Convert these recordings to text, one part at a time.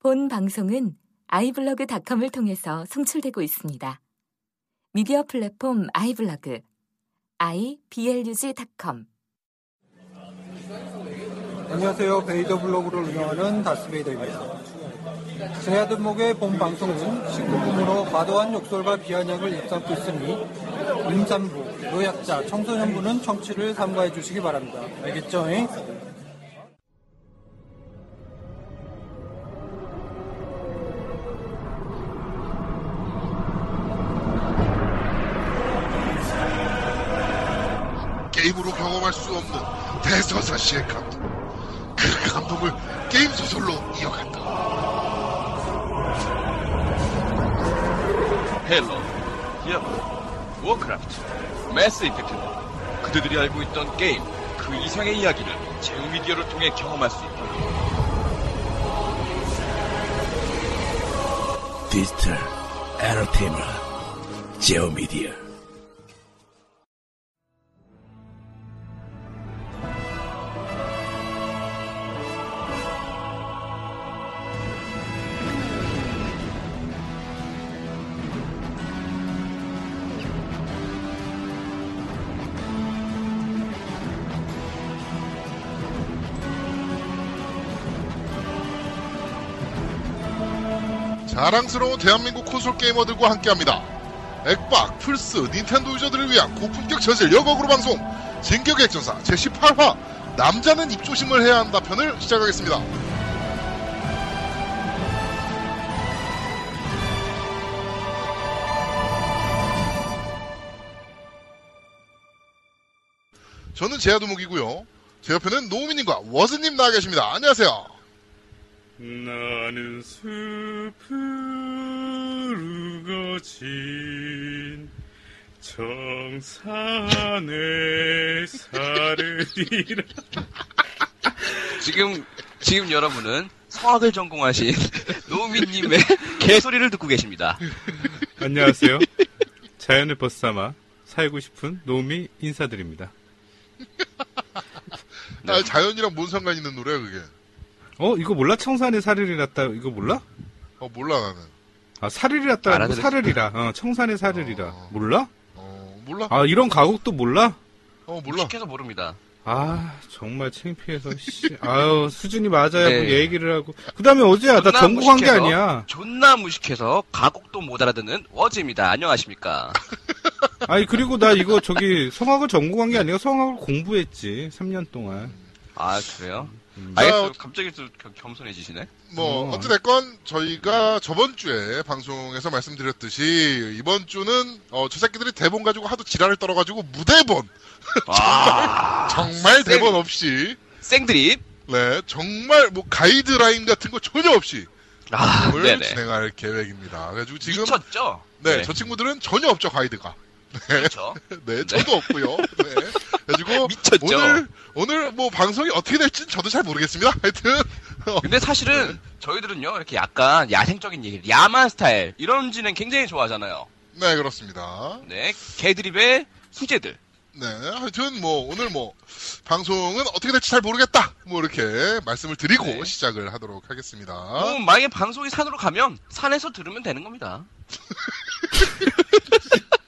본 방송은 아이블로그닷컴을 통해서 송출되고 있습니다. 미디어 플랫폼 아이블로그 iblog.com 안녕하세요. 베이더 블로그를 운영하는 다스베이더입니다. 제야든목의 본 방송은 19금으로 과도한 욕설과 비아냥을 입삼고 있으니 임산부, 노약자, 청소년부는 청취를 삼가해 주시기 바랍니다. 알겠죠? 게 없는 대서사시의 감동. 그 감동을 게임 소설로 이어간다. 헤일로, 디아블로, 워크래프트, 매스 이펙트 등 그들이 알고 있던 게임 그 이상의 이야기를 제우미디어를 통해 경험할 수 있다. 디지털 엔터테인먼트 제우미디어 자랑스러운 대한민국 콘솔 게이머들과 함께합니다. 액박, 플스, 닌텐도 유저들을 위한 고품격 저질 여거구로 방송 진격의 액전사 제18화 남자는 입조심을 해야 한다 편을 시작하겠습니다. 저는 제야두목이고요. 제 옆에는 노우미님과 워즈님 나와 계십니다. 안녕하세요. 나는 숲으로 거친 정산의 사르리라 지금, 지금 여러분은 성악을 전공하신 노우미님의 개소리를 듣고 계십니다. 안녕하세요 자연을 벗삼아 살고 싶은 노미 인사드립니다 아, 자연이랑 뭔 상관 있는 노래야 그게? 어 이거 몰라 청산의 사르리라따 이거 몰라? 어 몰라 나는. 아 사르리라따 아니고 알아들었어. 사르리라 어 청산의 사르리라 어. 몰라? 어 몰라. 아 이런 가곡도 몰라? 어 몰라. 무식해서 모릅니다. 아 정말 창피해서 씨 아유 수준이 맞아야 네. 뭐 얘기를 하고 그 다음에 어제야 나 전공한 게 아니야 존나 무식해서 가곡도 못 알아듣는 워즈입니다. 안녕하십니까. 아니 그리고 나 이거 저기 성악을 전공한 게 아니라 성악을 공부했지 3년 동안 아, 그래요? 음. 아예 자, 또 갑자기 또 겸- 겸손해지시네? 뭐 어. 어 찌됐건 저희가 저번 주에 방송에서 말씀드렸듯이 이번 주는 어, 저 새끼들이 대본 가지고 하도 지랄을 떨어가지고 무대본 와, 정말 쌩. 대본 없이 생드립? 네 정말 뭐 가이드라인 같은 거 전혀 없이 아, 오늘 네네. 진행할 계획입니다. 그래가지고 지금 미쳤죠? 네, 저 친구들은 전혀 없죠 가이드가. 그렇죠. 네, 저도 없고요. 네. 그래가지고 미쳤죠. 오늘 오늘 뭐 방송이 어떻게 될지 는 저도 잘 모르겠습니다. 하여튼 어, 근데 사실은 저희들은요, 이렇게 약간 야생적인 얘기, 야만 스타일, 이런 진행 굉장히 좋아하잖아요. 네 그렇습니다. 네, 개드립의 수제들. 네, 하여튼 뭐 오늘 뭐 방송은 어떻게 될지 잘 모르겠다. 뭐 이렇게 말씀을 드리고 네. 시작을 하도록 하겠습니다. 뭐, 만약에 방송이 산으로 가면 산에서 들으면 되는 겁니다.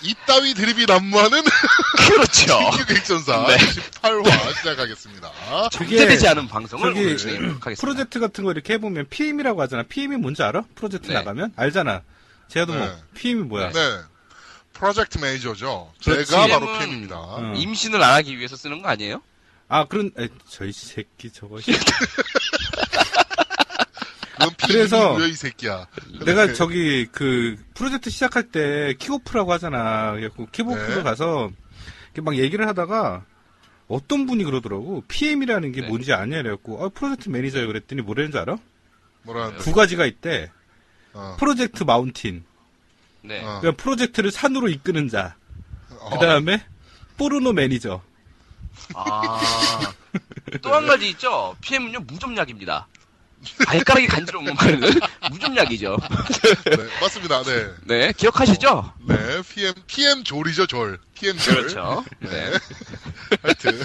자, 이따위 드립이 난무하는 그렇죠. 신규객전사 네. 18화 시작하겠습니다. 정제되지 않은 방송을 저기 오늘. 프로젝트 같은 거 이렇게 해보면 PM이라고 하잖아 PM이 뭔지 알아? 프로젝트 네. 나가면? 알잖아 제아도 뭐 네. PM이 뭐야 네, 프로젝트 매니저죠. 제가 바로 PM입니다. 어. 임신을 안 하기 위해서 쓰는 거 아니에요? 아 그런 에, 저이 새끼 저거 씨. 그건 그래서 이 새끼야. 내가 네. 저기 그 프로젝트 시작할 때 킥오프라고 하잖아 그래갖고 킥오프로 네. 가서 이렇게 막 얘기를 하다가 어떤 분이 그러더라고 PM이라는 게 네. 뭔지 아냐 그래갖고 아, 프로젝트 매니저요 그랬더니 뭐라는 줄 알아? 뭐라는데? 두 가지가 있대 어, 프로젝트 mountain 네. 어. 그러니까 프로젝트를 산으로 이끄는 자 어, 그 다음에 포르노 매니저 아. 또 한 가지 있죠? PM은요, 무좀약입니다. 발가락이 간지러우면 말은 무좀약이죠. 네, 맞습니다. 네. 네, 기억하시죠? 네, PM, PM 졸이죠, 졸. PM 졸. 그렇죠. 네. 하여튼.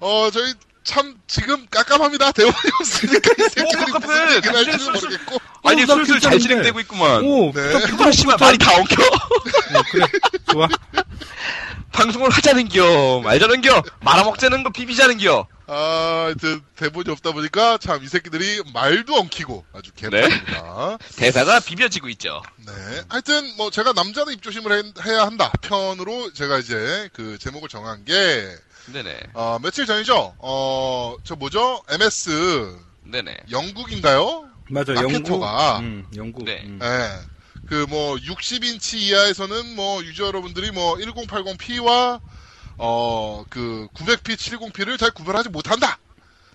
어, 저희, 참 지금 깜깜합니다. 대원이 없으니까 이 새끼들이 깜깜해. 무슨 얘기를 할지 모르겠고. 아니 어, 나 슬슬 잘. 진행되고 있구만. 오, 네. 딱 아, 씨발 말이 다 엉켜. 어, 그래. 좋아. 방송을 하자는겨, 말자는겨, 말아먹자는 거 비비자는겨. 아, 저 대본이 없다 보니까 참 이 새끼들이 말도 엉키고 아주 네. 개판입니다. 대사가 비벼지고 있죠. 네. 하여튼 뭐 제가 남자는 입조심을 해, 해야 한다 편으로 제가 이제 그 제목을 정한 게 네네, 어, 며칠 전이죠. 어, 저 뭐죠? MS 네네. 영국인가요? 맞아, 영국. 마케터가. 음, 영국. 네. 음. 예. 그뭐 60인치 이하에서는 뭐 유저 여러분들이 뭐 1080p와 어 그 900p, 70p를 잘 구별하지 못한다.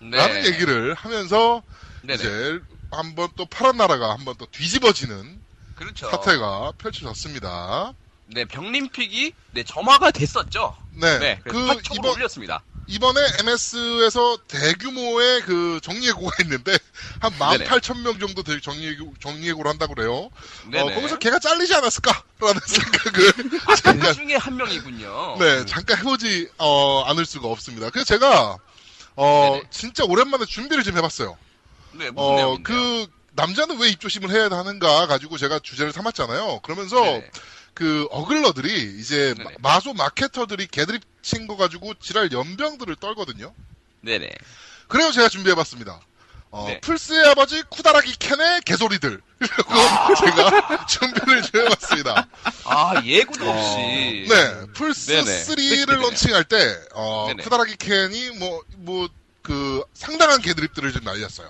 네. 라는 얘기를 하면서 네네. 이제 한번 또 파란 나라가 한번 또 뒤집어지는 그렇죠. 사태가 펼쳐졌습니다. 네, 병림픽이 네 점화가 됐었죠. 네. 네, 그 이번 올렸습니다. 이번에 MS에서 대규모의 그 정리해고가 있는데 한 네네. 18,000명 정도 되- 정리해고, 정리해고를 한다고 그래요. 어, 거기서 걔가 잘리지 않았을까라는 생각을 그 잠깐 중에 한 명이군요. 네, 잠깐 해보지 어, 않을 수가 없습니다. 그래서 제가 어, 네네. 진짜 오랜만에 준비를 좀 해봤어요. 네, 무슨 어, 내용인데요? 그 남자는 왜 입조심을 해야 하는가 가지고 제가 주제를 삼았잖아요. 그러면서 네네. 그 어글러들이 이제 네네. 마- 마소 마케터들이 개드립 친 거 가지고 지랄 연병들을 떨거든요. 네네. 그래서 제가 준비해봤습니다. 어, 네. 플스의 아버지 쿠다라기 캔의 개소리들. 라고 제가 준비를 좀 해봤습니다. 아, 예고도 없이. 네, 플스 네네. 3를 네네. 런칭할 때, 어. 쿠타라기 켄이 뭐, 뭐, 그, 상당한 개드립들을 좀 날렸어요.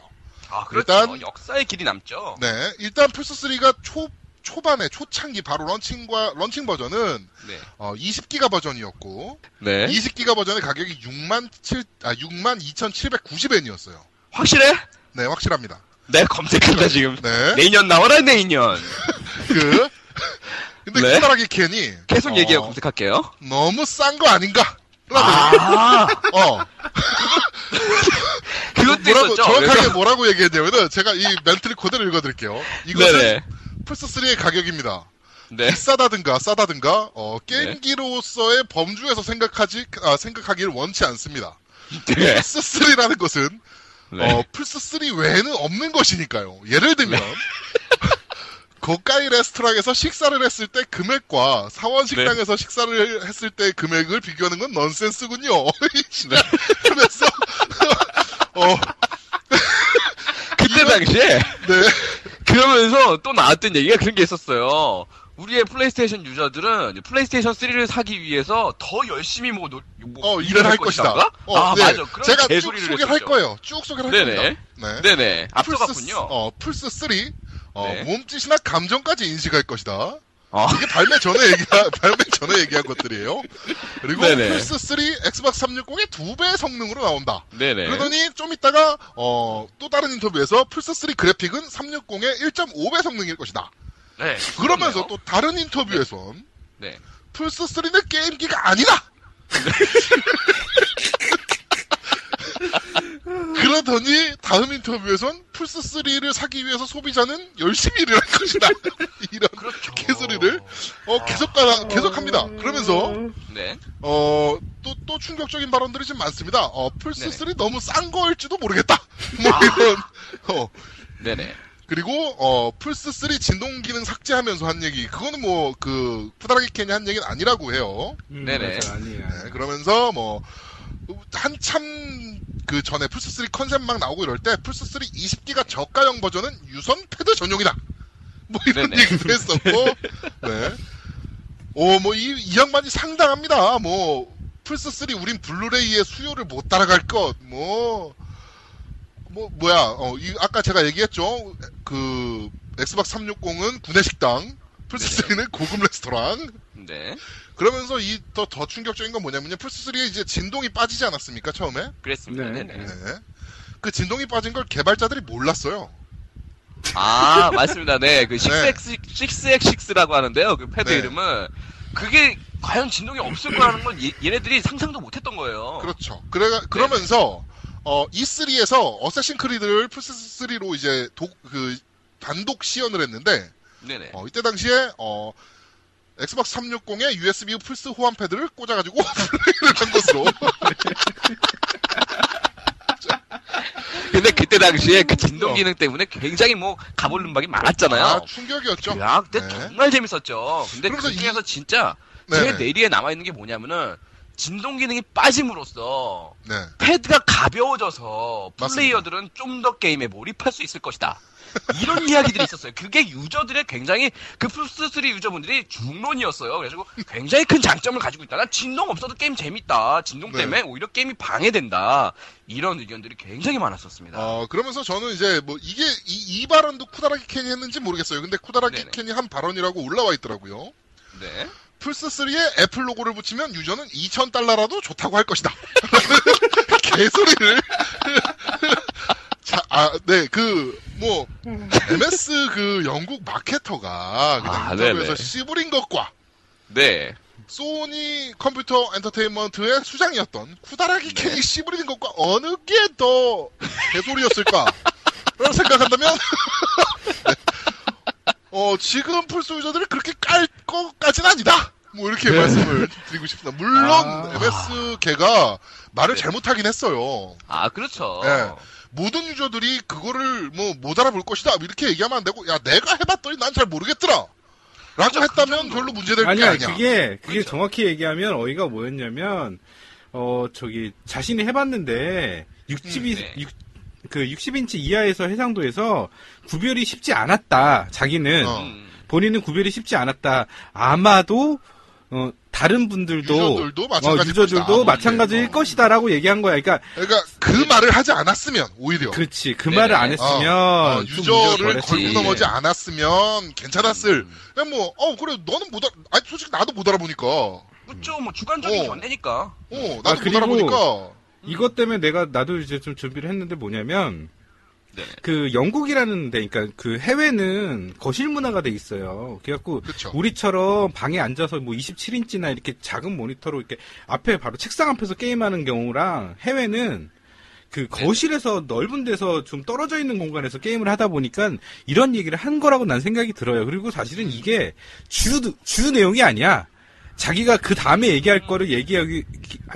아, 그렇죠. 일단- 역사에 길이 남죠. 네, 일단 플스 3가 초, 초반에, 초창기 바로 런칭과, 런칭 버전은, 네. 어, 20기가 버전이었고, 네. 20기가 버전의 가격이 6만 7, 아, 6만 2,790엔이었어요. 확실해? 네, 확실합니다. 네, 검색한다, 지금. 네, 내년 나와라, 내년. 그, 근데 네. 쿠다라기 캔이, 계속 어, 얘기해요, 검색할게요. 너무 싼 거 아닌가? 아, 어, 그것도 뭐라고, 있었죠. 정확하게 뭐라고 얘기했냐면은, 제가 이 멘트를 그대로 읽어드릴게요. 이것은 네네. 플스3의 가격입니다. 네. 비싸다든가 싸다든가 어, 네. 게임기로서의 범주에서 생각하지 아, 생각하기를 원치 않습니다. 네. 플스3라는 것은 네. 어, 플스3 외에는 없는 것이니까요. 예를 들면 고가의 레스토랑에서 식사를 했을 때 금액과 사원 네. 식당에서 식사를 했을 때 금액을 비교하는 건 넌센스군요. 네. 그래서 어, 그때 당시에 네. 그러면서 또 나왔던 얘기가 그런 게 있었어요. 우리의 플레이스테이션 유저들은 플레이스테이션 3를 사기 위해서 더 열심히 뭐, 노, 뭐 어, 일을 할 것이다. 어, 아 네. 맞아. 제가 쭉 개소리를 소개를 할 했었죠. 거예요. 쭉 소개를 할 네네. 겁니다. 네. 네네. 플스, 앞서갔군요. 어, 플스 3 어, 네. 몸짓이나 감정까지 인식할 것이다. 어. 이게 발매 전에 얘기 발매 전에 얘기한 것들이에요. 그리고. 플스 3, 엑스박스 360의 두 배의 성능으로 나온다. 네네. 그러더니 좀 있다가 어, 또 다른 인터뷰에서 플스 3 그래픽은 360의 1.5배 성능일 것이다. 네. 그러면서 그렇네요. 또 다른 인터뷰에선 네. 플스 3는 게임기가 아니다. 그러더니 다음 인터뷰에선 플스 3를 사기 위해서 소비자는 열심히 일을 할 것이다. 이런 그렇죠. 개소리를 어, 계속 가 계속 합니다. 그러면서 네. 어, 또, 또 충격적인 발언들이 좀 많습니다. 어, 플스 네네. 3 너무 싼 거일지도 모르겠다. 뭐 이런 어, 네네. 그리고 어 플스 3 진동 기능 삭제하면서 한 얘기 그거는 뭐 그 쿠타라기 켄이 한 얘기는 아니라고 해요. 음, 네네. 네, 그러면서 뭐 한참 그 전에 플스 3 컨셉 막 나오고 이럴 때 플스 3 20기가 저가형 버전은 유선 패드 전용이다. 뭐 이런 네네. 얘기도 했었고, 네. 오, 뭐, 이, 이 양반이 상당합니다. 뭐, 플스 3 우린 블루레이의 수요를 못 따라갈 것, 뭐, 뭐, 뭐야, 어, 이, 아까 제가 얘기했죠. 그, 엑스박스 360은 구내식당, 플스 3는 고급 레스토랑. 네. 그러면서 이 더 더 충격적인 건 뭐냐면요. 플스 3에 이제 진동이 빠지지 않았습니까 처음에? 그랬습니다. 네. 네네. 네. 그 진동이 빠진 걸 개발자들이 몰랐어요. 아, 맞습니다. 네. 그 네. SIXAXIS, SIXAXIS라고 하는데요. 그 패드 네. 이름은. 그게 과연 진동이 없을 거라는 건 얘, 얘네들이 상상도 못 했던 거예요. 그렇죠. 그래 그러면서 어 E3에서 어쌔신 크리드를 플스 3로 이제 독 그 단독 시연을 했는데 네네. 어, 이때 당시에 어 엑스박스 360에 USB 플스 호환 패드를 꽂아가지고 플레이를 한 것으로 근데 그때 당시에 그 진동 기능 때문에 굉장히 뭐 가볼름박이 많았잖아요. 아, 충격이었죠. 야, 그때 네. 정말 재밌었죠. 근데 그 이- 중에서 진짜 네. 제 뇌리에 남아있는 게 뭐냐면은 진동 기능이 빠짐으로써 네. 패드가 가벼워져서. 플레이어들은 좀 더 게임에 몰입할 수 있을 것이다. 이런 이야기들이 있었어요. 그게 유저들의 굉장히 그 플스3 유저분들이 중론이었어요. 그래가지고 굉장히 큰 장점을 가지고 있다. 난 진동 없어도 게임 재밌다. 진동 네. 때문에 오히려 게임이 방해된다. 이런 의견들이 굉장히 많았었습니다. 어, 그러면서 저는 이제 뭐 이게 이, 이 발언도 쿠타라기 켄이 했는지 모르겠어요. 근데 쿠타라기 네네. 켄이 한 발언이라고 올라와 있더라고요. 네. 플스3에 애플 로고를 붙이면 유저는 2,000달러라도 좋다고 할 것이다. 개소리를. 자, 아, 네, 그, 뭐, MS 그 영국 마케터가 그냥 아, 인터뷰에서. 씨부린 것과 네. 소니 컴퓨터 엔터테인먼트의 수장이었던 쿠다라기 네. 캔이 씨부리는 것과 어느 게 더 개소리였을까? 라고 생각한다면, 네. 어, 지금 플스 유저들이 그렇게 깔 것까지는 아니다! 뭐 이렇게 말씀을 드리고 싶습니다. 물론, 아. MS 걔가 말을 네. 잘못하긴 했어요. 아, 그렇죠. 네. 모든 유저들이 그거를 뭐 못 알아볼 것이다. 이렇게 얘기하면 안 되고, 야, 내가 해봤더니 난 잘 모르겠더라. 라고 했다면 별로 문제될 게 아니야, 아니야. 그게, 그게 그렇죠. 정확히 얘기하면 어이가 뭐였냐면, 어, 저기, 자신이 해봤는데, 60이, 네. 육- 그 60인치 이하에서 해상도에서 구별이 쉽지 않았다. 자기는. 어. 음. 본인은 구별이 쉽지 않았다. 아마도, 어, 다른 분들도, 유저들도 마찬가지일 어, 유저들도 것이다. 마찬가지일 어. 것이다라고 얘기한 거야. 그러니까, 그러니까 그 말을 하지 않았으면 오히려 그렇지. 그 네네. 말을 안 했으면, 어, 좀 유저를 걸고. 넘어지 않았으면 괜찮았을. 음. 그냥 뭐, 어 그래 너는 못 알아. 아니 솔직히 나도 못 알아보니까. 어 그렇죠. 뭐 주관적인 어. 견해니까. 나도 아, 못 알아보니까. 이것 때문에 내가, 나도 이제 좀 준비를 했는데 뭐냐면, 네. 그 영국이라는 데, 그러니까 그 해외는 거실 문화가 돼 있어요. 그래갖고 그쵸. 우리처럼 방에 앉아서 뭐 27인치나 이렇게 작은 모니터로 이렇게 앞에 바로 책상 앞에서 게임하는 경우랑 해외는 그 거실에서 넓은 데서 좀 떨어져 있는 공간에서 게임을 하다 보니까 이런 얘기를 한 거라고 난 생각이 들어요. 그리고 사실은 이게 주, 주 내용이 아니야. 자기가 그 다음에 얘기할 거를 얘기하기,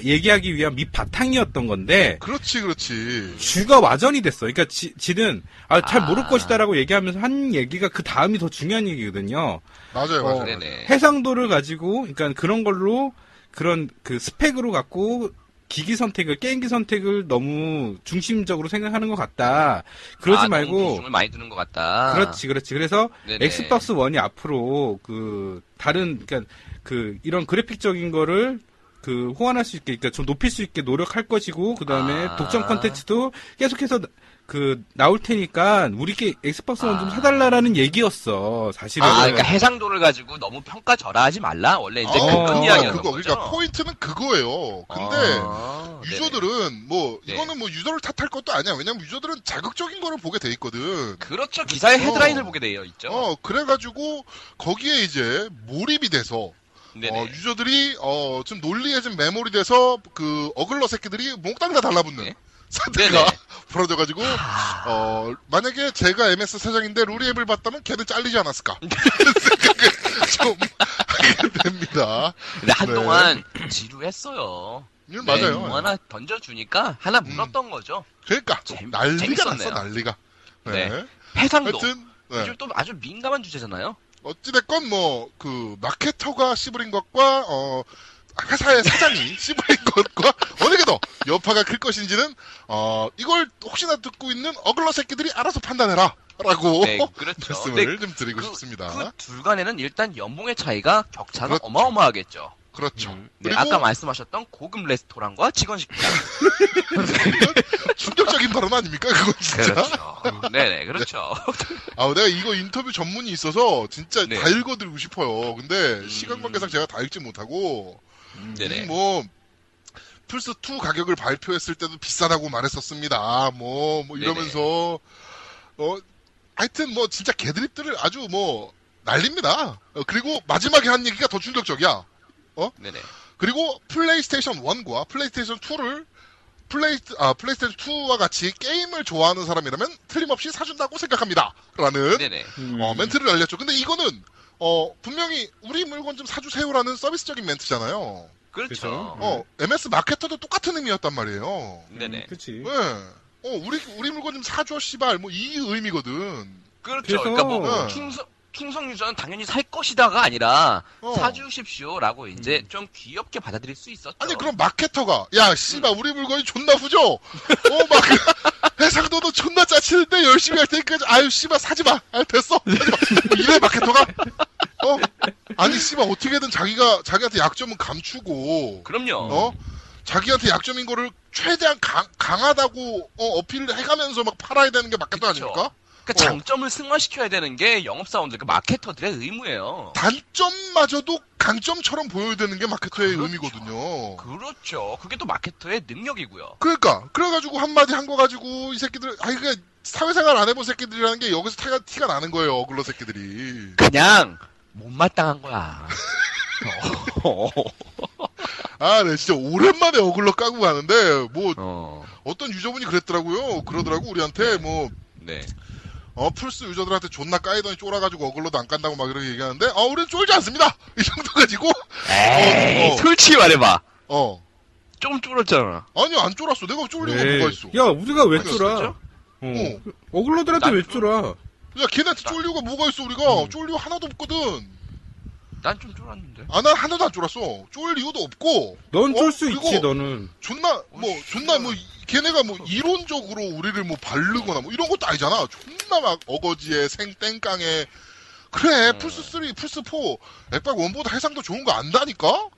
얘기하기 위한 밑바탕이었던 건데, 그렇지 그렇지. 주가 와전이 됐어. 그러니까 지, 지는 아, 잘 아. 모를 것이다라고 얘기하면서 한 얘기가 그 다음이 더 중요한 얘기거든요. 맞아요 어, 맞아요. 네네. 해상도를 가지고 그러니까 그런 걸로 그런 그 스펙으로 갖고 기기 선택을 게임기 선택을 너무 중심적으로 생각하는 것 같다. 그러지 아, 말고 비중을 많이 두는 것 같다. 그렇지, 그렇지. 그래서 네네. 엑스박스 원이 앞으로 그 다른 그러니까 그 이런 그래픽적인 거를 그 호환할 수 있게, 그러니까 좀 높일 수 있게 노력할 것이고 그 다음에 아. 독점 컨텐츠도 계속해서 그 나올 테니까 우리께 엑스박스 원 좀 아. 사달라라는 얘기였어, 사실은. 아, 그러니까 해상도를 가지고 너무 평가 절하하지 말라. 원래 이제 어, 그, 큰 그거, 이야기였던 그거 거죠. 그러니까 포인트는 그거예요. 근데 아. 유저들은 뭐 네. 이거는 뭐 유저를 탓할 것도 아니야. 왜냐면 유저들은 자극적인 거를 보게 돼 있거든. 그렇죠. 기사의. 헤드라인을 보게 되어 있죠. 어 그래가지고 거기에 이제 몰입이 돼서. 어, 유저들이 어, 좀 논리에 좀 메모리 돼서 그 어글러 새끼들이 몽땅 다 달라붙는 네. 사태가. 벌어져가지고 어, 만약에 제가 MS 사장인데 루리앱을 봤다면 걔는 잘리지 않았을까 좀 하게 됩니다. 근데 한동안 지루했어요. 음, 맞아요. 뭐 하나 던져주니까 하나 물었던 거죠. 그러니까 재밌- 난리가 재밌었네요. 났어 난리가. 네. 네. 해상도. 하여튼 네. 요즘 또 아주 민감한 주제잖아요. 어찌됐건 뭐 그 마케터가 씨부린 것과 어 회사의 사장이 씨부린 것과 어느 게 더 여파가 클 것인지는 어 이걸 혹시나 듣고 있는 어글러 새끼들이 알아서 판단해라 라고 네, 그렇죠. 말씀을 좀 드리고 그, 싶습니다. 그 둘 간에는 일단 연봉의 차이가 격차가 그렇죠. 어마어마하겠죠. 그렇죠. 음, 네, 그리고 아까 말씀하셨던 고급 레스토랑과 직원 식당. 충격적인 발언 아닙니까 그건 진짜. 그렇죠. 네네, 그렇죠. 아 내가 이거 인터뷰 전문이 있어서 진짜 네. 다 읽어드리고 싶어요. 근데 음. 시간 관계상 제가 다 읽지 못하고 네네. 이뭐 플스 2 가격을 발표했을 때도 비싸다고 말했었습니다. 뭐, 뭐 이러면서 어 하여튼 뭐 진짜 개드립들을 아주 뭐 날립니다. 어, 그리고 마지막에 한 얘기가 더 충격적이야. 네네. 그리고 플레이스테이션 1과 플레이스테이션 2를 플레이 아 플레이스테이션 2와 같이 게임을 좋아하는 사람이라면 틀림없이 사준다고 생각합니다. 라는 네네. 음. 어, 멘트를 날렸죠. 근데 이거는 어 분명히 우리 물건 좀 사주세요라는 서비스적인 멘트잖아요. 그렇죠. 어 MS 마케터도 똑같은 의미였단 말이에요. 네네. 그치. 네. 어, 우리, 우리 물건 좀 사줘, 씨발. 뭐, 이 의미거든. 그렇죠. 그래서- 그러니까 뭐 어. 충성 충성 유저는 당연히 살 것이다가 아니라 어. 사주십시오라고 이제 좀 귀엽게 받아들일 수 있었죠. 아니, 그럼 마케터가, 야, 씨발, 우리 물건이 존나 후져. 어, 막, 해상도도 존나 짜치는데 열심히 할 테니까, 아유, 씨발, 사지 마. 아, 됐어. 사지 마. 이래, 마케터가? 어? 아니, 씨발, 어떻게든 자기가, 자기한테 약점은 감추고, 그럼요. 어? 자기한테 약점인 거를 최대한 강, 강하다고, 어, 어필을 해가면서 막 팔아야 되는 게 마케터 그쵸. 아닙니까? 그러니까 어. 장점을 승화시켜야 되는 게 영업사원들, 그 마케터들의 의무예요. 단점마저도 강점처럼 보여야 되는 게 마케터의 그렇죠. 의미거든요. 그렇죠. 그게 또 마케터의 능력이고요. 그러니까 그래가지고 한마디 한 거 가지고 이 새끼들 아니 그 사회생활 안 해본 새끼들이라는 게 여기서 티가, 티가 나는 거예요 어글러 새끼들이 그냥 못마땅한 거야. 어. 아네 진짜 오랜만에 어글러 까고 가는데 뭐 어. 어떤 유저분이 그랬더라고요 그러더라고 우리한테 뭐 네. 어, 플스 유저들한테 존나 까이더니 쫄아가지고 어글러도 안 깐다고 막 이렇게 얘기하는데 어 우리는 쫄지 않습니다 이 정도 가지고 에이, 어, 어. 솔직히 말해봐. 어 좀 쫄았잖아. 아니 안 쫄았어 내가 쫄리고 에이, 뭐가 있어 야, 우리가 왜 쫄아? 진짜? 어. 어글러들한테 난왜 쫄- 쫄아? 야 걔네한테 쫄 이유가 뭐가 있어 우리가 쫄 이유 하나도 없거든 난 좀 쫄았는데. 아 난 하나도 안 쫄았어 쫄 이유도 없고 넌쫄 어? 수 있지, 너는. 존나 뭐 존나 뭐 걔네가 뭐 이론적으로 우리를 뭐 바르거나 뭐 이런 것도 아니잖아 존나 막 어거지에 생 땡깡에 그래 음. 플스 3 플스 4 액박 원보다 해상도 좋은 거 안다니까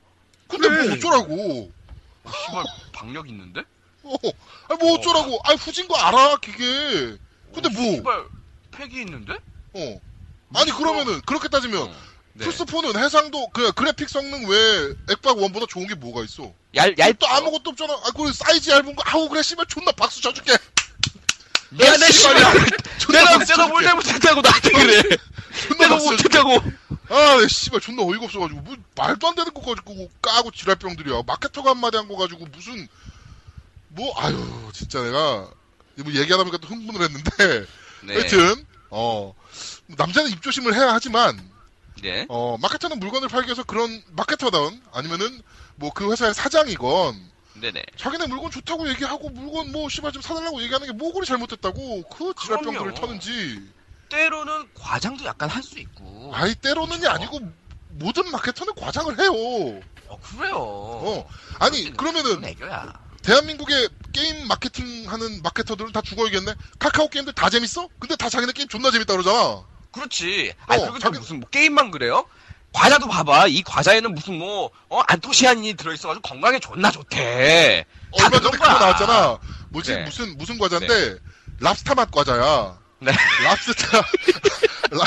근데 그래. 뭐 어쩌라고 어, 씨발 박력 있는데? 어, 아니 뭐 어쩌라고 아니 후진 거 알아 그게 근데 어, 뭐 씨발 팩이 있는데? 어. 아니 그러면은 그렇게 따지면 어. 네. 플스 4는 해상도 그 그래픽 성능 외에 액박 원보다 좋은 게 뭐가 있어 얄, 얄, 또 아무것도 없잖아 아 그 사이즈 얇은 거 아우 그래 씨발 존나 박수 쳐줄게 미안해, 씨발. 존나 내가 내가 뭘. 잘못했다고 나한테 그래. 존나 내가. 못했다고. 아, 네, 씨발, 존나 어이가 없어가지고, 뭐, 말도 안 되는 거 가지고 까고 지랄병들이야. 마케터가 한마디 한 거 가지고, 무슨, 뭐, 아유, 진짜 내가, 뭐 얘기하다 보니까 또 흥분을 했는데, 네. 하여튼, 어, 남자는 입조심을 해야 하지만, 네. 어, 마케터는 물건을 팔기 위해서 그런, 마케터다운, 아니면은, 뭐, 그 회사의 사장이건, 네네. 자기네 물건 좋다고 얘기하고, 물건 뭐, 씨발, 좀 사달라고 얘기하는 게 뭐고리 잘못했다고, 그 지랄병들을. 터는지, 때로는 과장도 약간 할 수 있고. 아이, 때로는이 아니고, 모든 마케터는 과장을 해요. 어, 그래요. 어. 아니, 그러면은. 대한민국의 게임 마케팅 하는 마케터들은 다 죽어야겠네? 카카오 게임들 다 재밌어? 근데 다 자기네 게임 존나 재밌다 그러잖아. 그렇지. 아니, 어, 그리고 또 자기- 무슨 뭐 게임만 그래요? 과자도 봐봐. 이 과자에는 무슨 뭐, 어, 안토시아닌이 들어있어가지고 건강에 존나 좋대. 다 얼마 전에 그거. 나왔잖아. 뭐지? 네. 무슨, 무슨 과자인데, 랍스타 맛 과자야. 네. 랍스타, 라,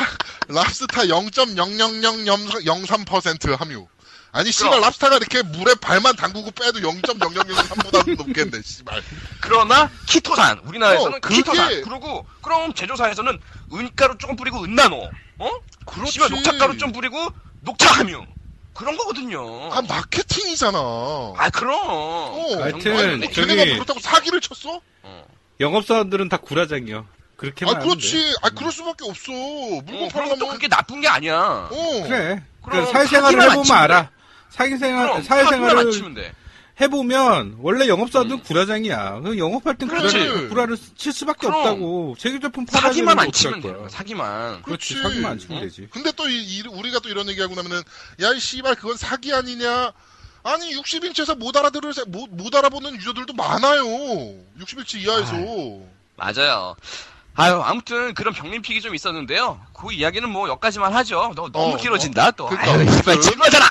랍스타 0.00003% 함유. 아니, 씨발. 랍스타가 이렇게 물에 발만 담그고 빼도 0.0003보다 높겠네, 씨발. 그러나 키토산 우리나라에서는 어, 그게- 키토산 그리고 그럼 제조사에서는 은가루 조금 뿌리고 은나노 어? 그렇지. 씨발 녹차가루 좀 뿌리고 녹차 함유 그런 거거든요. 아, 마케팅이잖아. 아 그럼. 어, 그 하여튼 뭐 저기- 걔네가 그렇다고 사기를 쳤어? 어. 영업사원들은 다 구라장이요. 그렇게만 아, 하면 그렇지. 아, 그럴 수밖에 없어. 물건 어, 팔려면. 그게 나쁜 게 아니야. 어. 돼. 그래. 그럼 그 사회생활을 해보면 알아. 사회생활, 그럼 사회생활을. 해보면 원래 영업사원들은 음. 구라장이야. 그 영업할 땐 그렇지. 구라를, 구라를 칠 수밖에 그럼. 없다고. 제기 제품 팔아야 사기만 안 치면 거야. 돼. 사기만. 그렇지. 그렇지. 사기만 안 치면 어? 되지. 근데 또 이, 이- 우리가 또 이런 얘기하고 나면은 야 이 씨발 그건 사기 아니냐 아니 60인치에서 못 알아들을 사- 못, 못 알아보는 유저들도 많아요 60인치 이하에서 맞아요. 아유, 아무튼 그런 병림픽이 좀 있었는데요. 그 이야기는 뭐 여기까지만 하죠. 너, 너무 어, 길어진다, 또. 그러니까. 아유, 씨발, 질문하잖아!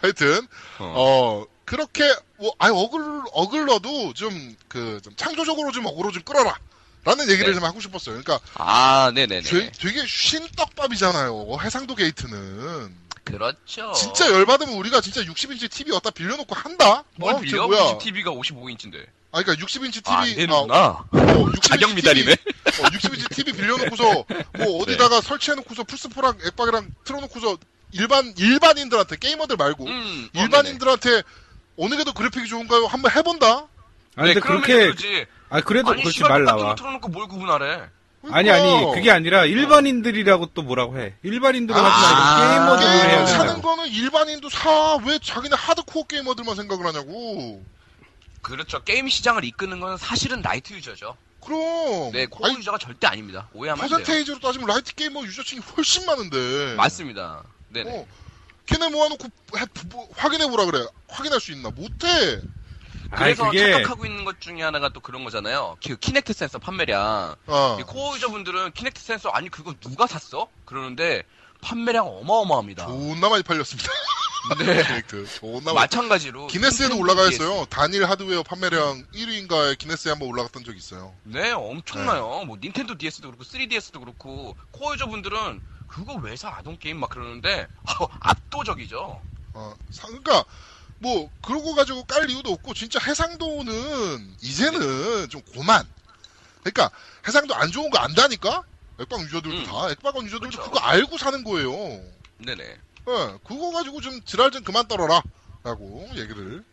하여튼 어. 어 그렇게 뭐 아니 어글 어그로도 좀 그 좀 창조적으로 좀 어그로 좀 끌어라 라는 얘기를 네. 좀 하고 싶었어요 그러니까 아, 네네네. 되게, 되게 쉰 떡밥이잖아요 해상도 게이트는 그렇죠. 진짜 열받으면 우리가 진짜 60인치 TV 어디다 빌려놓고 한다 뭘 어, 빌려? 쟤 뭐야 우리 TV가 55인치인데. 아 그러니까 60인치 아, 안 TV 되는구나. 어, 60인치 자격 미달이네. TV, 어, 60인치 TV 빌려놓고서 뭐 어디다가 설치해놓고서 플스4랑 액박이랑 틀어놓고서 일반 일반인들한테 게이머들 말고 음, 어, 일반인들한테 어느 게 더 그래픽이 좋은가요? 한번 해본다. 아, 네네. 근데 네, 그렇게. 아, 그래도 아니, 그렇지 말 나와. 거 틀어놓고 뭘 구분하래? 아니, 아니, 그게 아니라 일반인들이라고 또 뭐라고 해. 일반인들은 하지 아, 말고 게임 해야 사는 된다고. 거는 일반인도 사. 왜 자기네 하드코어 게이머들만 생각을 하냐고. 그렇죠. 게임 시장을 이끄는 건 사실은 라이트 유저죠. 그럼. 네, 코어 아니, 유저가 절대 아닙니다. 오해하면 안 돼요. 퍼센테이지로 따지면 라이트 게이머 유저층이 훨씬 많은데. 맞습니다. 네네. 어, 걔네 모아놓고 해- 뭐, 확인해보라 그래. 확인할 수 있나? 못해. 그래서 그게 착각하고 있는 것 중에 하나가 또 그런 거잖아요. 그 키넥트 센서 판매량. 어. 이 코어 유저분들은 키넥트 센서 아니 그거 누가 샀어? 그러는데 판매량 어마어마합니다. 존나 많이 팔렸습니다. 네. 캐릭터. 존나 많이. 마찬가지로 기네스에도 올라가. 있어요. 단일 하드웨어 판매량 1위인가에 기네스에 한번 올라갔던 적이 있어요. 네, 엄청나요. 뭐 닌텐도 DS도 그렇고 3DS도 그렇고 코어 유저분들은 그거 왜 사 아동 게임 막 그러는데 압도적이죠. 어, 사- 그러니까 뭐 그러고 가지고 깔 이유도 없고 진짜 해상도는 이제는 좀 고만. 그러니까 해상도 안 좋은 거 안다니까. 액박 유저들도 음. 다 액박원 유저들도 그쵸. 그거 알고 사는 거예요. 네네. 예, 그거 가지고 좀 지랄 좀 그만 떨어라. 라고 얘기를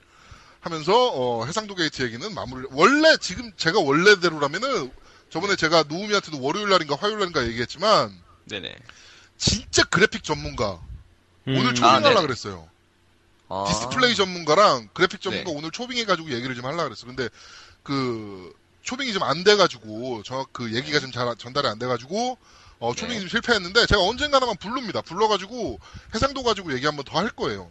하면서, 어, 해상도 게이트 얘기는 마무리, 원래, 지금 제가 원래대로라면은, 저번에 제가 노우미한테도 월요일 날인가 화요일 날인가 얘기했지만, 네네. 진짜 그래픽 전문가, 음, 오늘 아, 초빙하려 네네. 그랬어요. 아. 디스플레이 전문가랑 그래픽 전문가 네. 오늘 초빙해가지고 얘기를 좀 하려 그랬어. 근데, 그, 초빙이 좀 안 돼가지고, 저, 그 얘기가 좀 잘, 전달이 안 돼가지고, 어, 초빙이 네. 좀 실패했는데, 제가 언젠가 한번 부릅니다. 불러가지고, 해상도 가지고 얘기 한번 더 할 거예요.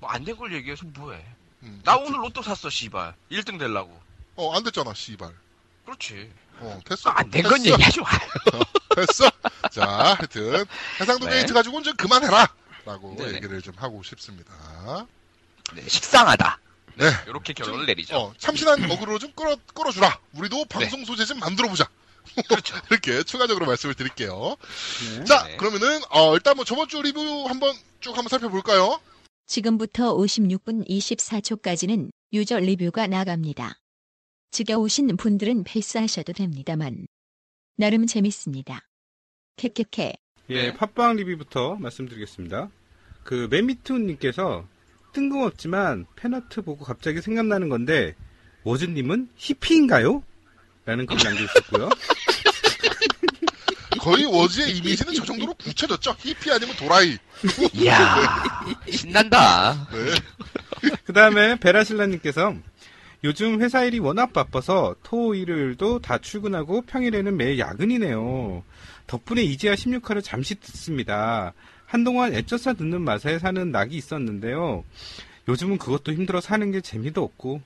뭐 안 된 걸 얘기해서 뭐해. 음. 나 오늘 로또 샀어, 씨발. 1등 되려고. 어, 안 됐잖아, 씨발. 그렇지. 어, 됐어. 안된건 됐어. 얘기하지 마. 됐어. 자, 하여튼, 해상도 네. 게이트 가지고는 좀 그만해라! 라고 네네. 얘기를 좀 하고 싶습니다. 네, 식상하다. 네. 이렇게 결론을 내리죠. 어, 참신한 어그로 좀 끌어, 끌어주라! 우리도 방송 소재 좀 만들어보자! 그렇죠. 이렇게 추가적으로 말씀을 드릴게요. 네. 자, 네. 그러면은, 어, 일단 뭐 저번 주 리뷰 한번 쭉 한번 살펴볼까요? 지금부터 56분 24초까지는 유저 리뷰가 나갑니다. 지겨우신 분들은 패스하셔도 됩니다만 나름 재밌습니다. 캐캐캐 예, 네. 팟빵 리뷰부터 말씀드리겠습니다. 그 매미투님께서 뜬금없지만 팬아트 보고 갑자기 생각나는 건데 워즈님은 히피인가요? 라는 글 남겨주셨고요. 거의 워즈의 이미지는 저 정도로 굳혀졌죠? 히피 아니면 도라이. 이야, 신난다. 네. 그 다음에 베라실라님께서 요즘 회사 일이 워낙 바빠서 토, 일요일도 다 출근하고 평일에는 매일 야근이네요. 덕분에 이제야 16화를 잠시 듣습니다. 한동안 애써서 듣는 맛에 사는 낙이 있었는데요. 요즘은 그것도 힘들어 사는 게 재미도 없고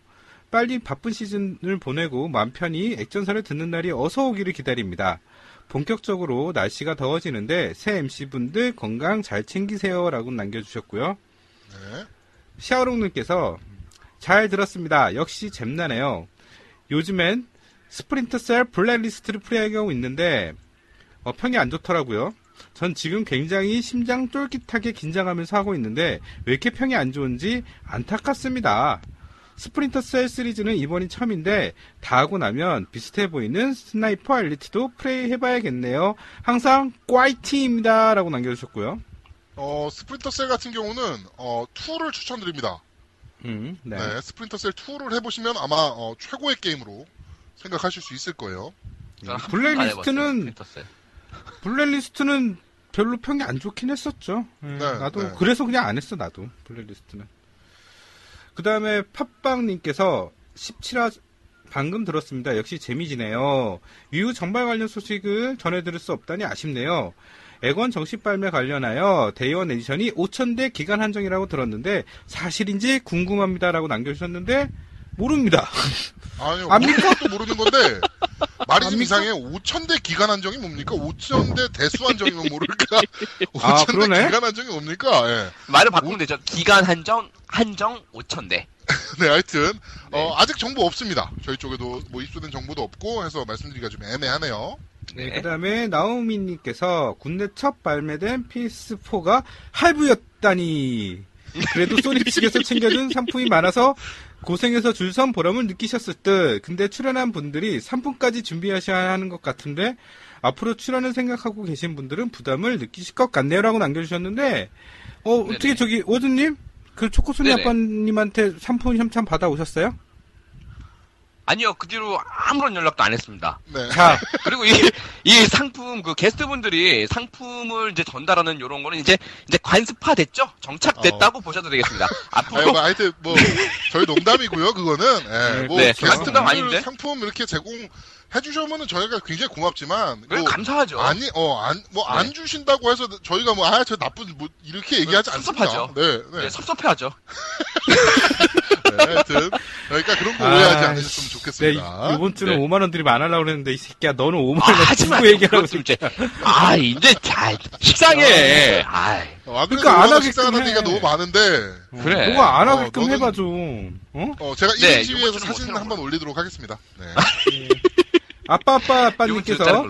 빨리 바쁜 시즌을 보내고 맘 편히 액전사를 듣는 날이 어서 오기를 기다립니다. 본격적으로 날씨가 더워지는데 새 MC분들 건강 잘 챙기세요 라고 남겨주셨고요. 네. 샤오롱님께서 잘 들었습니다. 역시 잼나네요. 요즘엔 스프린터셀 블랙리스트를 플레이하고 있는데 어, 평이 안 좋더라고요. 전 지금 굉장히 심장 쫄깃하게 긴장하면서 하고 있는데 왜 이렇게 평이 안 좋은지 안타깝습니다. 스프린터 셀 시리즈는 이번이 처음인데 다 하고 나면 비슷해 보이는 스나이퍼 엘리트도 플레이 해봐야겠네요. 항상 화이팅입니다. 라고 남겨주셨고요. 어, 스프린터 셀 같은 경우는, 어, 2를 추천드립니다. 음, 네. 네, 스프린터 셀 2를 해보시면 아마, 어, 최고의 게임으로 생각하실 수 있을 거예요. 한 블랙리스트는-. 블랙리스트는 별로 평이 안 좋긴 했었죠. 예, 네, 나도 네. 그래서 그냥 안 했어 나도 블랙리스트는. 그 다음에 팟빵님께서 17화 방금 들었습니다. 역시 재미지네요. 위유 정발 관련 소식을 전해드릴 수 없다니 아쉽네요. 엑원 정식 발매 관련하여 Day One Edition이 5,000대 기간 한정이라고 들었는데 사실인지 궁금합니다라고 남겨주셨는데 모릅니다. 아니요, 압니까? 그것도 모르는 건데, 말이 좀? 이상해. 5천대 기간 한정이 뭡니까? 5천대 대수 한정이면 모를까? 5천대 아? 기간 한정이 뭡니까? 예. 말을 바꾸면 되죠. 기간 한정, 한정 5천대. 네, 하여튼, 네. 어, 아직 정보 없습니다. 저희 쪽에도 뭐 입수된 정보도 없고 해서 말씀드리기가 좀 애매하네요. 네, 그 다음에 나오미님께서 군대 첫 발매된 PS4가 할부였다니. 그래도 소니 측에서 챙겨준 상품이 많아서 고생해서 줄선 보람을 느끼셨을 듯. 근데 출연한 분들이 상품까지 준비하셔야 하는 것 같은데 앞으로 출연을 생각하고 계신 분들은 부담을 느끼실 것 같네요라고 남겨주셨는데 어 어떻게. 저기 오드님 그 네네. 아빠님한테 상품 협찬 받아 오셨어요? 아니요, 그 뒤로 아무런 연락도 안 했습니다. 네. 자, 그리고 이, 이 상품, 그 게스트분들이 상품을 이제 전달하는 요런 거는 이제, 이제 관습화 됐죠? 정착됐다고 보셔도 되겠습니다. 아니, 앞으로, 뭐, 하여튼, 뭐, 저희 농담이고요, 그거는. 예, 네, 뭐, 네, 농담 아닌데? 상품 이렇게 제공 해주셔면은 저희가 굉장히 고맙지만. 뭐, 감사하죠. 아니, 어, 안, 뭐, 안 네. 주신다고 해서 저희가 뭐, 아, 저 나쁜, 뭐, 이렇게 얘기하지 않습니다. 섭섭하죠. 네, 네. 네, 섭섭해하죠. 네, 하여튼. 그러니까 그런 거 아, 오해하지 않으셨으면 네, 좋겠습니다. 이번 주는 네. 5만 원들이 안 하려고 그랬는데 이 새끼야 너는 5만 아, 원 하지 마. 주고 얘기하라고 이제, 아, 이제, 자, 식상해. 아이, 어, 안 그래도 그러니까 안 해. 얘기가 너무 많은데, 그래. 뭐가 안 어, 하게끔 너는- 해봐 좀. 어? 어, 제가 네, 1인치 이번 위에서 주는 사진 못하는 한번 올리도록 하겠습니다. 네. 아빠 아빠 아빠님께서.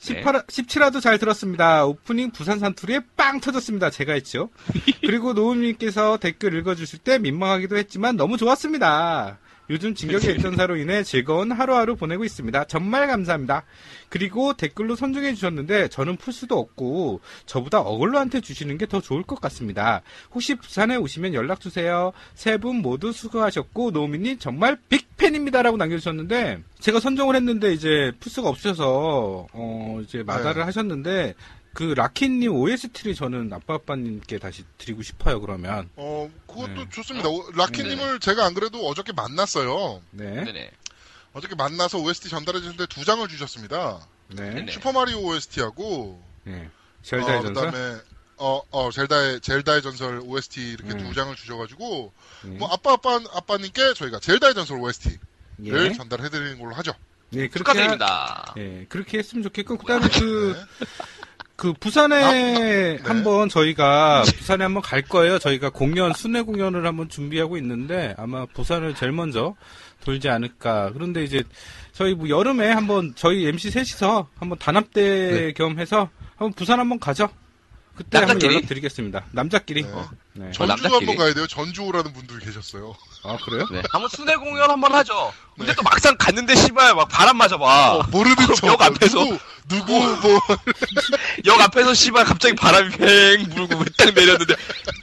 18, 17화도 잘 들었습니다. 오프닝 부산 산투리에 빵 터졌습니다. 제가 했죠. 그리고 노우님께서 댓글 읽어주실 때 민망하기도 했지만 너무 좋았습니다. 요즘 진격의 액전사로 인해 즐거운 하루하루 보내고 있습니다. 정말 감사합니다. 그리고 댓글러 선정해 주셨는데 저는 풀 수도 없고 저보다 어글로한테 주시는 게 더 좋을 것 같습니다. 혹시 부산에 오시면 연락 주세요. 세 분 모두 수고하셨고 노우미님 정말 big fan입니다라고 남겨주셨는데 제가 선정을 했는데 이제 풀수가 없으셔서 어 이제 마다를 네. 하셨는데 그 라키님 OST를 저는 아빠 아빠님께 다시 드리고 싶어요. 그러면 어, 그것도 네. 좋습니다. 오, 라키님을 제가 안 그래도 어저께 만났어요. 네, 네네. 어저께 만나서 OST 전달해 주는데 두 장을 주셨습니다. 네, 네네. 슈퍼 마리오 OST하고, 네. 젤다의 어, 전설. 그다음에, 어, 어, 젤다의, 젤다의 전설 OST 이렇게 네. 두 장을 주셔가지고, 네. 뭐, 아빠, 아빠, 아빠님께 저희가 젤다의 전설 OST를 예. 전달해 드리는 걸로 하죠. 네, 그렇게 축하드립니다. 하- 예, 그렇게 했으면 좋겠고 그 다음에 그 네. 그 부산에 아, 네. 한번 저희가 부산에 한번 갈 거예요. 저희가 공연 순회 공연을 한번 준비하고 있는데 아마 부산을 제일 먼저 돌지 않을까. 그런데 이제 저희 뭐 여름에 한번 저희 MC 셋이서 한번 단합대 네. 겸해서 한번 부산 한번 가죠. 그때 한번 남자끼리? 연락드리겠습니다. 남자끼리. 네. 네. 전주도 남자끼리. 한번 가야 돼요. 전주 오라는 분들이 계셨어요. 아 그래요? 네. 한번 순회 공연 한번 하죠. 근데 또 막상 갔는데 씨발 막 바람 맞아 봐. 어, 모르는 척. 역 앞에서. 누구, 누구, 뭐, 역 앞에서 씨발 갑자기 바람이 팽 불고 딱 내렸는데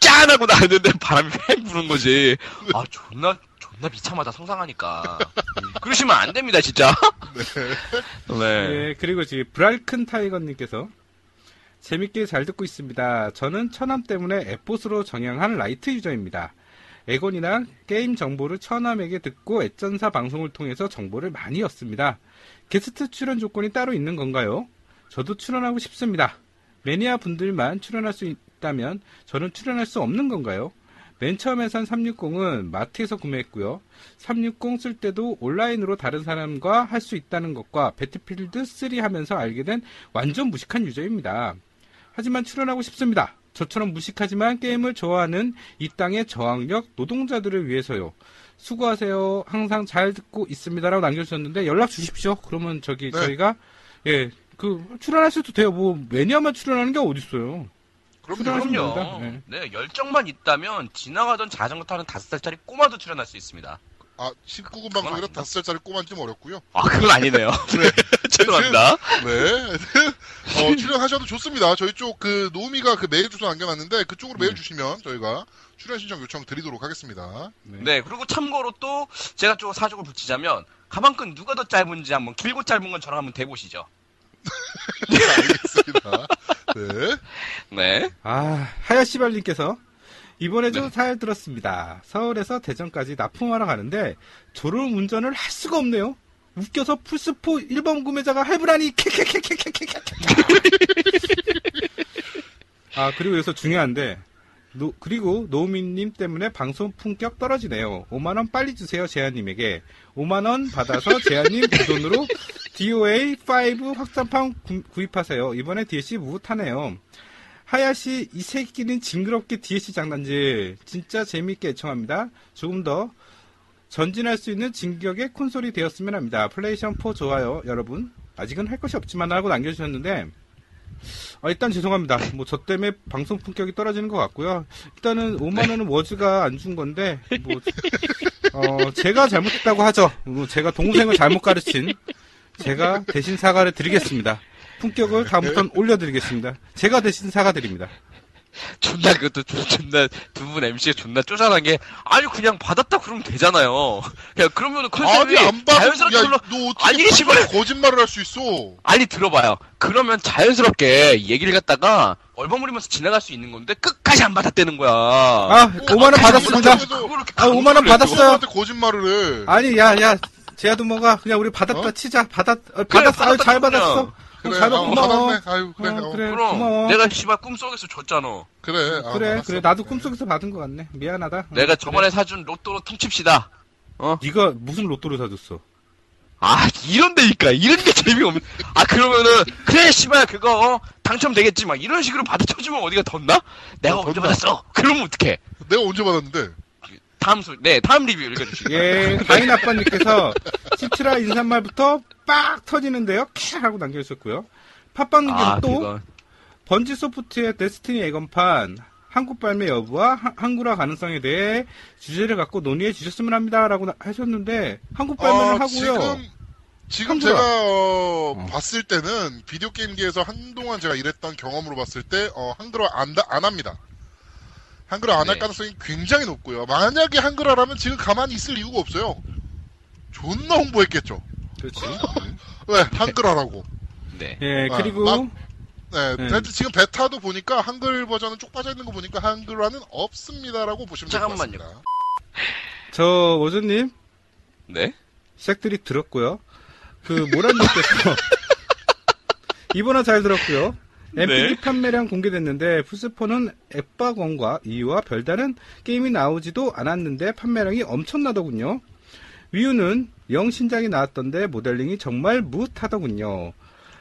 짠 하고 나왔는데 바람이 팽 부는 거지. 아 존나 존나 비참하다 상상하니까. 음, 그러시면 안 됩니다 진짜. 네. 예, 그리고 지금 브랄큰 타이거님께서 재밌게 잘 듣고 있습니다. 저는 천암 때문에 에포스로 전향한 라이트 유저입니다. 엑원이나 게임 정보를 천암에게 듣고 엑전사 방송을 통해서 정보를 많이 얻습니다. 게스트 출연 조건이 따로 있는 건가요? 저도 출연하고 싶습니다. 매니아 분들만 출연할 수 있다면 저는 출연할 수 없는 건가요? 맨 처음에 산 360은 마트에서 구매했고요. 360 쓸 때도 온라인으로 다른 사람과 할 수 있다는 것과 배틀필드 3 하면서 알게 된 완전 무식한 유저입니다. 하지만 출연하고 싶습니다. 저처럼 무식하지만 게임을 좋아하는 이 땅의 저항력 노동자들을 위해서요. 수고하세요. 항상 잘 듣고 있습니다라고 남겨주셨는데 연락 주십시오. 그러면 저기 네. 저희가 예 그 출연할 수도 돼요. 뭐 매니아만 출연하는 게 어딨어요. 그럼요. 출연하시면 그럼요. 됩니다. 네. 네 열정만 있다면 지나가던 자전거 타는 다섯 살짜리 꼬마도 출연할 수 있습니다. 아, 19금 방송이라 아닌가? 5살짜리 꼬만 좀 어렵고요. 아 그건 아니네요. 네. 죄송합니다. 네. 어, 출연하셔도 좋습니다. 저희 쪽 그 노미가 그 메일 주소 남겨놨는데 그쪽으로 메일 주시면 저희가 출연 신청 요청 드리도록 하겠습니다. 네, 그리고 참고로 또 제가 좀 사족을 붙이자면 가방끈 누가 더 짧은지 한번 길고 짧은 건 저랑 한번 대보시죠. 알겠습니다. 네. 네. 아, 하야시발님께서 이번에도 잘 들었습니다. 서울에서 대전까지 납품하러 가는데 졸음 운전을 할 수가 없네요. 웃겨서 풀스포 1번 구매자가 할부라니 캐캐캐캐캐캐캐 아 그리고 여기서 중요한데 노- 그리고 노우미님 때문에 방송 품격 떨어지네요. 5만원 빨리 주세요 재한님에게 5만원 받아서 재한님 그 돈으로 DOA5 확장판 구, 구입하세요. 이번에 DLC 무타네요. 하야시 이 새끼는 징그럽게 DLC 장난질 진짜 재밌게 애청합니다. 조금 더 전진할 수 있는 진격의 콘솔이 되었으면 합니다. 플레이스테이션 4 좋아요 여러분. 아직은 할 것이 없지만 하고 남겨주셨는데 아, 일단 죄송합니다. 뭐 저 때문에 방송 품격이 떨어지는 것 같고요. 일단은 5만 원은 워즈가 안 준 건데 뭐 어, 제가 잘못했다고 하죠. 뭐 제가 동생을 잘못 가르친 제가 대신 사과를 드리겠습니다. 품격을 다음부터는 올려드리겠습니다. 제가 대신 사과드립니다. 존나 그것도 존- 존나 두 분 MC가 존나 쪼잔한 게 아니 그냥 받았다 그러면 되잖아요. 그냥 그러면은 컨셉이 아니 안 받고 자연스럽게 흘러 야너 어떻게 아니, 씨발. 거짓말을 할 수 있어? 아니 들어봐요. 그러면 자연스럽게 얘기를 갖다가 얼버무리면서 지나갈 수 있는 건데 끝까지 안 받았다는 거야. 아, 5만 원 받았습니다. 아, 5만 원 받았어요. 사람한테 거짓말을 해. 아니, 야, 야, 제아도모가 그냥 우리 받았다 어? 치자. 받았, 어, 받았어. 아유, 잘 받았다 받았어. 그냥. 어, 그래, 잘 받, 아, 고마워. 받았네. 아유, 그래, 어, 어. 그래, 그럼 고마워. 내가 씨발 꿈속에서 줬잖아. 그래. 아, 그래, 알았어. 그래. 나도 꿈속에서 받은 것 같네. 미안하다. 어, 내가 저번에 사준 로또로 퉁칩시다. 네가 무슨 로또를 사줬어? 아 이런데니까 이런 게 재미없는. 아 그러면은 그래 씨발 그거 어, 당첨되겠지 막 이런 식으로 받아쳐주면 어디가 덧나? 내가 어, 언제. 받았어? 그러면 어떡해? 내가 언제 받았는데? 다음 소, 네 다음 리뷰 읽어주시죠. 예, 다인 아빠님께서 시트라 인사말부터 빡 터지는데요. 캬 하고 남겨주셨고요. 팟빵님께서 아또 번지 소프트의 데스티니 애건판 한국 발매 여부와 하- 한국화 가능성에 대해 주제를 갖고 논의해 주셨으면 합니다라고 나- 하셨는데 한국 발매는 어, 하고요. 지금 지금. 제가 어, 어. 봤을 때는 비디오 게임계에서 한동안 제가 일했던 경험으로 봤을 때 어, 한글화 안, 다- 안 합니다. 한글화 안할 네. 가능성이 굉장히 높고요. 만약에 한글화라면 지금 가만히 있을 이유가 없어요. 존나 홍보했겠죠. 그렇지. 왜 한글화라고? 네. 예, 아, 그리고 막- 네, 네. 베- 지금 베타도 보니까 한글 버전은 쪽 빠져 있는 거 보니까 한글화는 없습니다라고 보시면 될 것 잠깐만요. 같습니다. 저 오조님 네. 색들이 들었고요. 그 모란님께서 이번화 잘 들었고요. MPD 네. 판매량 공개됐는데 플스4는 앱박원과 이유와 별다른 게임이 나오지도 않았는데 판매량이 엄청나더군요. 위유는 영 신작이 나왔던데 모델링이 정말 무하더군요.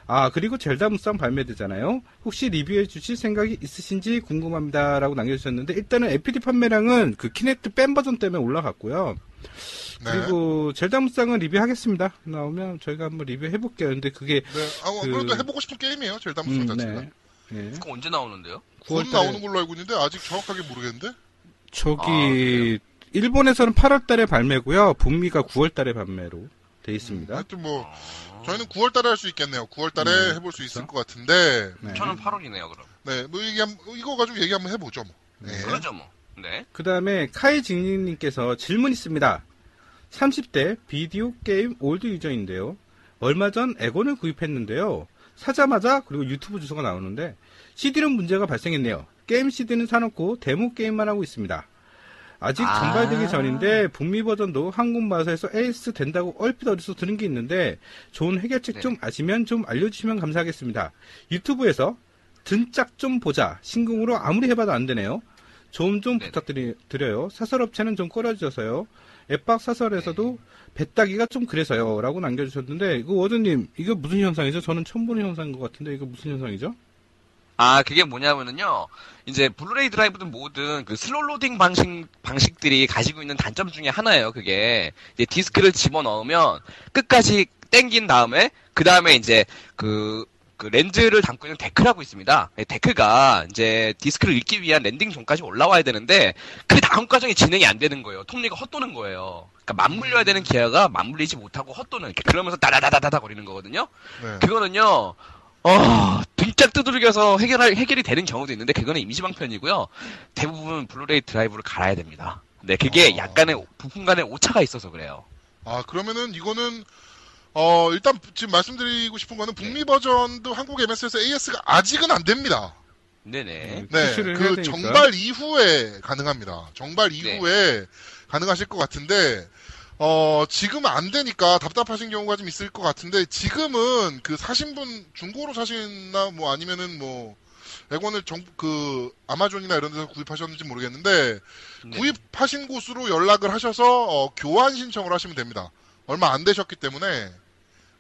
아 그리고 젤다 무쌍 발매되잖아요. 혹시 리뷰해 주실 생각이 있으신지 궁금합니다라고 남겨주셨는데 일단은 MPD 판매량은 그 키네트 뺀 버전 때문에 올라갔고요. 네. 그리고 젤다 무쌍은 리뷰하겠습니다. 나오면 저희가 한번 리뷰해 볼게요. 근데 그게 네. 아, 그- 그래도 해보고 싶은 게임이에요. 젤다 무쌍 음, 자체가. 네. 예. 그거 언제 나오는데요? 곧 9월 나오는 달에 걸로 알고 있는데 아직 정확하게 모르겠는데. 저기 아? 일본에서는 8월 달에 발매고요. 북미가 9월 달에 발매로 돼 있습니다. 하여튼 뭐 저희는 9월 달에 할 수 있겠네요. 9월 달에 네, 해볼 수 있을 그렇죠. 것 같은데. 네. 저는 8월이네요 그럼. 네, 뭐 얘기 한 이거 가지고 얘기 한번 해보죠. 뭐. 네. 그러죠 뭐. 네. 그 다음에 카이징님께서 질문 있습니다. 30대 비디오 게임 old 유저인데요. 얼마 전 엑원을 구입했는데요. 사자마자 그리고 유튜브 주소가 나오는데 CD는 문제가 발생했네요. 게임 CD는 사놓고 데모 게임만 하고 있습니다. 아직 아. 정발되기 전인데 북미 버전도 한국 마소에서 AS 된다고 얼핏 어디서 들은 게 있는데 좋은 해결책 네. 좀 아시면 좀 알려주시면 감사하겠습니다. 유튜브에서 등짝 좀 보자 신궁으로 아무리 해봐도 안 되네요. 좀 좀. 부탁드려요. 사설업체는 좀 꺼려져서요. 엑박 사설에서도 배따기가 좀 그래서요. 라고 남겨주셨는데, 이거 워즈님, 이거 무슨 현상이죠? 저는 처음 보는 현상인 것 같은데, 이거 무슨 현상이죠? 아, 그게 뭐냐면은요, 이제 블루레이 드라이브든 뭐든 그 slot loading 방식, 방식들이 가지고 있는 단점 중에 하나예요, 그게. 이제 디스크를 집어 넣으면 끝까지 땡긴 다음에, 그 다음에 이제 그, 그 렌즈를 담고 있는 데크라고 있습니다. 예, 데크가 이제 디스크를 읽기 위한 landing zone까지 올라와야 되는데, 그 다음 과정이 진행이 안 되는 거예요. 톱니가 헛도는 거예요. 그러니까 맞물려야 되는 기어가 맞물리지 못하고 헛도는, 이렇게 그러면서 따다다다다다 거리는 거거든요. 네. 그거는요, 어, 등짝 두들겨서 해결할, 해결이 되는 경우도 있는데, 그거는 임시방편이고요. 대부분 블루레이 드라이브를 갈아야 됩니다. 네, 그게 어. 약간의 부품 간의 오차가 있어서 그래요. 아 그러면은 이거는 어 일단 지금 말씀드리고 싶은 거는 북미 네. 버전도 한국 MS에서 AS가 아직은 안 됩니다. 네네. 네, 해야 그. 정발 이후에 가능합니다. 정발 네. 이후에 가능하실 것 같은데, 어, 지금 안 되니까 답답하신 경우가 좀 있을 것 같은데, 지금은 그 사신 분, 중고로 사시나, 뭐 아니면은 뭐, 액원을 정, 그, 아마존이나 이런 데서 구입하셨는지 모르겠는데, 네. 구입하신 곳으로 연락을 하셔서, 어, 교환 신청을 하시면 됩니다. 얼마 안 되셨기 때문에,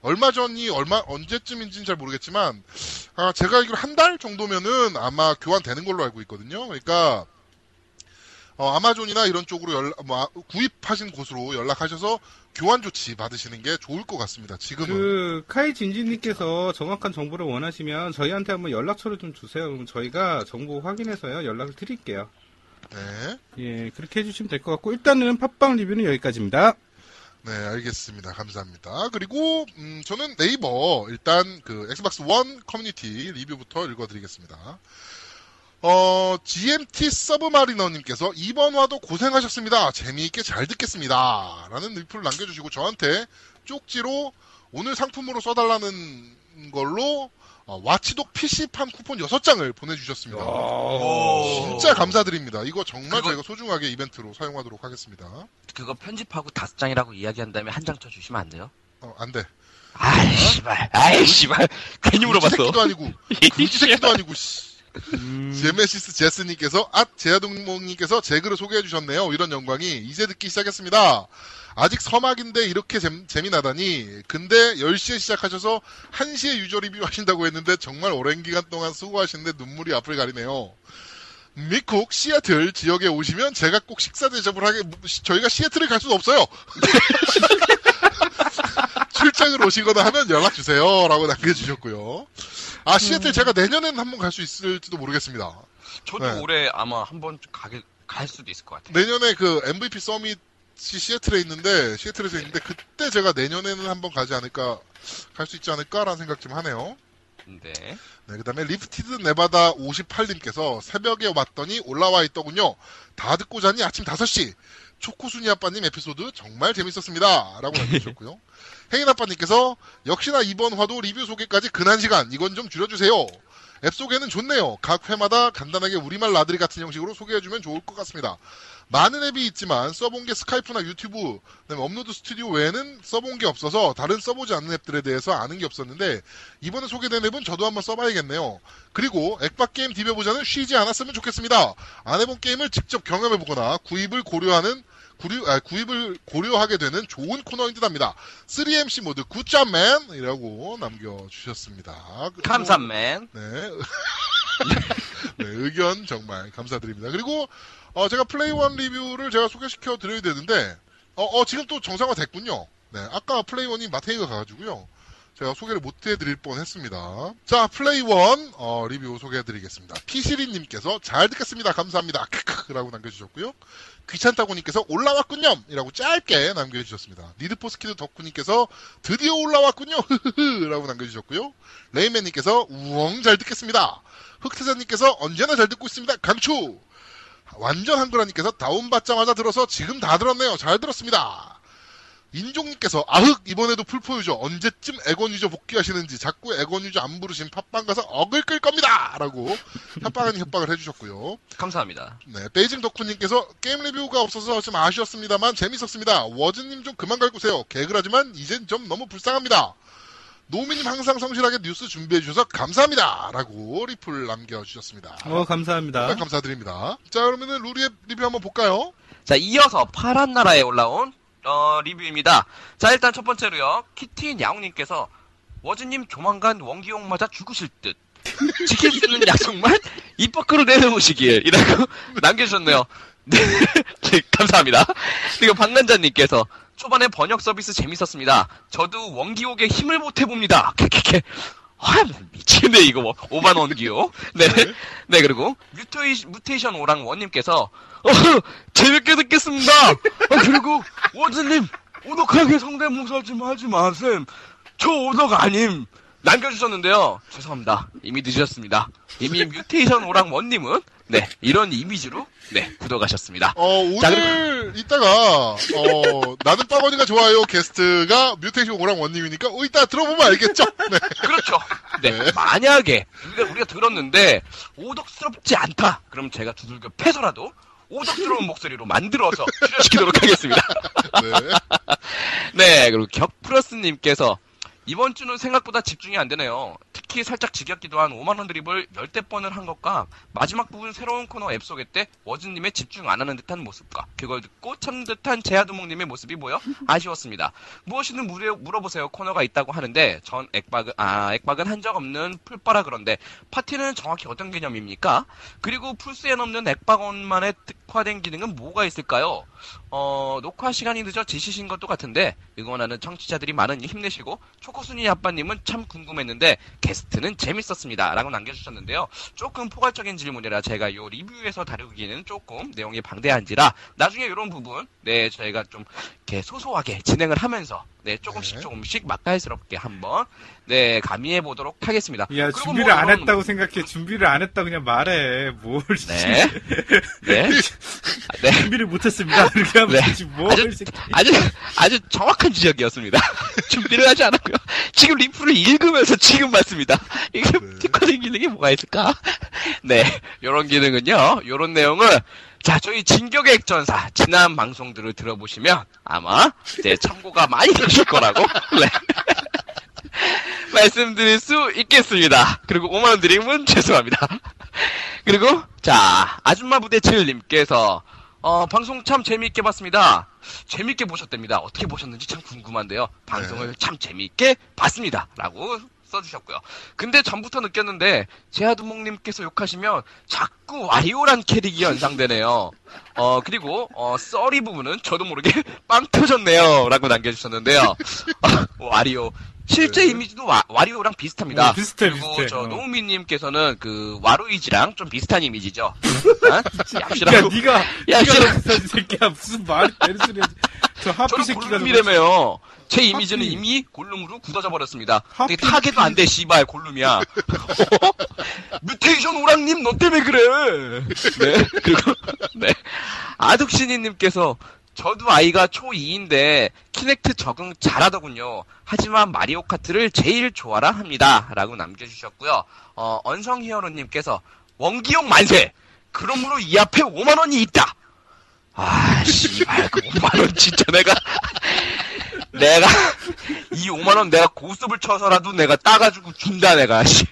얼마 전이 얼마 언제쯤인지는 잘 모르겠지만 아, 제가 알기로 한달 정도면은 아마 교환되는 걸로 알고 있거든요. 그러니까 어, 아마존이나 이런 쪽으로 연락, 뭐, 아, 구입하신 곳으로 연락하셔서 교환 조치 받으시는 게 좋을 것 같습니다. 지금은. 그, 카이 진진님께서 정확한 정보를 원하시면 저희한테 한번 연락처를 좀 주세요. 그럼 저희가 정보 확인해서요, 연락을 드릴게요. 네. 예, 그렇게 해주시면 될 것 같고, 일단은 팟빵 리뷰는 여기까지입니다. 네, 알겠습니다. 감사합니다. 그리고 음, 저는 네이버 일단 그 엑스박스 원 커뮤니티 리뷰부터 읽어드리겠습니다. 어, GMT 서브마리너님께서 이번 화도 고생하셨습니다. 재미있게 잘 듣겠습니다. 라는 리플을 남겨주시고 저한테 쪽지로 오늘 상품으로 써달라는 걸로 어, 와치독 PC판 쿠폰 6장을 보내주셨습니다. 진짜 감사드립니다. 이거 정말 그거- 저희가 소중하게 이벤트로 사용하도록 하겠습니다. 그거 편집하고 다섯 장이라고 이야기한 다음에 한 장 쳐주시면 안 돼요? 어, 안 돼. 아이 씨발 아이 씨발 괜히 물어봤어 새끼도 아니고, 그지 새끼도 아니고, 씨. 제메시스 제스님께서, 앗, 제아동몽님께서 제 글을 소개해 주셨네요. 이런 영광이 이제 듣기 시작했습니다. 아직 서막인데 이렇게 재, 재미나다니. 근데 10시에 시작하셔서 1시에 유저 리뷰 하신다고 했는데 정말 오랜 기간 동안 수고하시는데 눈물이 앞을 가리네요. 미국 시애틀 지역에 오시면 제가 꼭 식사 대접을 하게, 저희가 시애틀을 갈 수는 없어요. 출장을 오시거나 하면 연락 주세요. 라고 남겨주셨고요. 아, 시애틀 제가 내년에는 한번 갈 수 있을지도 모르겠습니다. 저도 네. 올해 아마 한번 가게 갈 수도 있을 것 같아요 내년에 그 MVP 서밋이 시애틀에 있는데, 시애틀에서 있는데, 그때 제가 내년에는 한번 가지 않을까, 갈 수 있지 않을까라는 생각 좀 하네요. 네 네, 그 다음에 리프티드 네바다 58님께서 새벽에 왔더니 올라와 있더군요. 다 듣고 자니 아침 5시. 초코순이 아빠님 에피소드 정말 재밌었습니다. 라고 남겨주셨고요. 혜인 아빠님께서 역시나 이번 화도 리뷰 소개까지 근 한 시간 이건 좀 줄여주세요. 앱 소개는 좋네요. 각 회마다 간단하게 우리말 나들이 같은 형식으로 소개해주면 좋을 것 같습니다. 많은 앱이 있지만 써본 게 스카이프나 유튜브, 그다음에 업로드 스튜디오 외에는 써본 게 없어서 다른 써보지 않는 앱들에 대해서 아는 게 없었는데 이번에 소개된 앱은 저도 한번 써봐야겠네요. 그리고 액박 게임 디벼보자는 쉬지 않았으면 좋겠습니다. 안 해본 게임을 직접 경험해보거나 구입을 고려하는 구류, 아, 구입을 고려하게 되는 좋은 코너인 듯합니다. 3MC 모두 good job man이라고 남겨주셨습니다. 감사맨 네. 네, 의견 정말 감사드립니다. 그리고 어, 제가 플레이원 리뷰를 제가 소개시켜 드려야 되는데 어, 어, 지금 또 정상화 됐군요. 네, 아까 플레이원이 맛탱이가 가가지고요. 제가 소개를 못 해드릴 뻔 했습니다. 자, 플레이원, 어, 리뷰 소개해드리겠습니다. 피시리님께서 잘 듣겠습니다. 감사합니다. 크크라고 남겨주셨고요. 귀찮다고님께서 올라왔군요! 이라고 짧게 남겨주셨습니다. 니드포스피드 덕후님께서 드디어 올라왔군요! 흐흐흐! 라고 남겨주셨고요. 레이맨님께서 우엉 잘 듣겠습니다. 흑태자님께서 언제나 잘 듣고 있습니다. 강추! 완전 한글화님께서 다운받자마자 들어서 지금 다 들었네요. 잘 들었습니다. 인종님께서 아흑 이번에도 플포 유저 언제쯤 엑원 유저 복귀하시는지 자꾸 엑원 유저 안 부르심 팟빵 가서 어그로 끌 겁니다! 라고 협박 아닌 협박을 해주셨고요. 감사합니다. 네 베이징 덕후님께서 게임 리뷰가 없어서 좀 아쉬웠습니다만 재밌었습니다. 워즈님 좀 그만 갈구세요. 개그라지만 이젠 좀 너무 불쌍합니다. 노미님 항상 성실하게 뉴스 준비해 주셔서 감사합니다. 라고 리플 남겨주셨습니다. 어, 감사합니다. 감사드립니다. 자 그러면은 루리웹 리뷰 한번 볼까요? 자, 이어서 파란 나라에 올라온 어, 리뷰입니다. 자, 일단 첫 번째로요. 키티 야옹님께서 워즈님 조만간 원기용 맞아 죽으실 듯. 지킬 수 있는 약속만 입 밖으로 내놓으시길 이라고 남겨주셨네요. 네, 네, 감사합니다. 그리고 박난자님께서 초반에 번역 서비스 재밌었습니다. 저도 원기옥에 힘을 못 해봅니다. 캐캐캐. 아, 미치겠네, 이거 뭐. 오반 원기옥. 네. 네, 그리고 뮤테이, 뮤테이션 오랑 원님께서 어, 재밌게 듣겠습니다. 어, 그리고 워즈님 오덕하게 성대모사 좀 하지 마셈. 저 오덕 아님. 남겨주셨는데요. 죄송합니다. 이미 늦으셨습니다. 이미 뮤테이션 오랑 원님은 네 이런 이미지로 네 구독하셨습니다. 어, 오늘 자, 이따가, 어, 나는 빠거니가 좋아요 게스트가 뮤테이션 오랑 원님이니까, 어, 이따 들어보면 알겠죠? 네. 그렇죠. 네, 만약에 우리가, 우리가 들었는데 오덕스럽지 않다. 그럼 제가 두들겨 패서라도 오덕스러운 목소리로 만들어서 출연시키도록 하겠습니다. 네. 네, 그리고 격플러스님께서 이번 주는 생각보다 집중이 안 되네요. 특히 살짝 지겹기도 한 5만원 드립을 열대 번을 한 것과 마지막 부분 새로운 코너 앱 소개 때 워즈님의 집중 안 하는 듯한 모습과 그걸 듣고 참는 듯한 제아두목님의 모습이 보여 아쉬웠습니다. 무엇이든 물어, 물어보세요 코너가 있다고 하는데 전 액박은, 아, 액박은 한 적 없는 풀바라 그런데 파티는 정확히 어떤 개념입니까? 그리고 풀스에 없는 액박원만의 특화된 기능은 뭐가 있을까요? 어, 녹화 시간이 늦어 지시신 것도 같은데 응원하는 청취자들이 많으니 힘내시고 초코순이 아빠님은 참 궁금했는데 게스트는 재밌었습니다. 라고 남겨주셨는데요. 조금 포괄적인 질문이라 제가 요 리뷰에서 다루기는 조금 내용이 방대한지라 나중에 이런 부분 네 저희가 좀 이렇게 소소하게 진행을 하면서 네 조금씩 네. 조금씩 맛깔스럽게 한번 네 가미해 보도록 하겠습니다 야 준비를 뭐 안 이런- 했다고 생각해. 준비를 안 했다 그냥 말해. 뭘 네. 네. 네. 준비를 못했습니다. 이렇게 하면 네. 뭘. 아주. 아주, 아주 정확한 지적이었습니다. 준비를 하지 않았고요. 지금 리플을 읽으면서 지금 봤습니다. 이게 네. 특화된 기능이 뭐가 있을까? 네. 요런 기능은요, 요런 내용을, 자, 저희 진격의 액전사, 지난 방송들을 들어보시면 아마, 네, 참고가 많이 되실 거라고, 네. 말씀드릴 수 있겠습니다. 그리고 5만 원 드리면 죄송합니다. 그리고, 자, 아줌마 부대칠님께서, 어, 방송 참 재미있게 봤습니다. 재미있게 보셨답니다. 어떻게 보셨는지 참 궁금한데요. 방송을 참 재미있게 봤습니다. 라고 써주셨고요. 근데 전부터 느꼈는데, 제아두목님께서 욕하시면 자꾸 와리오란 캐릭이 연상되네요. 어, 그리고, 어, 썰이 부분은 저도 모르게 빵 터졌네요. 라고 남겨주셨는데요. 어, 와리오. 실제 네. 이미지도 와, 와리오랑 비슷합니다. 어, 비슷해, 그리고 비슷해. 저 어. 노우미님께서는 그 와루이지랑 좀 비슷한 이미지죠. 어? 야, 네가 싫어. 비슷한 새끼야 무슨 말이 되는 소리야. 저 하피 새끼가 골룸이라며요. 제 이미지는 하필. 이미 골룸으로 굳어져 버렸습니다. 근데 타게도 안 돼, 씨발, 골룸이야. 뮤테이션 오랑님, 너 때문에 그래. 네, 그리고, 네. 아득신이님께서, 저도 아이가 초2인데, 키넥트 적응 잘하더군요. 하지만 마리오 카트를 제일 좋아라 합니다. 라고 남겨주셨고요. 어, 언성 히어로님께서, 원기옥 만세! 그러므로 이 앞에 5만원이 있다! 아, 씨발, 그 5만원 진짜 내가, 내가, 이 5만 원 내가 고스톱을 쳐서라도 내가 따가지고 준다, 내가, 씨.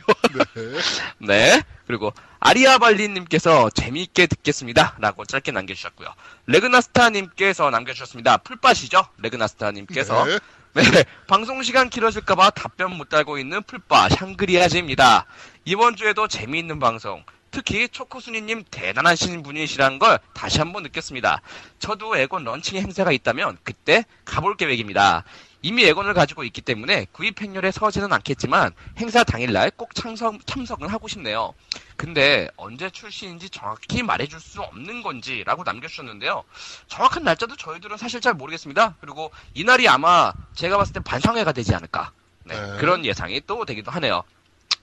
네. 그리고, 아리아발리님께서 재미있게 듣겠습니다. 라고 짧게 남겨주셨고요. 레그나스타님께서 남겨주셨습니다. 풀밭이죠? 레그나스타님께서. 네. 네, 방송 시간 길어질까봐 답변 못 달고 있는 풀바 샹그리아즈입니다. 이번 주에도 재미있는 방송, 특히 초코순이님 대단하신 분이시라는 걸 다시 한번 느꼈습니다. 저도 에곤 런칭 행사가 있다면 그때 가볼 계획입니다. 이미 에곤을 가지고 있기 때문에 구입 행렬에 서지는 않겠지만 행사 당일날 꼭 참석, 참석은 하고 싶네요. 근데 언제 출시인지 정확히 말해줄 수 없는 건지라고 남겨주셨는데요. 정확한 날짜도 저희들은 사실 잘 모르겠습니다. 그리고 이날이 아마 제가 봤을 때 반상회가 되지 않을까. 네, 네. 그런 예상이 또 되기도 하네요.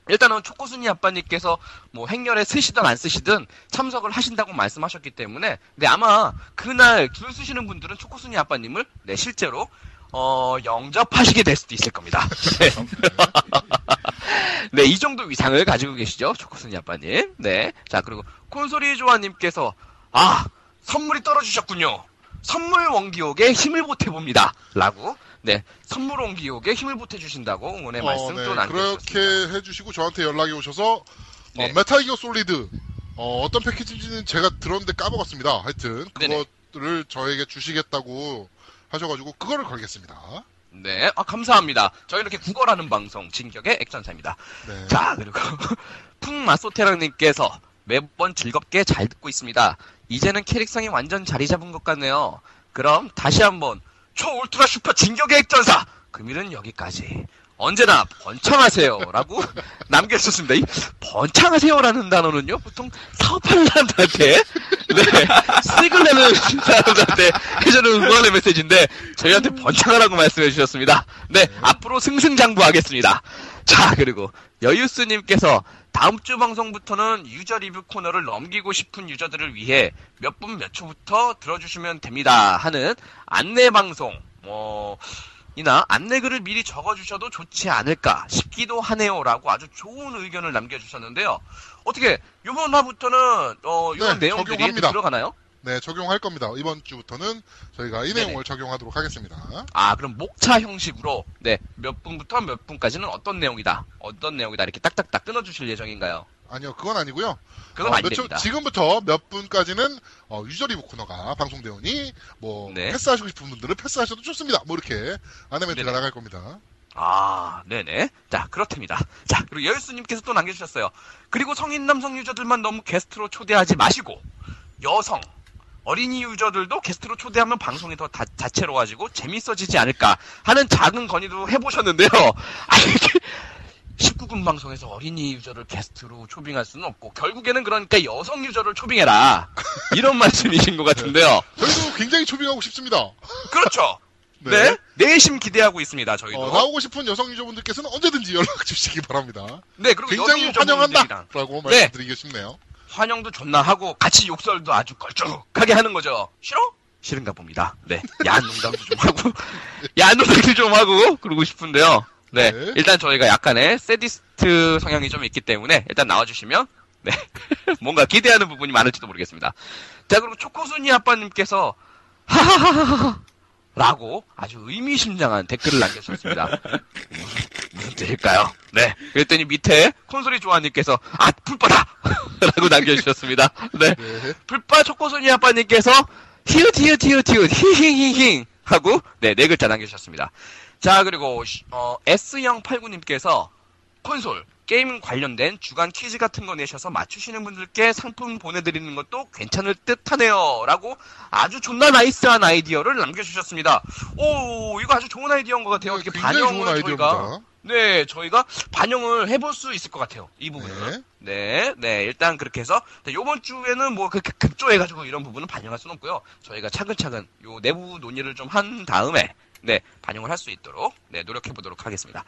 일단은 초코순이 아빠님께서 뭐 행렬에 쓰시든 안 쓰시든 참석을 하신다고 말씀하셨기 때문에 네 아마 그날 줄 쓰시는 분들은 초코순이 아빠님을 네 실제로 어 영접하시게 될 수도 있을 겁니다. 네. 네, 이 정도 위상을 가지고 계시죠, 초코순이 아빠님. 네. 자, 그리고 콘솔이 조아님께서, 아, 선물이 떨어지셨군요. 선물 원기옥에 힘을 보태봅니다. 라고, 네, 선물 원기옥에 힘을 보태주신다고 응원의 말씀 어, 또 네. 남겨주셨습니다. 그렇게 해주시고 저한테 연락이 오셔서 네. 어, 메탈 기어 솔리드 어, 떤 패키지인지는 제가 들었는데 까먹었습니다. 하여튼 네네. 그것들을 저에게 주시겠다고 하셔가지고 그거를 걸겠습니다. 네, 아, 감사합니다. 저희 이렇게 구걸하는 방송, 진격의 액전사입니다. 네. 자, 그리고 풍마소테랑님께서 매번 즐겁게 잘 듣고 있습니다. 이제는 캐릭성이 완전 자리 잡은 것 같네요. 그럼 다시 한번 초울트라 슈퍼 진격의 액전사 금일은 여기까지. 언제나 번창하세요라고 남겨주셨습니다. 이 번창하세요라는 단어는요 보통 사업하는 사람들한테 네 수익을 내는 사람들한테 해주는 응원의 메시지인데 저희한테 번창하라고 말씀해 주셨습니다. 네 앞으로 승승장구하겠습니다. 자 그리고 여유스님께서 다음 주 방송부터는 유저 리뷰 코너를 넘기고 싶은 유저들을 위해 몇 분 몇 초부터 들어주시면 됩니다 하는 안내 방송 뭐 이나 안내글을 미리 적어주셔도 좋지 않을까 싶기도 하네요라고 아주 좋은 의견을 남겨주셨는데요. 어떻게 이번 화부터는 어 이런 네, 내용들이 적용합니다. 들어가나요? 네, 적용할 겁니다. 이번 주부터는 저희가 이 네네. 내용을 적용하도록 하겠습니다. 아 그럼 목차 형식으로 네 몇 분부터 몇 분까지는 어떤 내용이다 어떤 내용이다 이렇게 딱딱딱 끊어주실 예정인가요? 아니요, 그건 아니고요. 그건 어, 안몇 초- 됩니다. 지금부터 몇 분까지는 어, 유저 리뷰 코너가 방송되오니 뭐 네. 패스하시고 싶은 분들은 패스하셔도 좋습니다. 뭐 이렇게 안내 멘트가 네네. 나갈 겁니다. 아, 네네. 자, 그렇답니다. 자, 그리고 여유수님께서 또 남겨주셨어요. 그리고 성인 남성 유저들만 너무 게스트로 초대하지 마시고, 여성, 어린이 유저들도 게스트로 초대하면 방송이 더 다, 자체로워지고 재밌어지지 않을까 하는 작은 건의도 해보셨는데요. 아니, 19금 방송에서 어린이 유저를 게스트로 초빙할 수는 없고 결국에는 그러니까 여성 유저를 초빙해라 이런 말씀이신 것 같은데요. 저희도 굉장히 초빙하고 싶습니다. 그렇죠. 네. 내심 기대하고 있습니다. 저희도. 어, 나오고 싶은 여성 유저분들께서는 언제든지 연락 주시기 바랍니다. 네, 그리고 굉장히 유저분들이랑 환영한다 라고 네. 말씀드리기 싶네요. 환영도 존나 하고 같이 욕설도 아주 걸쭉하게 하는 거죠. 싫어? 싫은가 봅니다. 네. 야한 농담도 좀 하고 야한 농담도 좀 하고 그러고 싶은데요. 네. 네. 일단 저희가 약간의 세디스트 성향이 좀 있기 때문에 일단 나와주시면 네. 뭔가 기대하는 부분이 많을지도 모르겠습니다. 자, 그리고 초코순이 아빠님께서 하하하하 라고 아주 의미심장한 댓글을 남겨주셨습니다. 무슨, 무슨 뜻일까요? 네. 그랬더니 밑에 콘솔이 조아님께서 아, 풀빠다! 라고 남겨주셨습니다. 네. 네. 불빠 초코순이 아빠님께서 히읗 히읗 히읗 히읗 히힝히힝 하고 네, 네 글자 남겨주셨습니다. 자, 그리고 어, S089님께서 콘솔 게임 관련된 주간 퀴즈 같은 거 내셔서 맞추시는 분들께 상품 보내드리는 것도 괜찮을 듯하네요. 라고 아주 존나 나이스한 아이디어를 남겨주셨습니다. 오, 이거 아주 좋은 아이디어인 것 같아요. 이렇게 반영을 저희가. 네, 저희가 반영을 해볼 수 있을 것 같아요. 이 부분은. 네, 네, 일단 그렇게 해서 네, 요번 주에는 뭐 그렇게 급조해가지고 이런 부분은 반영할 수는 없고요. 저희가 차근차근 요 내부 논의를 좀 한 다음에 네 반영을 할 수 있도록 네 노력해 보도록 하겠습니다.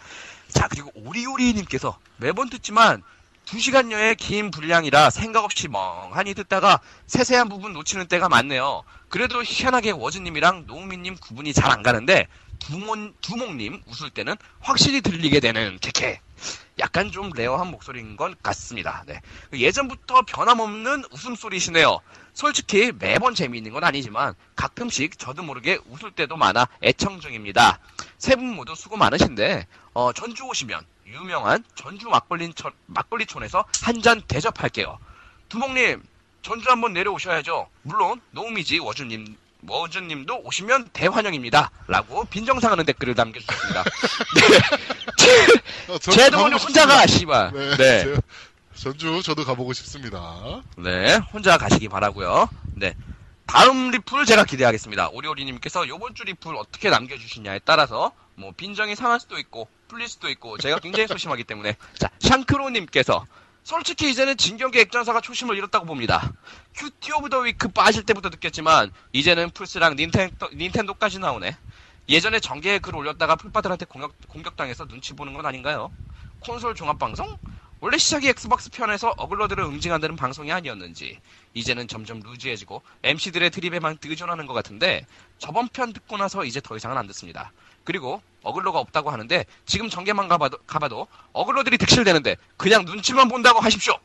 자 그리고 오리오리님께서 매번 듣지만 2시간여의 긴 분량이라 생각 없이 멍하니 듣다가 세세한 부분 놓치는 때가 많네요. 그래도 희한하게 워즈님이랑 노우미님 구분이 잘 안 가는데 두몬, 두목님 웃을 때는 확실히 들리게 되는 케케. 약간 좀 rare한 목소리인 것 같습니다. 네. 예전부터 변함없는 웃음소리시네요. 솔직히 매번 재미있는 건 아니지만 가끔씩 저도 모르게 웃을 때도 많아 애청 중입니다. 세 분 모두 수고 많으신데 어, 전주 오시면 유명한 전주 막걸리촌, 막걸리촌에서 한 잔 대접할게요. 두목님 전주 한번 내려오셔야죠. 물론 노우미지 워주님 워즈님도 오시면 대환영입니다. 라고 빈정상하는 댓글을 남겨주셨습니다. 네. 어, 저도 제도 가보고 혼자 가, 싶습니다. 씨발. 네. 네. 제- 전주 저도 가보고 싶습니다. 네, 혼자 가시기 바라고요. 네. 다음 리플 제가 기대하겠습니다. 오리오리님께서 요번 주 리플 어떻게 남겨주시냐에 따라서 뭐 빈정이 상할 수도 있고 풀릴 수도 있고 제가 굉장히 소심하기 때문에 자 샹크로님께서 솔직히 이제는 진격의 엑전사가 초심을 잃었다고 봅니다. Cutie of the Week 빠질 때부터 느꼈지만 이제는 플스랑 닌텐도, 닌텐도까지 나오네. 예전에 정게에 글 올렸다가 플빠들한테 공격, 공격당해서 눈치 보는 건 아닌가요? 콘솔 종합방송? 원래 시작이 엑스박스 편에서 어글러들을 응징한다는 방송이 아니었는지 이제는 점점 loose해지고 MC들의 드립에만 의존하는 것 같은데 저번 편 듣고 나서 이제 더 이상은 안 듣습니다. 그리고 어글러가 없다고 하는데 지금 정게만 가봐도, 가봐도 어글러들이 득실되는데 그냥 눈치만 본다고 하십시오.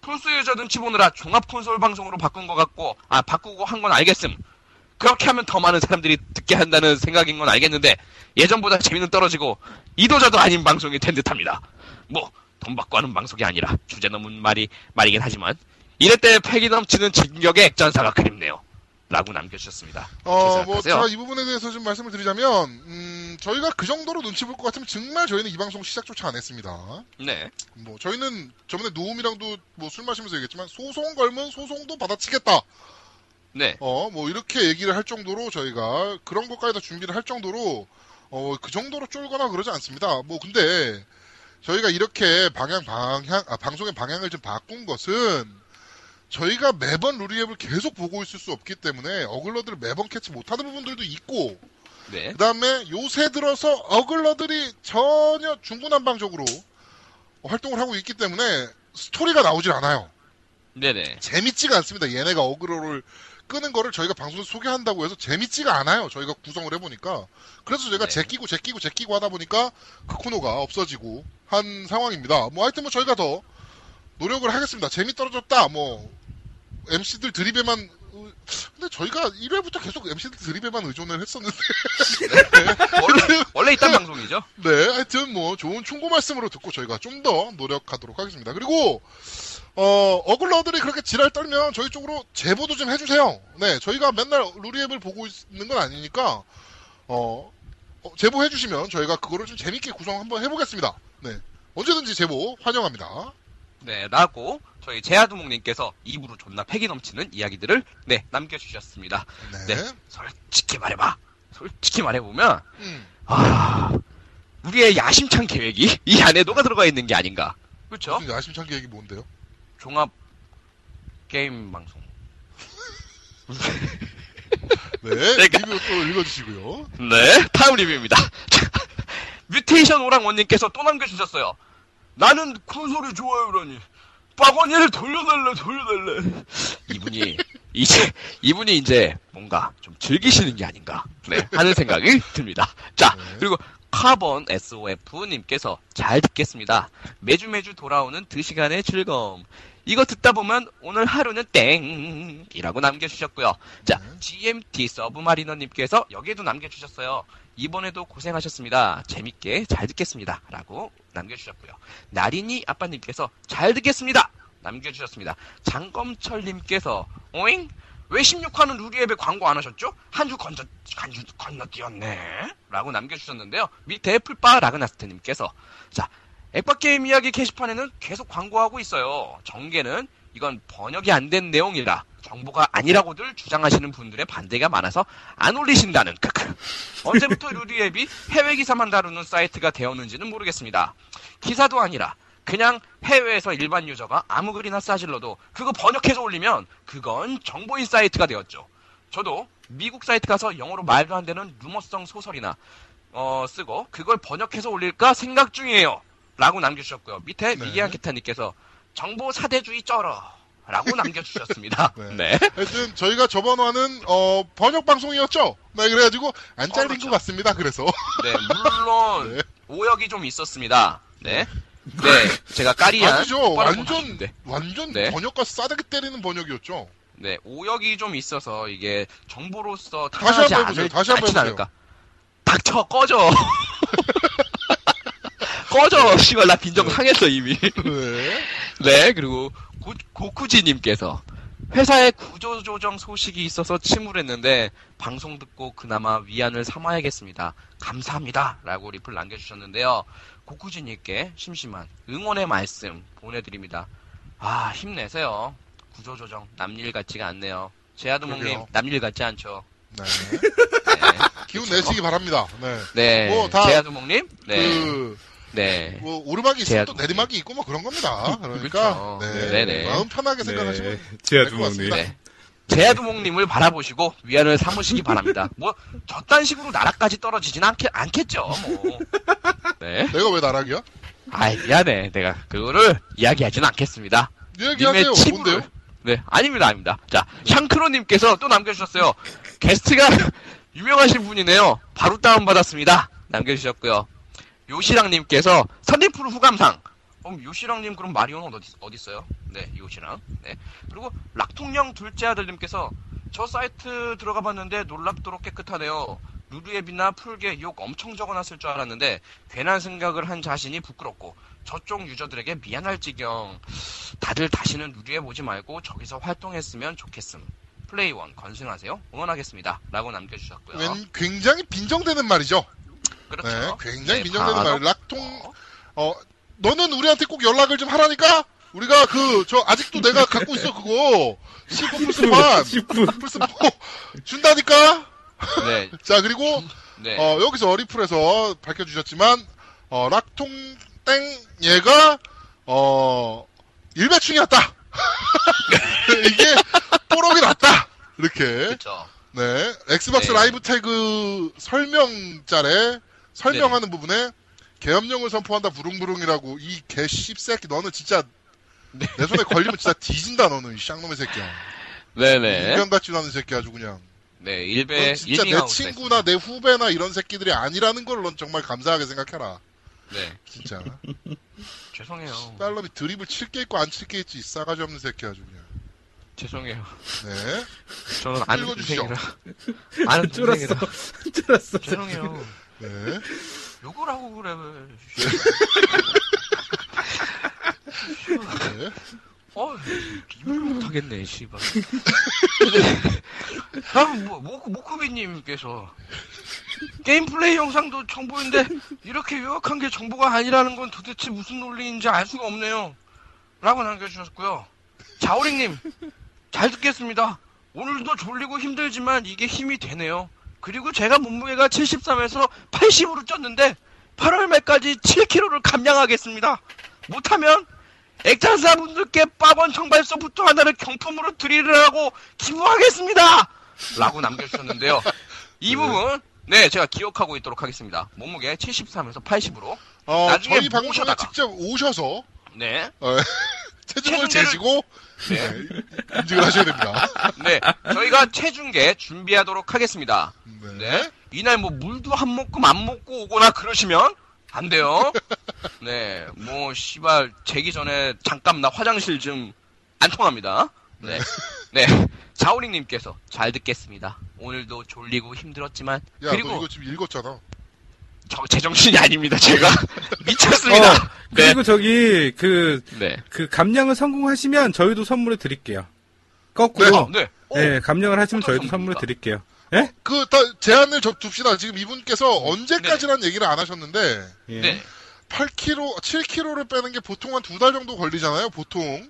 플스 유저 눈치 보느라 종합 콘솔 방송으로 바꾼 것 같고 아 바꾸고 한 건 알겠음. 그렇게 하면 더 많은 사람들이 듣게 한다는 생각인 건 알겠는데 예전보다 재미는 떨어지고 이도저도 아닌 방송이 된 듯합니다. 뭐 돈 받고 하는 방송이 아니라 주제 넘은 말이 말이긴 하지만 이럴 때 패기 넘치는 진격의 액전사가 그립네요. 라고 남겨주셨습니다. 어, 뭐? 제가 이 부분에 대해서 좀 말씀을 드리자면, 음, 저희가 그 정도로 눈치 볼 것 같으면 정말 저희는 이 방송 시작조차 안 했습니다. 네. 뭐, 저희는 저번에 노움이랑도 뭐 술 마시면서 얘기했지만, 소송 걸면 소송도 받아치겠다. 네. 어, 뭐, 이렇게 얘기를 할 정도로 저희가 그런 것까지 다 준비를 할 정도로, 어, 그 정도로 쫄거나 그러지 않습니다. 뭐, 근데, 저희가 이렇게 방향, 방향, 아, 방송의 방향을 좀 바꾼 것은, 저희가 매번 루리앱을 계속 보고 있을 수 없기 때문에 어글러들을 매번 캐치 못하는 부분들도 있고 네. 그 다음에 요새 들어서 어글러들이 전혀 중구난방적으로 활동을 하고 있기 때문에 스토리가 나오질 않아요. 네네. 재밌지가 않습니다. 얘네가 어그로를 끄는 거를 저희가 방송에서 소개한다고 해서 재밌지가 않아요. 저희가 구성을 해보니까. 그래서 저희가 네. 제끼고 제끼고 제끼고 하다 보니까 그 코너가 없어지고 한 상황입니다. 뭐 하여튼 뭐 저희가 더 노력을 하겠습니다. 재미 떨어졌다. 뭐 MC들 드립에만 의- 근데 저희가 1회부터 계속 MC들 드립에만 의존을 했었는데 원래, 원래 있단 방송이죠? 네, 하여튼 뭐 좋은 충고 말씀으로 듣고 저희가 좀 더 노력하도록 하겠습니다. 그리고 어, 어글러들이 그렇게 지랄 떨면 저희 쪽으로 제보도 좀 해주세요. 네, 저희가 맨날 루리앱을 보고 있는 건 아니니까 어, 어, 제보해 주시면 저희가 그거를 좀 재밌게 구성 한번 해보겠습니다. 네, 언제든지 제보 환영합니다. 네, 라고 저희 제아두목님께서 입으로 존나 패기 넘치는 이야기들을 네 남겨주셨습니다. 네. 네. 솔직히 말해봐. 솔직히 말해보면 음. 아 우리의 야심찬 계획이 이 안에 녹아 들어가 있는 게 아닌가. 그렇죠? 무슨 야심찬 계획이 뭔데요? 종합 게임 방송. 네. 그러니까- 리뷰 또 읽어주시고요. 네, 다음 리뷰입니다. 뮤테이션 오랑 원님께서 또 남겨주셨어요. 나는 콘솔이 좋아요라니. 빠거니를 돌려달래, 돌려달래. 이분이, 이제, 이분이 이제 뭔가 좀 즐기시는 게 아닌가. 네, 하는 생각이 듭니다. 자, 네. 그리고 카본 SOF님께서 잘 듣겠습니다. 매주 매주 돌아오는 2시간의 즐거움. 이거 듣다 보면 오늘 하루는 땡이라고 남겨주셨고요. 자, GMT 서브마리너님께서 여기에도 남겨주셨어요. 이번에도 고생하셨습니다. 재밌게 잘 듣겠습니다. 라고 남겨주셨고요. 나린이 아빠님께서 잘 듣겠습니다. 남겨주셨습니다. 장검철님께서 오잉? 왜 16화는 루리웹에 광고 안 하셨죠? 한주한주 건너뛰었네. 라고 남겨주셨는데요. 밑에 풀바 라그나스트님께서 자, 액박게임 이야기 게시판에는 계속 광고하고 있어요. 정게는 이건 번역이 안 된 내용이라 정보가 아니라고들 주장하시는 분들의 반대가 많아서 안 올리신다는 크크. 언제부터 루리웹이 해외 기사만 다루는 사이트가 되었는지는 모르겠습니다. 기사도 아니라 그냥 해외에서 일반 유저가 아무 글이나 싸질러도 그거 번역해서 올리면 그건 정보인 사이트가 되었죠. 저도 미국 사이트 가서 영어로 말도 안 되는 루머성 소설이나 어, 쓰고 그걸 번역해서 올릴까 생각 중이에요. 라고 남겨주셨고요. 밑에 네. 미개한 기타님께서 정보 사대주의 쩔어. 라고 남겨주셨습니다. 네. 네. 하여튼 저희가 저번 화는 어, 번역 방송이었죠. 네, 그래가지고 안 잘린 그렇죠. 것 같습니다. 그래서 네, 물론 네. 오역이 좀 있었습니다. 네. 네, 제가 까리한 아니죠. 완전. 완전 네. 번역과 싸대기 때리는 번역이었죠. 네, 오역이 좀 있어서 이게 정보로서 다시 한번 해보세요. 다시 한번 해보세요. 않을까. 닥쳐 꺼져. 꺼져. 씨발 나 빈정 상했어 이미. 네. 네, 그리고 고, 고쿠지님께서 회사에 구조조정 소식이 있어서 침울했는데 방송 듣고 그나마 위안을 삼아야겠습니다. 감사합니다. 라고 리플 남겨주셨는데요. 고쿠지님께 심심한 응원의 말씀 보내드립니다. 아, 힘내세요. 구조조정 남일 같지가 않네요. 제아드몽님. 남일 같지 않죠? 네. 네, 기운 내시기 바랍니다. 네. 네. 뭐, 다 제아드몽님? 네. 그, 네. 뭐, 오르막이 있으면 또 내리막이 있고 뭐 그런 겁니다. 그러니까, 그렇죠. 네. 네네. 마음 편하게 생각하시면 네. 제아 될것 같습니다. 두목님. 네. 제아두목님을 바라보시고 위안을 삼으시기 바랍니다. 뭐 저딴 식으로 나라까지 떨어지진 않겠, 않겠죠. 뭐. 네. 내가 왜 나락이야? 아이 미안해. 내가 그거를 이야기하지는 않겠습니다. 님의 치부를. 뭔데요? 네, 아닙니다, 아닙니다. 자, 샹크로님께서 또 남겨주셨어요. 게스트가 유명하신 분이네요. 바로 다운받았습니다. 남겨주셨고요. 요시랑님께서 선림프루 후감상. 그럼 요시랑님 그럼 마리오는 어디, 어디 있어요? 네, 요시랑. 네. 그리고 락통령 둘째 아들님께서 저 사이트 들어가 봤는데 놀랍도록 깨끗하네요. 루리웹이나 플게 욕 엄청 적어놨을 줄 알았는데 괜한 생각을 한 자신이 부끄럽고 저쪽 유저들에게 미안할 지경. 다들 다시는 루리웹 오지 말고 저기서 활동했으면 좋겠음. 플레이원 건승하세요. 응원하겠습니다. 라고 남겨주셨고요. 웬 굉장히 빈정대는 말이죠. 그렇죠. 네, 굉장히 네, 바로- 말. 락통, 어, 너는 우리한테 꼭 연락을 좀 하라니까? 우리가 그, 저, 아직도 내가 갖고 있어, 그거. 19 플스1, 19. 플스 4 준다니까? 네, 자, 그리고, 네. 어, 여기서 어리풀에서 밝혀주셨지만, 어, 락통 땡 얘가, 어, 일베충이었다! 이게, 뽀록이 났다! 이렇게. 그렇죠. 네. 엑스박스 네. 라이브 태그 설명짤에 설명하는 부분에 계엄령을 선포한다 부릉부릉이라고 이 개 씹새끼 너는 진짜 네. 내 손에 걸리면 진짜 뒤진다 너는 이 쌍놈의 새끼야. 네네. 인간 같지도 않은 새끼 아주 그냥. 네, 넌 일배, 진짜 내 친구나 내 후배나 이런 새끼들이 아니라는 걸 넌 정말 감사하게 생각해라. 네, 진짜. 죄송해요. 딸놈이 드립을 칠 게 있고 안 칠 게 있지 이 싸가지 없는 새끼 아주 그냥. 죄송해요. 네. 저는 아는 읽어주시죠. 동생이라. 아는 쫄았어. 동생이라. 쫄았어. 죄송해요. 네. 욕을 하고 그래. 네. 어, 리뷰를 못하겠네, 씨발. 다음, 뭐, 모쿠, 모쿠비님께서, 게임 플레이 영상도 정보인데, 이렇게 요약한 게 정보가 아니라는 건 도대체 무슨 논리인지 알 수가 없네요. 라고 남겨주셨고요. 자오링님, 잘 듣겠습니다. 오늘도 졸리고 힘들지만 이게 힘이 되네요. 그리고 제가 몸무게가 73에서 80으로 쪘는데 8월 말까지 7kg를 감량하겠습니다. 못하면 액자사분들께 빠번 청발서부터 하나를 경품으로 드리려고 기부하겠습니다. 라고 남겨주셨는데요. 이 부분 네 제가 기억하고 있도록 하겠습니다. 몸무게 73에서 80으로 어, 나중에 저희 방송에. 직접 오셔서 네 어, 체중을 재시고 네. 네, 인증을 하셔야 됩니다. 네, 저희가 체중계 준비하도록 하겠습니다. 네. 네. 이날 뭐 물도 한 모금 안 먹고 오거나 그러시면 안 돼요. 네, 뭐 씨발 재기 전에 잠깐 나 화장실 좀 안 통합니다. 네, 네. 자오링님께서 잘 듣겠습니다. 오늘도 졸리고 힘들었지만 야, 너 그리고 이거 지금 읽었잖아. 저 제정신이 아닙니다. 제가 미쳤습니다. 어, 네, 그리고 저기 그, 네. 그 감량을 성공하시면 저희도 선물을 드릴게요. 네, 거꾸로. 어, 네. 오, 네, 감량을 하시면 저희도 선물을? 드릴게요. 예? 그, 다, 제한을 접, 둡시다. 지금 이분께서 언제까지란 얘기를 안 하셨는데, 예. 네. 8kg, 7kg를 빼는 게 보통 한 두 달 정도 걸리잖아요, 보통.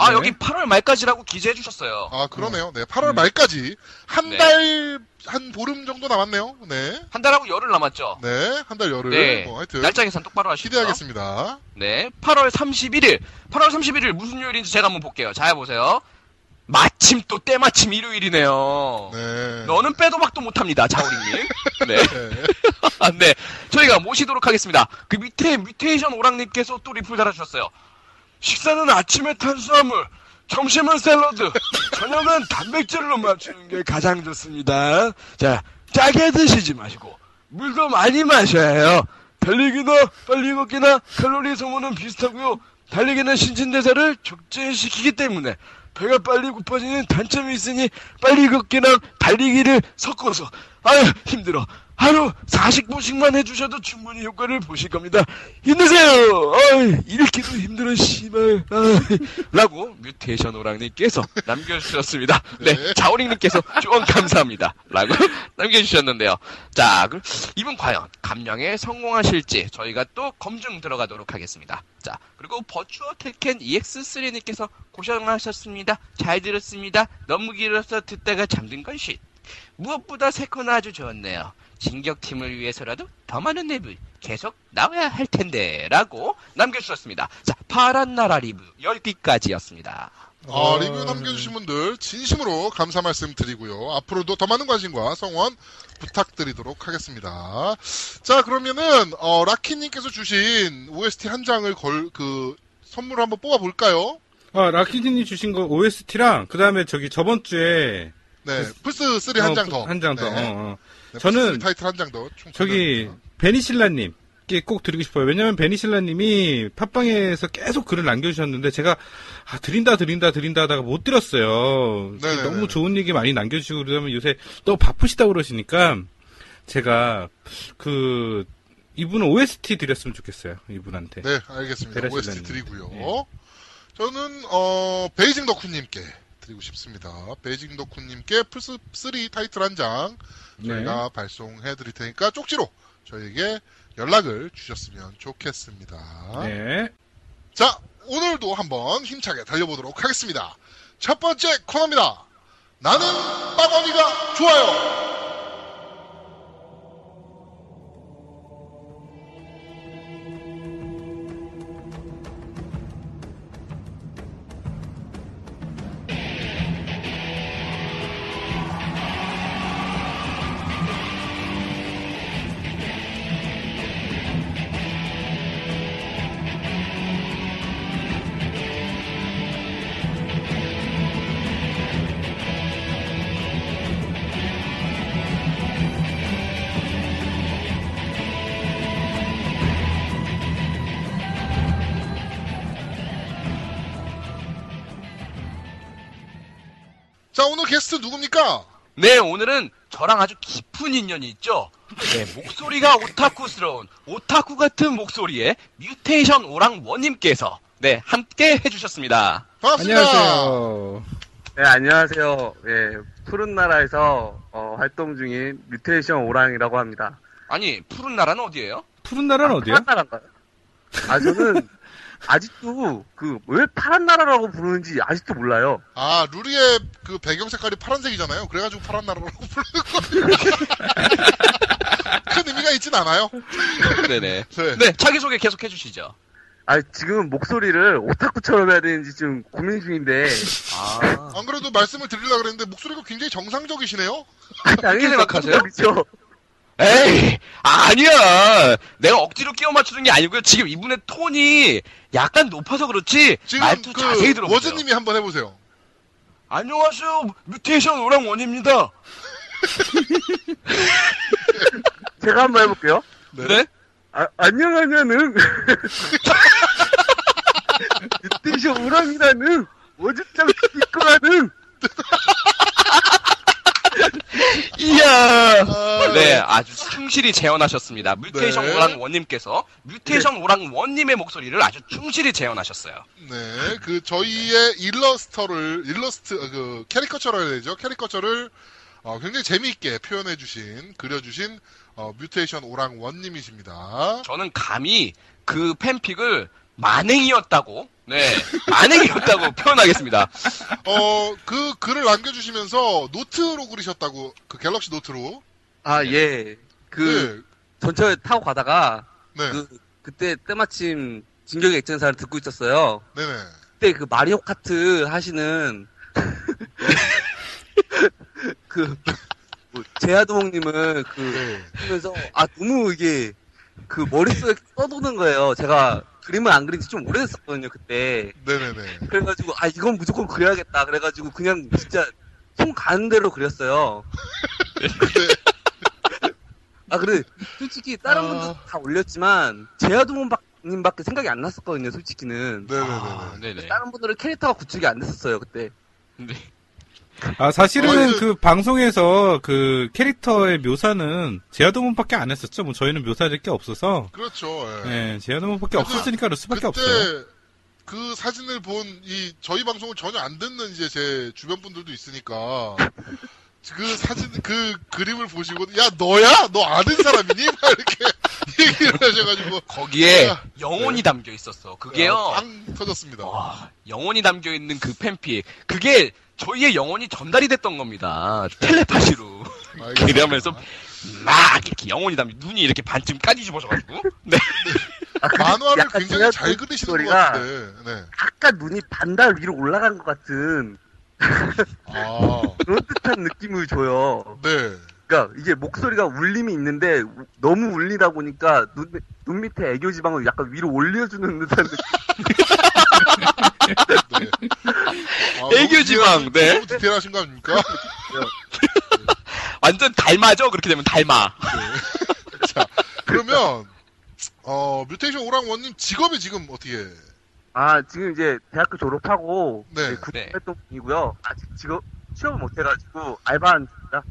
아 네. 여기 8월 말까지라고 기재해 주셨어요. 아, 그러네요. 네, 8월 음. 말까지. 한 네. 달, 한 보름 정도 남았네요. 네. 한 달하고 열흘 남았죠. 네, 한 달 열흘. 네. 뭐, 하여튼. 날짜 계산 똑바로 하시죠. 기대하겠습니다. 네, 8월 31일. 8월 31일 무슨 요일인지 제가 한번 볼게요. 잘 보세요. 마침 또 때마침 일요일이네요. 네. 너는 빼도 박도 못합니다, 자우리님. 네. 네. 네. 저희가 모시도록 하겠습니다. 그 밑에 뮤테이션 오랑님께서 또 리플 달아주셨어요. 식사는 아침에 탄수화물, 점심은 샐러드, 저녁은 단백질로 맞추는 게 가장 좋습니다. 자, 짜게 드시지 마시고, 물도 많이 마셔야 해요. 달리기나 빨리 걷기나 칼로리 소모는 비슷하고요. 달리기는 신진대사를 촉진시키기 때문에 배가 빨리 고파지는 단점이 있으니 빨리 걷기랑 달리기를 섞어서 아유 힘들어 하루 40분씩만 해주셔도 충분히 효과를 보실 겁니다. 힘내세요? 아이 이렇게도 힘들어 씨발. 라고 뮤테이션 오랑님께서 남겨주셨습니다. 네 네. 자오링님께서 조언 감사합니다. 라고 남겨주셨는데요. 자 그럼 이분 과연 감량에 성공하실지 저희가 또 검증 들어가도록 하겠습니다. 자 그리고 버추어 테켄 EX3님께서 고생하셨습니다. 잘 들었습니다. 너무 길어서 듣다가 잠든 건 쉿. 무엇보다 새 코너 아주 좋았네요. 진격팀을 위해서라도 더 많은 랩을 계속 나와야 할 텐데 라고 남겨주셨습니다. 자 파란 나라 리뷰 10기까지였습니다. 아, 어, 리뷰 남겨주신 분들 진심으로 감사 말씀 드리고요. 앞으로도 더 많은 관심과 성원 부탁드리도록 하겠습니다. 자, 그러면은, 어, 라키님께서 주신 OST 한 장을 걸, 그, 선물을 한번 뽑아 볼까요? 아, 라키디님 주신 거 OST랑, 그 다음에 저기 저번 주에. 네, 플스 3 한 장 더. 한 장 더. 네. 어, 어. 네, 저는 플스3 타이틀 한 장 더. 총 저기. 베니실라님. 꼭 드리고 싶어요. 왜냐면 베니실라님이 팟빵에서 계속 글을 남겨주셨는데 제가 아 드린다 드린다 드린다 하다가 못 드렸어요. 네네네. 너무 좋은 얘기 많이 남겨주시고 그러면 요새 너무 바쁘시다 고 그러시니까 제가 그 이분은 OST 드렸으면 좋겠어요. 이분한테. 네, 알겠습니다. 베레실라님. OST 드리고요. 네. 저는, 어, 베이징 덕후님께 드리고 싶습니다. 베이징 덕후님께 플스3 타이틀 한 장 저희가 네. 발송해 드릴 테니까 쪽지로 저에게 연락을 주셨으면 좋겠습니다. 네. 자, 오늘도 한번 힘차게 달려보도록 하겠습니다. 첫 번째 코너입니다. 나는 빠거니가 좋아요. 게스트 누굽니까? 네, 오늘은 저랑 아주 깊은 인연이 있죠. 네, 목소리가 오타쿠스러운 오타쿠 같은 목소리의 뮤테이션 오랑 원님께서 네 함께 해주셨습니다. 반갑습니다. 안녕하세요. 네, 안녕하세요. 예, 푸른 나라에서 어, 활동 중인 뮤테이션 오랑이라고 합니다. 아니 푸른 나라는 어디예요? 푸른 나라는 어디요? 푸른 나라인가요? 아, 저는 아직도 그 왜 파란 나라라고 부르는지 아직도 몰라요. 아, 루리의 그 배경 색깔이 파란색이잖아요. 그래가지고 파란 나라라고 부르는 거예요. 큰 의미가 있진 않아요. 네네. 네. 네, 자기 소개 계속 해주시죠. 아 지금 목소리를 오타쿠처럼 해야 되는지 지금 고민 중인데 아. 안 그래도 말씀을 드리려고 그랬는데 목소리가 굉장히 정상적이시네요. 당연히 생각하세요? 정상적이죠. 에이, 아니야. 내가 억지로 끼워 맞추는 게 아니고요. 지금 이분의 톤이 약간 높아서 그렇지. 지금 말투 그 자세히 들어보세요. 워즈님이 한번 해보세요. 안녕하세요. 뮤테이션 오랑원입니다. 제가 한번 해볼게요. 네? 아, 안녕하냐는 유태쇼 우람이라는 오죽장 이끌어가는 이야. 아, 네, 아주 충실히 재현하셨습니다. 뮤테이션 네. 오랑 원님께서 뮤테이션 오랑 원님의 목소리를 아주 충실히 재현하셨어요. 네, 그 저희의 일러스터를 일러스트 어, 그 캐리커처를 해야 되죠. 캐리커처를 어, 굉장히 재미있게 표현해주신 그려주신 어, 뮤테이션 오랑 원님이십니다. 저는 감히 그 팬픽을 만행이었다고, 네, 만행이었다고 표현하겠습니다. 어, 그 글을 남겨주시면서 노트로 그리셨다고 그 갤럭시 노트로. 아 예. 그 전철 타고 가다가 네, 네, 그 그때 때마침 진격의 액전사를 듣고 있었어요. 네, 네. 그때 그 마리오 카트 하시는 그 뭐, 제아도목님을 그 네. 하면서 아 너무 이게 그 머릿속에 떠도는 거예요. 제가 그림을 안 그린 지 좀 오래됐었거든요 그때. 네네네. 그래가지고 아 이건 무조건 그려야겠다. 그래가지고 그냥 진짜 손 가는 대로 그렸어요. 아 그래 솔직히 다른 아. 분들 다 올렸지만 제아도목님밖에 생각이 안 났었거든요. 솔직히는. 네네네. 아, 네네. 다른 분들은 캐릭터가 구축이 안 됐었어요 그때. 네. 아, 사실은 어, 그 방송에서 그 캐릭터의 묘사는 제아도문밖에 안 했었죠. 뭐 저희는 묘사할 게 없어서. 그렇죠. 예. 네, 제아도문밖에 없었으니까 그럴 수밖에 그때 없어요. 그 사진을 본 이 저희 방송을 전혀 안 듣는 이제 제 주변 분들도 있으니까 그 사진 그 그림을 보시고 야 너야 너 아는 사람이니 막 이렇게 얘기를 하셔가지고 거기에 야, 영혼이 담겨 있었어. 그게요. 아, 빵 터졌습니다. 와, 영혼이 담겨 있는 그 팬픽. 그게 저희의 영혼이 전달이 됐던 겁니다. 텔레파시로. 알겠습니다. 그러면서 막 이렇게 영혼이 담겨 눈이 이렇게 반쯤 까지집어져가지고. 네. 만화를 약간 굉장히 잘그 그리시는 것 소리가 같은데. 네. 약간 눈이 반달 위로 올라간 것 같은 아, 그런 듯한 느낌을 줘요. 네. 그러니까 이게 목소리가 울림이 있는데 우- 너무 울리다 보니까 눈, 눈 밑에 애교 지방을 약간 위로 올려주는 듯한 느낌. 네. 아, 너무 애교 지방, 디테일하신- 네. 너무 디테일하신 거 아닙니까? 완전 닮아죠? 그렇게 되면 닮아. 자, 그러면 어 뮤테이션 오랑원님 직업이 지금 어떻게? 아 지금 이제 대학교 졸업하고 네. 군 네. 활동 중이고요. 아직 직업 취업을 못해가지고 알바하는 중입니다.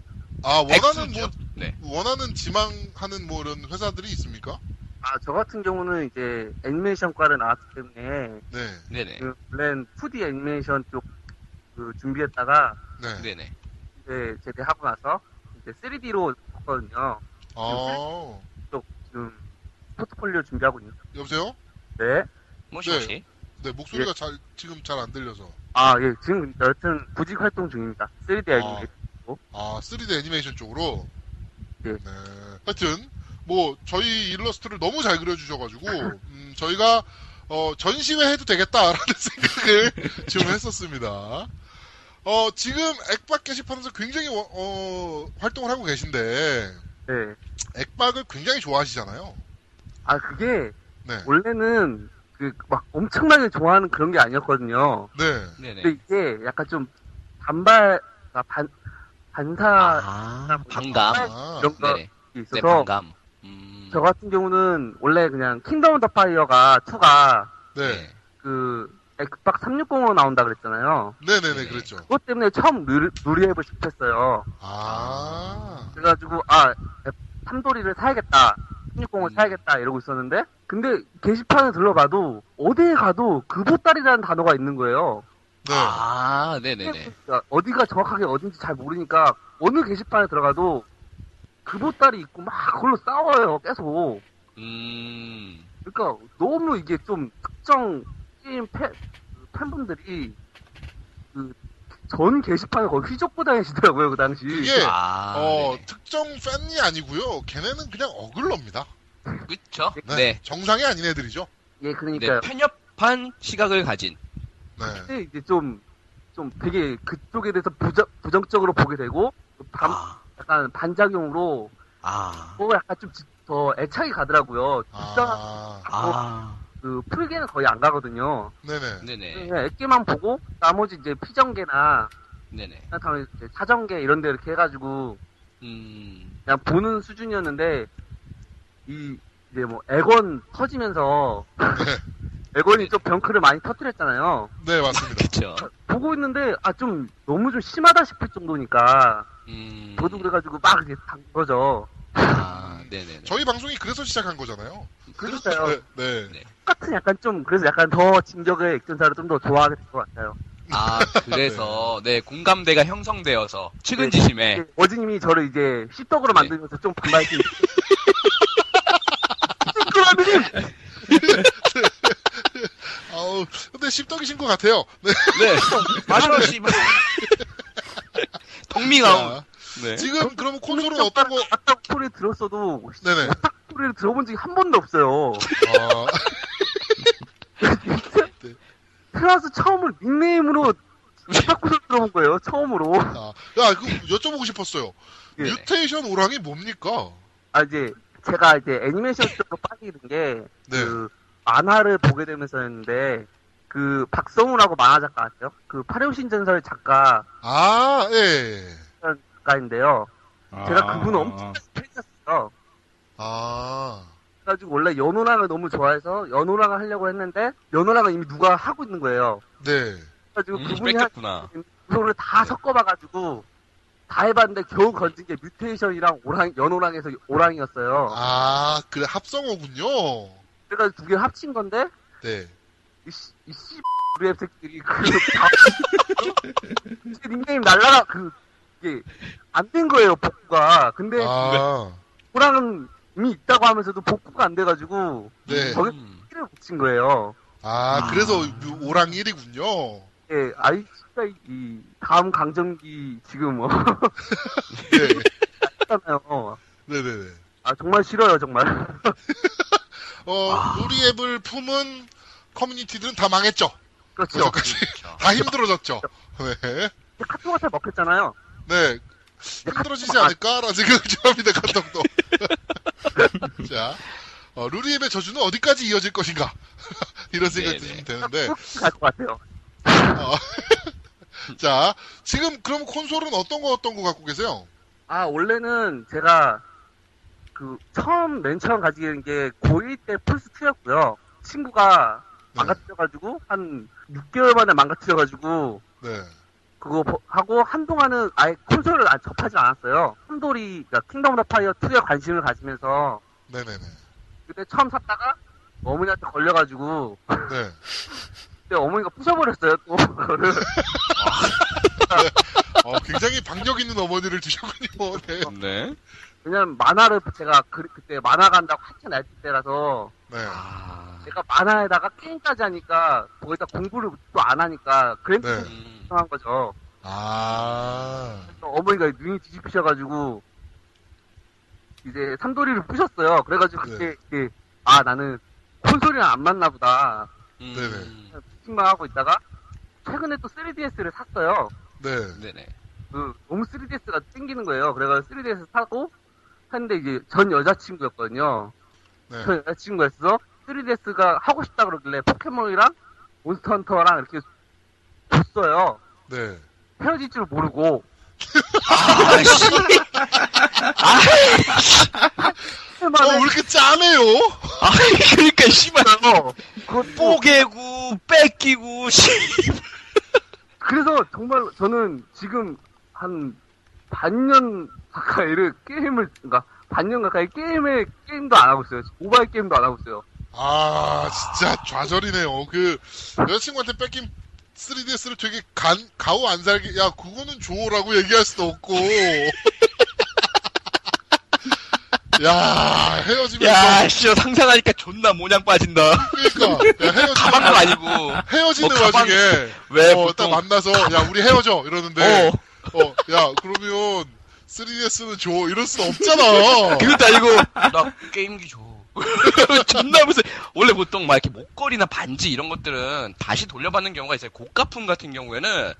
아 원하는 X죠. 뭐 네. 원하는 지망하는 뭐 이런 회사들이 있습니까? 아 저 같은 경우는 이제 애니메이션과를 나왔기 때문에 네, 네네. 그 원래는 2D 애니메이션 쪽 그 준비했다가 네. 네네. 이제 제대하고 나서 이제 3D로 했거든요. 아 지금 포트폴리오 준비하고 있는. 여보세요? 네. 뭐시뭐시. 네 목소리가 잘 지금 잘 안 들려서. 아, 예, 지금 여튼 구직 활동 중입니다. 3D 애니메이션. 아 3D 애니메이션 쪽으로. 네. 하여튼 뭐 저희 일러스트를 너무 잘 그려주셔가지고 음, 저희가 어, 전시회 해도 되겠다라는 생각을 좀 했었습니다. 어, 지금 액박 게시판에서 굉장히 워- 어, 활동을 하고 계신데 네. 액박을 굉장히 좋아하시잖아요. 아, 그게 네. 원래는 그 막 엄청나게 좋아하는 그런 게 아니었거든요. 네. 네네. 근데 이게 약간 좀 반발, 아, 반, 반사 아, 반감. 아, 이런 거 네네. 네, 있어서 반감. 음. 저 같은 경우는 원래 그냥 Kingdom Under Fire가 2가 네. 그 액박 360으로 나온다 그랬잖아요. 네네네, 그랬죠. 그것 때문에 처음 루리, 루리웹을 시켰어요. 아, 그래가지고 아 삼돌이를 사야겠다 360을 음. 사야겠다 이러고 있었는데 근데 게시판에 들러가도 어디에 가도 그 보따리라는 단어가 있는 거예요 네. 아, 네네네. 그러니까 어디가 정확하게 어딘지 잘 모르니까 어느 게시판에 들어가도 그보따리 있고 막 그걸로 싸워요 계속 음. 그러니까 너무 이게 좀 특정 게임 팬, 팬분들이 그 전 게시판에 거의 휘젓고 다니시더라고요 그 당시. 그게 아, 어, 네. 특정 팬이 아니고요. 걔네는 그냥 어글럽니다. 그쵸? 네. 네. 정상이 아닌 애들이죠. 예, 네. 그러니까요. 편협한 시각을 가진. 네. 근데 이제 좀, 좀 되게 그쪽에 대해서 부정, 부정적으로 보게 되고, 반, 아, 약간 반작용으로, 아, 뭐 약간 좀 더 애착이 가더라고요. 진짜 아, 아, 그 풀게는 거의 안 가거든요. 네네. 네네, 그냥 액게만 보고, 나머지 이제 피정계나, 네네. 이제 사정계 이런 데 이렇게 해가지고, 음, 그냥 보는 수준이었는데, 이, 이제 뭐, 액원 터지면서, 액원이 좀 병크를 많이 터뜨렸잖아요. 네, 맞습니다. 그쵸. 보고 있는데, 아, 좀, 너무 좀 심하다 싶을 정도니까, 음, 저도 그래가지고 막 이렇게 단 거죠. 아, 네네네. 저희 방송이 그래서 시작한 거잖아요. 그러니까요. 네. 네. 네. 똑같은 약간 좀, 그래서 약간 더 진격의 액전사를 좀 더 좋아하게 될 것 같아요. 아, 그래서, 네, 공감대가 형성되어서, 측은지심에, 이제 어지님이 저를 이제 씹덕으로 네. 만들면서 좀 반발이. 싱크라님! 아우, 근데 씹덕이신 것 같아요. 네. 네, 맞아요, 씨발. 동밍아웃. 자, 네. 지금 그러면 콘솔은 어떤 거? 아까 소리 들었어도, 네네. 소리를 들어본 적이 한 번도 없어요. 아, 태어나서 처음으로 닉네임으로 오타쿠를 들어본 거예요, 처음으로. 아, 야, 그 여쭤보고 싶었어요. 예. 뮤테이션 오랑이 뭡니까? 아, 이제, 제가 이제 애니메이션 쪽으로 빠지게 된 게, 네. 그, 만화를 보게 되면서였는데, 그, 박성우라고 만화 작가 아세요? 그, 파료신전설 작가, 아, 예. 작가인데요. 제가 아, 그분을 엄청 팬이었어요. 아, 그래가지고 원래 연호랑을 너무 좋아해서 연호랑을 하려고 했는데, 연호랑은 이미 누가 하고 있는 거예요. 네. 그래가지고 음, 그분이 한 뺏겼구나. 소를 다 섞어봐가지고, 다 해봤는데 겨우 건진 게 뮤테이션이랑 오랑, 연호랑에서 오랑이었어요. 아, 그래, 합성어군요. 그래가지고 두 개를 합친 건데, 네. 이 씨, 이 씨, 우리 앱 새끼들이 그, 다, 제 닉네임 날라가, 그, 이게, 안 된 거예요, 복구가. 근데, 아, 호랑은 이미 있다고 하면서도 복구가 안 돼가지고, 네. 거기 음. 키를 붙인 거예요. 아, 그래서 뮤- 오랑 1이군요. 예, 아이, 진짜, 이- 이, 다음 강정기, 지금, 뭐, 네. 했잖아요. 네네네. 아, 정말 싫어요, 정말. 어, 우리 앱을 품은 커뮤니티들은 다 망했죠. 그렇죠. 그래서까지 다 힘들어졌죠. 네. 카톡한테 먹혔잖아요. 네. 힘들어지지 않을까라는 생각을 좀 합니다, 카톡도. 자, 어, 루리앱의 저주는 어디까지 이어질 것인가? 이런 생각이 네네. 드시면 되는데. 갈것 같아요. 어, 자, 지금 그럼 콘솔은 어떤 거 어떤 거 갖고 계세요? 아, 원래는 제가, 그, 처음, 맨 처음 가지게 된 게, 고1 때 플스 2였고요. 친구가 네. 망가뜨려가지고, 한 6개월 만에 망가뜨려가지고, 네. 그거 버- 하고, 한동안은 아예 콘솔을 아- 접하지 않았어요. 콘솔이, 그러니까 Kingdom Under Fire 2에 관심을 가지면서, 네네네. 그때 처음 샀다가, 어머니한테 걸려가지고, 네. 그때 어머니가 부셔버렸어요, 또, 그거를. 어, 굉장히 박력 있는 어머니를 두셨군요. 네. 네. 왜냐면 만화를 제가 그, 때 만화 간다고 한참 날 때라서, 네. 아, 제가 만화에다가 게임까지 하니까 거기다 공부를 또 안 하니까 그램 네. 음, 한 거죠. 아. 어머니가 눈이 뒤집히셔가지고 이제 삼돌이를 부셨어요. 그래가지고 네. 그때 이게 아 나는 콘솔이랑 안 맞나 보다 음, 네네. 생각만 하고 있다가 최근에 또 3DS를 샀어요. 네. 네네. 그 너무 3DS가 땡기는 거예요. 그래가지고 3DS 사고 했는데 이제 전 여자친구였거든요. 네. 전 여자친구였어. 3DS가 하고 싶다 그러길래 포켓몬이랑 몬스터 헌터랑 이렇게 줬어요. 네. 헤어질 줄 모르고 아씨. 어, 왜 이렇게 짜네요? 아, 그러니까 씨발. 뽀개고 뺏기고 씨. 그래서 정말 저는 지금 한 반년 가까이를 게임을 그러니까 반년 가까이 게임에 게임도 안 하고 있어요. 모바일 게임도 안 하고 있어요. 아, 진짜 좌절이네요. 그, 여자친구한테 뺏긴 3DS를 되게 간, 가오 안 살게, 야, 그거는 줘라고 얘기할 수도 없고. 야, 헤어지면서. 야, 씨, 상상하니까 존나 모냥 빠진다. 그러니까. 야, 헤어지는, 가방도 아니고. 헤어지는 뭐 가방- 와중에. 왜 어, 딱 보통- 만나서, 야, 우리 헤어져. 이러는데. 어, 어, 야, 그러면 3DS는 줘. 이럴 순 없잖아. 그것도 아니고, 나 게임기 줘. 존나 무슨, 원래 보통 막 이렇게 목걸이나 반지 이런 것들은 다시 돌려받는 경우가 있어요. 고가품 같은 경우에는,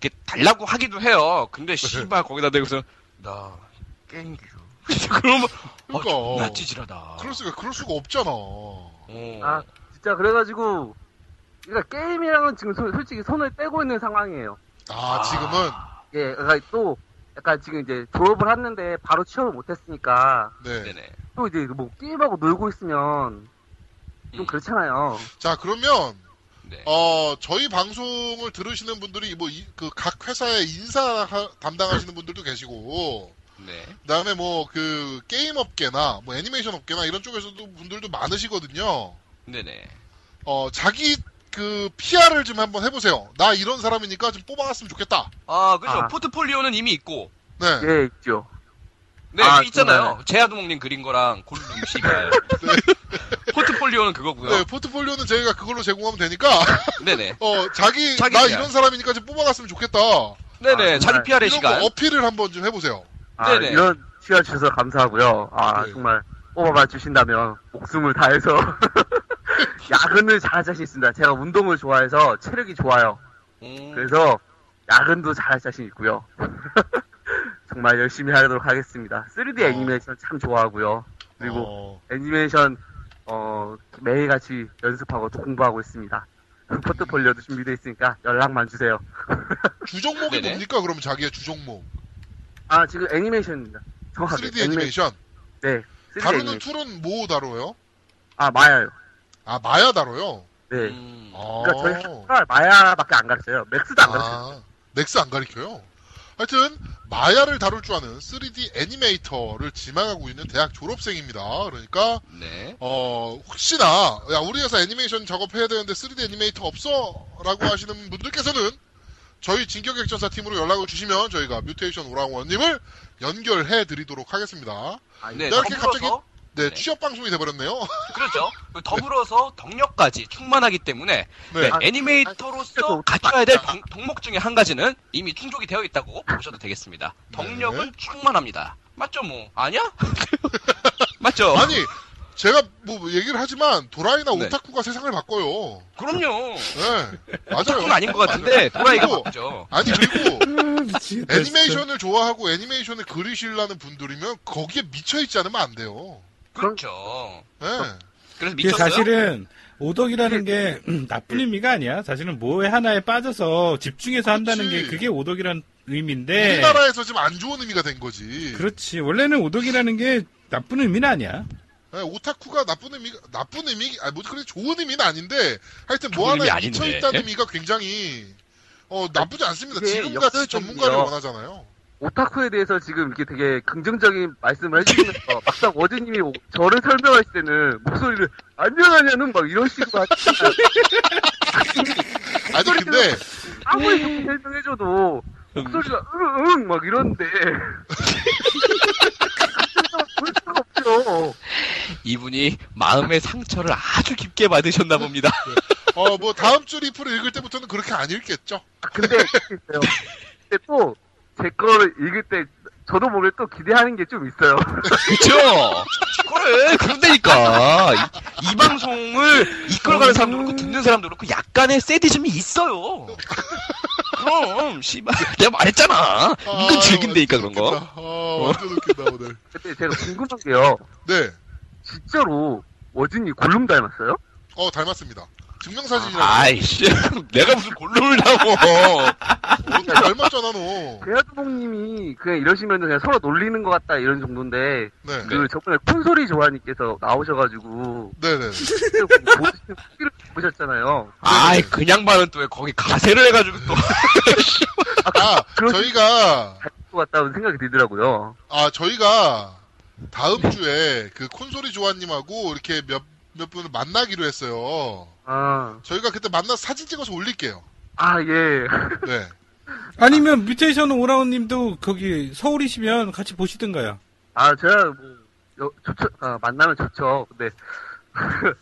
이렇게 달라고 하기도 해요. 근데 씨발, 거기다 대고서, 나 게임기 줘. 그러면, 어, 그러니까. 존나 찌질하다. 그럴 수가, 그럴 수가 없잖아. 어. 아, 진짜 그래가지고, 그러니까 게임이랑은 지금 솔- 솔직히 손을 떼고 있는 상황이에요. 아, 지금은. 예, 그러니까 또, 약간 지금 이제 졸업을 했는데 바로 취업을 못했으니까, 네. 또 이제 뭐 게임하고 놀고 있으면, 좀 음. 그렇잖아요. 자, 그러면, 네. 어, 저희 방송을 들으시는 분들이 뭐, 그 각 회사의 인사 하- 담당하시는 분들도 계시고, 네. 그 다음에 뭐, 그, 게임 업계나, 뭐, 애니메이션 업계나 이런 쪽에서도 분들도 많으시거든요. 네네. 어, 자기 그, PR을 좀 한번 해보세요. 나 이런 사람이니까 좀 뽑아갔으면 좋겠다. 아, 그죠. 아. 포트폴리오는 이미 있고. 네. 예, 있죠. 네, 아, 있잖아요. 제아두목님 그린 거랑 골룸 씨발. 포트폴리오는 그거고요. 네, 포트폴리오는 저희가 그걸로 제공하면 되니까, 네. 네 어, 자기, 자기 나 PR. 이런 사람이니까 좀 뽑아갔으면 좋겠다. 네네. 아, 자기 PR의 이런 시간. 거 어필을 한번 좀 해보세요. 아, 네네. 이런 시간 주셔서 감사하고요. 아, 네. 정말 뽑아봐 주신다면 목숨을 다해서 야근을 잘할 자신 있습니다. 제가 운동을 좋아해서 체력이 좋아요. 음, 그래서 야근도 잘할 자신 있고요. 정말 열심히 하도록 하겠습니다. 3D 어. 애니메이션 참 좋아하고요. 그리고 어, 애니메이션 어, 매일같이 연습하고 또 공부하고 있습니다. 포트폴리오도 준비되어 있으니까 연락만 주세요. 주종목이 네네. 뭡니까? 그럼 자기의 주종목. 아 지금 애니메이션입니다. 정확하게 3D 애니메이션. 네. 3D 다루는 애니메이션. 툴은 뭐 다뤄요? 아 Maya요. 아, 마야 다뤄요? 네. 음, 아. 그러니까 저희 학교가 Maya밖에 안 가르쳐요. Max도 안 가르쳐요. 아, 넥스 안 가르쳐요? 하여튼, Maya를 다룰 줄 아는 3D 애니메이터를 지망하고 있는 대학 졸업생입니다. 그러니까, 네. 어, 혹시나, 야, 우리 회사 애니메이션 작업해야 되는데 3D 애니메이터 없어? 라고 하시는 분들께서는 저희 진격액전사 팀으로 연락을 주시면 저희가 뮤테이션 오랑원님을 연결해 드리도록 하겠습니다. 아, 네. 야, 이렇게 더불어서 네, 네. 취업 방송이 돼버렸네요. 그렇죠. 더불어서 덕력까지 충만하기 때문에 네. 네, 아, 애니메이터로서 아, 갖춰야 될 동, 목 중에 한 가지는 이미 충족이 되어 있다고 보셔도 되겠습니다. 덕력은 네. 충만합니다. 맞죠, 뭐? 아니야? 맞죠? 아니, 제가 뭐 얘기를 하지만 도라이나 네. 오타쿠가 세상을 바꿔요. 그럼요. 네, 오타쿠는 맞아요. 아닌 것 같은데 도라이가 바꾸죠. 아니 그리고. 애니메이션을 좋아하고 애니메이션을 그리시려는 분들이면 거기에 미쳐 있지 않으면 안 돼요. 그렇죠. 네. 그래서 미쳤어요? 사실은 오덕이라는 게 음, 나쁜 의미가 아니야. 사실은 뭐에 하나에 빠져서 집중해서 한다는. 게 그게 오덕이란 의미인데. 우리나라에서 지금 안 좋은 의미가 된 거지. 네. 그렇지. 원래는 오덕이라는 게 나쁜 의미는 아니야. 네, 오타쿠가 나쁜 의미가 나쁜 의미 아니 뭐 그래 좋은 의미는 아닌데 하여튼 뭐 의미 하나에 미쳐 아닌데. 있다는 의미가 굉장히 어 나쁘지 않습니다. 지금 같이 역설적이죠. 전문가를 원하잖아요. 오타쿠에 대해서 지금 이렇게 되게 긍정적인 말씀을 해주시면서 막상 오- 저를 설명하실 때는 목소리를 안녕하냐는 막 이런 식으로 하시잖아요. 아니 근데 아무리 좋게 설명해줘도 목소리가 응응 막 이런데 볼 수가 없죠. 이분이 마음의 상처를 아주 깊게 받으셨나 봅니다. 어 뭐 다음 주 리플을 읽을 때부터는 그렇게 안 읽겠죠. 아, 근데 있어요. 근데 또 제 거를 읽을 때 저도 모르게 또 기대하는 게 좀 있어요. 그쵸? 그래, 그런다니까. 이, 이 방송을 이끌어가는 사람도 그렇고, 듣는 사람도 그렇고, 약간의 세디즘이 있어요. 그럼, 씨발. 내가 말했잖아. 이건 즐긴다니까, 그런 거. 웃긴다. 아, 완전 웃긴다 오늘. 근데 제가 궁금한 게요. 네. 진짜로 워진이 골룸 닮았어요? 어 닮았습니다. 증명사진이라고. 아이씨. 내가 무슨 골룸을 담어. 어떻게 닮았잖아 너. 대하두목님이 그냥 이러시면 그냥 서로 놀리는 것 같다 이런 정도인데 네. 그 저번에 콘솔이 조아님께서 나오셔가지고 네네. 보시를 보셨잖아요. 아이, 그냥 반은 또 왜 거기 가세를 해가지고 또. 아 그런- 저희가 것 같다는 생각이 들더라고요. 아 저희가 다음 주에 그 콘솔이 조아님하고 이렇게 몇 몇 분을 만나기로 했어요. 아, 저희가 그때 만나서 사진 찍어서 올릴게요. 아 예. 네. 아니면 뮤테이션 오라운 님도 거기 서울이시면 같이 보시든가요. 아 제가 뭐 여- 좋죠. 아, 만나면 좋죠. 근데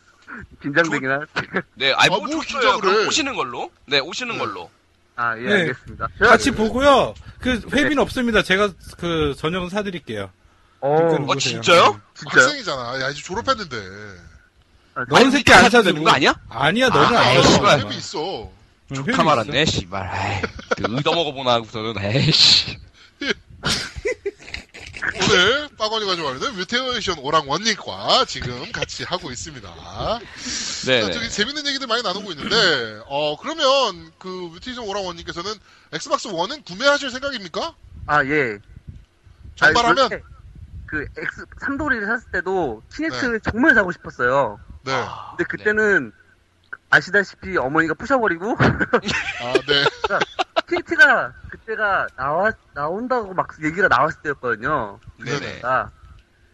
긴장되긴 할. 네, 아이 아, 뭐뭘 좋죠. 해. 오시는 걸로. 네, 오시는 네. 걸로. 아, 예, 네. 알겠습니다. 같이 보고요. 그 회비는 없습니다. 제가 그 저녁은 사드릴게요. 어, 어. 진짜요? 진짜요? 학생이잖아. 야, 이제 졸업했는데. 아, 너는 새끼 안 사야 되는 거 아니야? 아니야, 너는 아, 안 에이, 사주고. 씨발. 랩이 있어. 응, 좋다 말았네, 씨발. 아이, 그 의도먹어 보나 하고서는, 에이씨. 오늘 빠건이가 좋아하는 뮤테이션 오랑 원님과 지금 같이 하고 있습니다. 네. 자, 저기 재밌는 얘기들 많이 나누고 있는데, 어, 그러면 그 뮤테이션 오랑 원님께서는 Xbox 1은 구매하실 생각입니까? 아, 예. 정말하면? 그 X 삼돌이를 샀을 때도 Kinect를 네. 정말 사고 싶었어요. 네. 아, 근데 그때는 아시다시피 어머니가 부셔버리고 네. Kinect가 그때가 나와 나온다고 막 얘기가 나왔을 때였거든요. 네네. 아,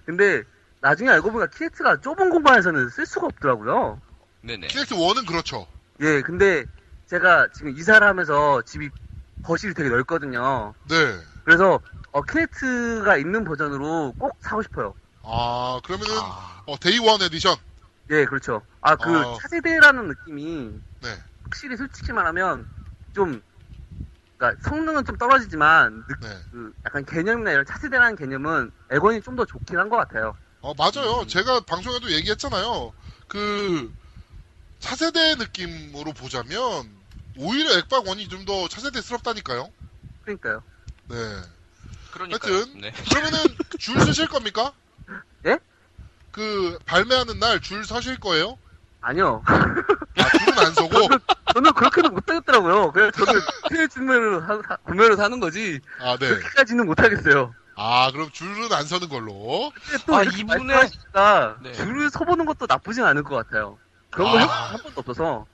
근데 나중에 알고 보니까 Kinect가 좁은 공간에서는 쓸 수가 없더라고요. 네네. Kinect 1은 그렇죠. 예, 근데 제가 지금 이사를 하면서 집이 거실이 되게 넓거든요. 네. 그래서 어, Kinect가 있는 버전으로 꼭 사고 싶어요. 아, 그러면은, 아, 어, Day One Edition. 예, 그렇죠. 아, 그 어. 차세대라는 느낌이 네. 확실히 솔직히 말하면 좀 그러니까 성능은 좀 떨어지지만 느- 네. 그 약간 개념이나 이런 차세대라는 개념은 에건이 좀 더 좋긴 한 것 같아요. 어, 맞아요. 음. 제가 방송에도 얘기했잖아요. 그, 차세대 느낌으로 보자면, 오히려 액박 1이 좀 더 차세대스럽다니까요. 그러니까요. 네. 그러니까. 하여튼. 네. 그러면은, 줄 서실 겁니까? 예? 그, 발매하는 날 줄 서실 거예요? 아니요. 아, 줄은 안 서고? 저는 그렇게는 못 하겠더라고요. 그냥 저는 세일 구매를 하- 구매로 사는 거지 아, 네. 그렇게까지는 못 하겠어요. 아, 그럼 줄은 안 서는 걸로. 근데 또 아, 이분의- 말씀하시니까 네. 줄을 서보는 것도 나쁘진 않을 것 같아요. 그런 아. 거 해본 한 번도 없어서.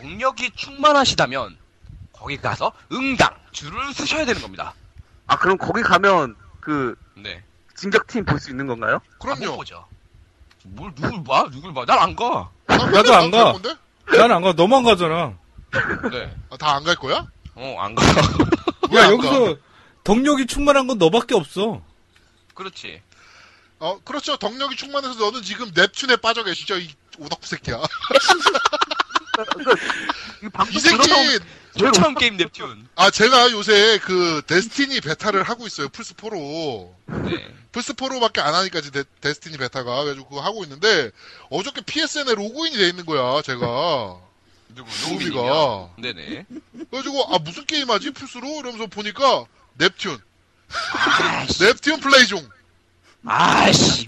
동력이 충만하시다면, 거기 가서 응당 줄을 서셔야 되는 겁니다. 아 그럼 거기 가면 그 네. 진격팀 볼 수 있는 건가요? 안 그럼요. 보죠. 뭘 누굴 봐? 누굴 봐? 난 안 가. 나도 안 가. 건데? 난안 가. 너만 가잖아. 네. 아, 다안 갈 거야? 어, 안 가. 왜 야, 안 여기서 덕력이 충만한 건 너밖에 없어. 그렇지. 어, 그렇죠. 덕력이 충만해서 너는 지금 Neptune에 빠져 계시죠? 이 오덕후 새끼야. 이 방송 이 새끼, 들어서 초처음 게임 Neptune. 아, 제가 요새 그 Destiny 베타를 하고 있어요. 플스 4로. 네. 플스 4로밖에 안 하니까 이제 데, Destiny 베타가. 그래가지고 그거 하고 있는데, 어저께 PSN에 로그인이 돼 있는 거야, 제가. 누구? 노우미가. 네네. 그래가지고, 아, 무슨 게임 하지? 플스로? 이러면서 보니까, 넵튠. 넵튠 플레이종. 아씨.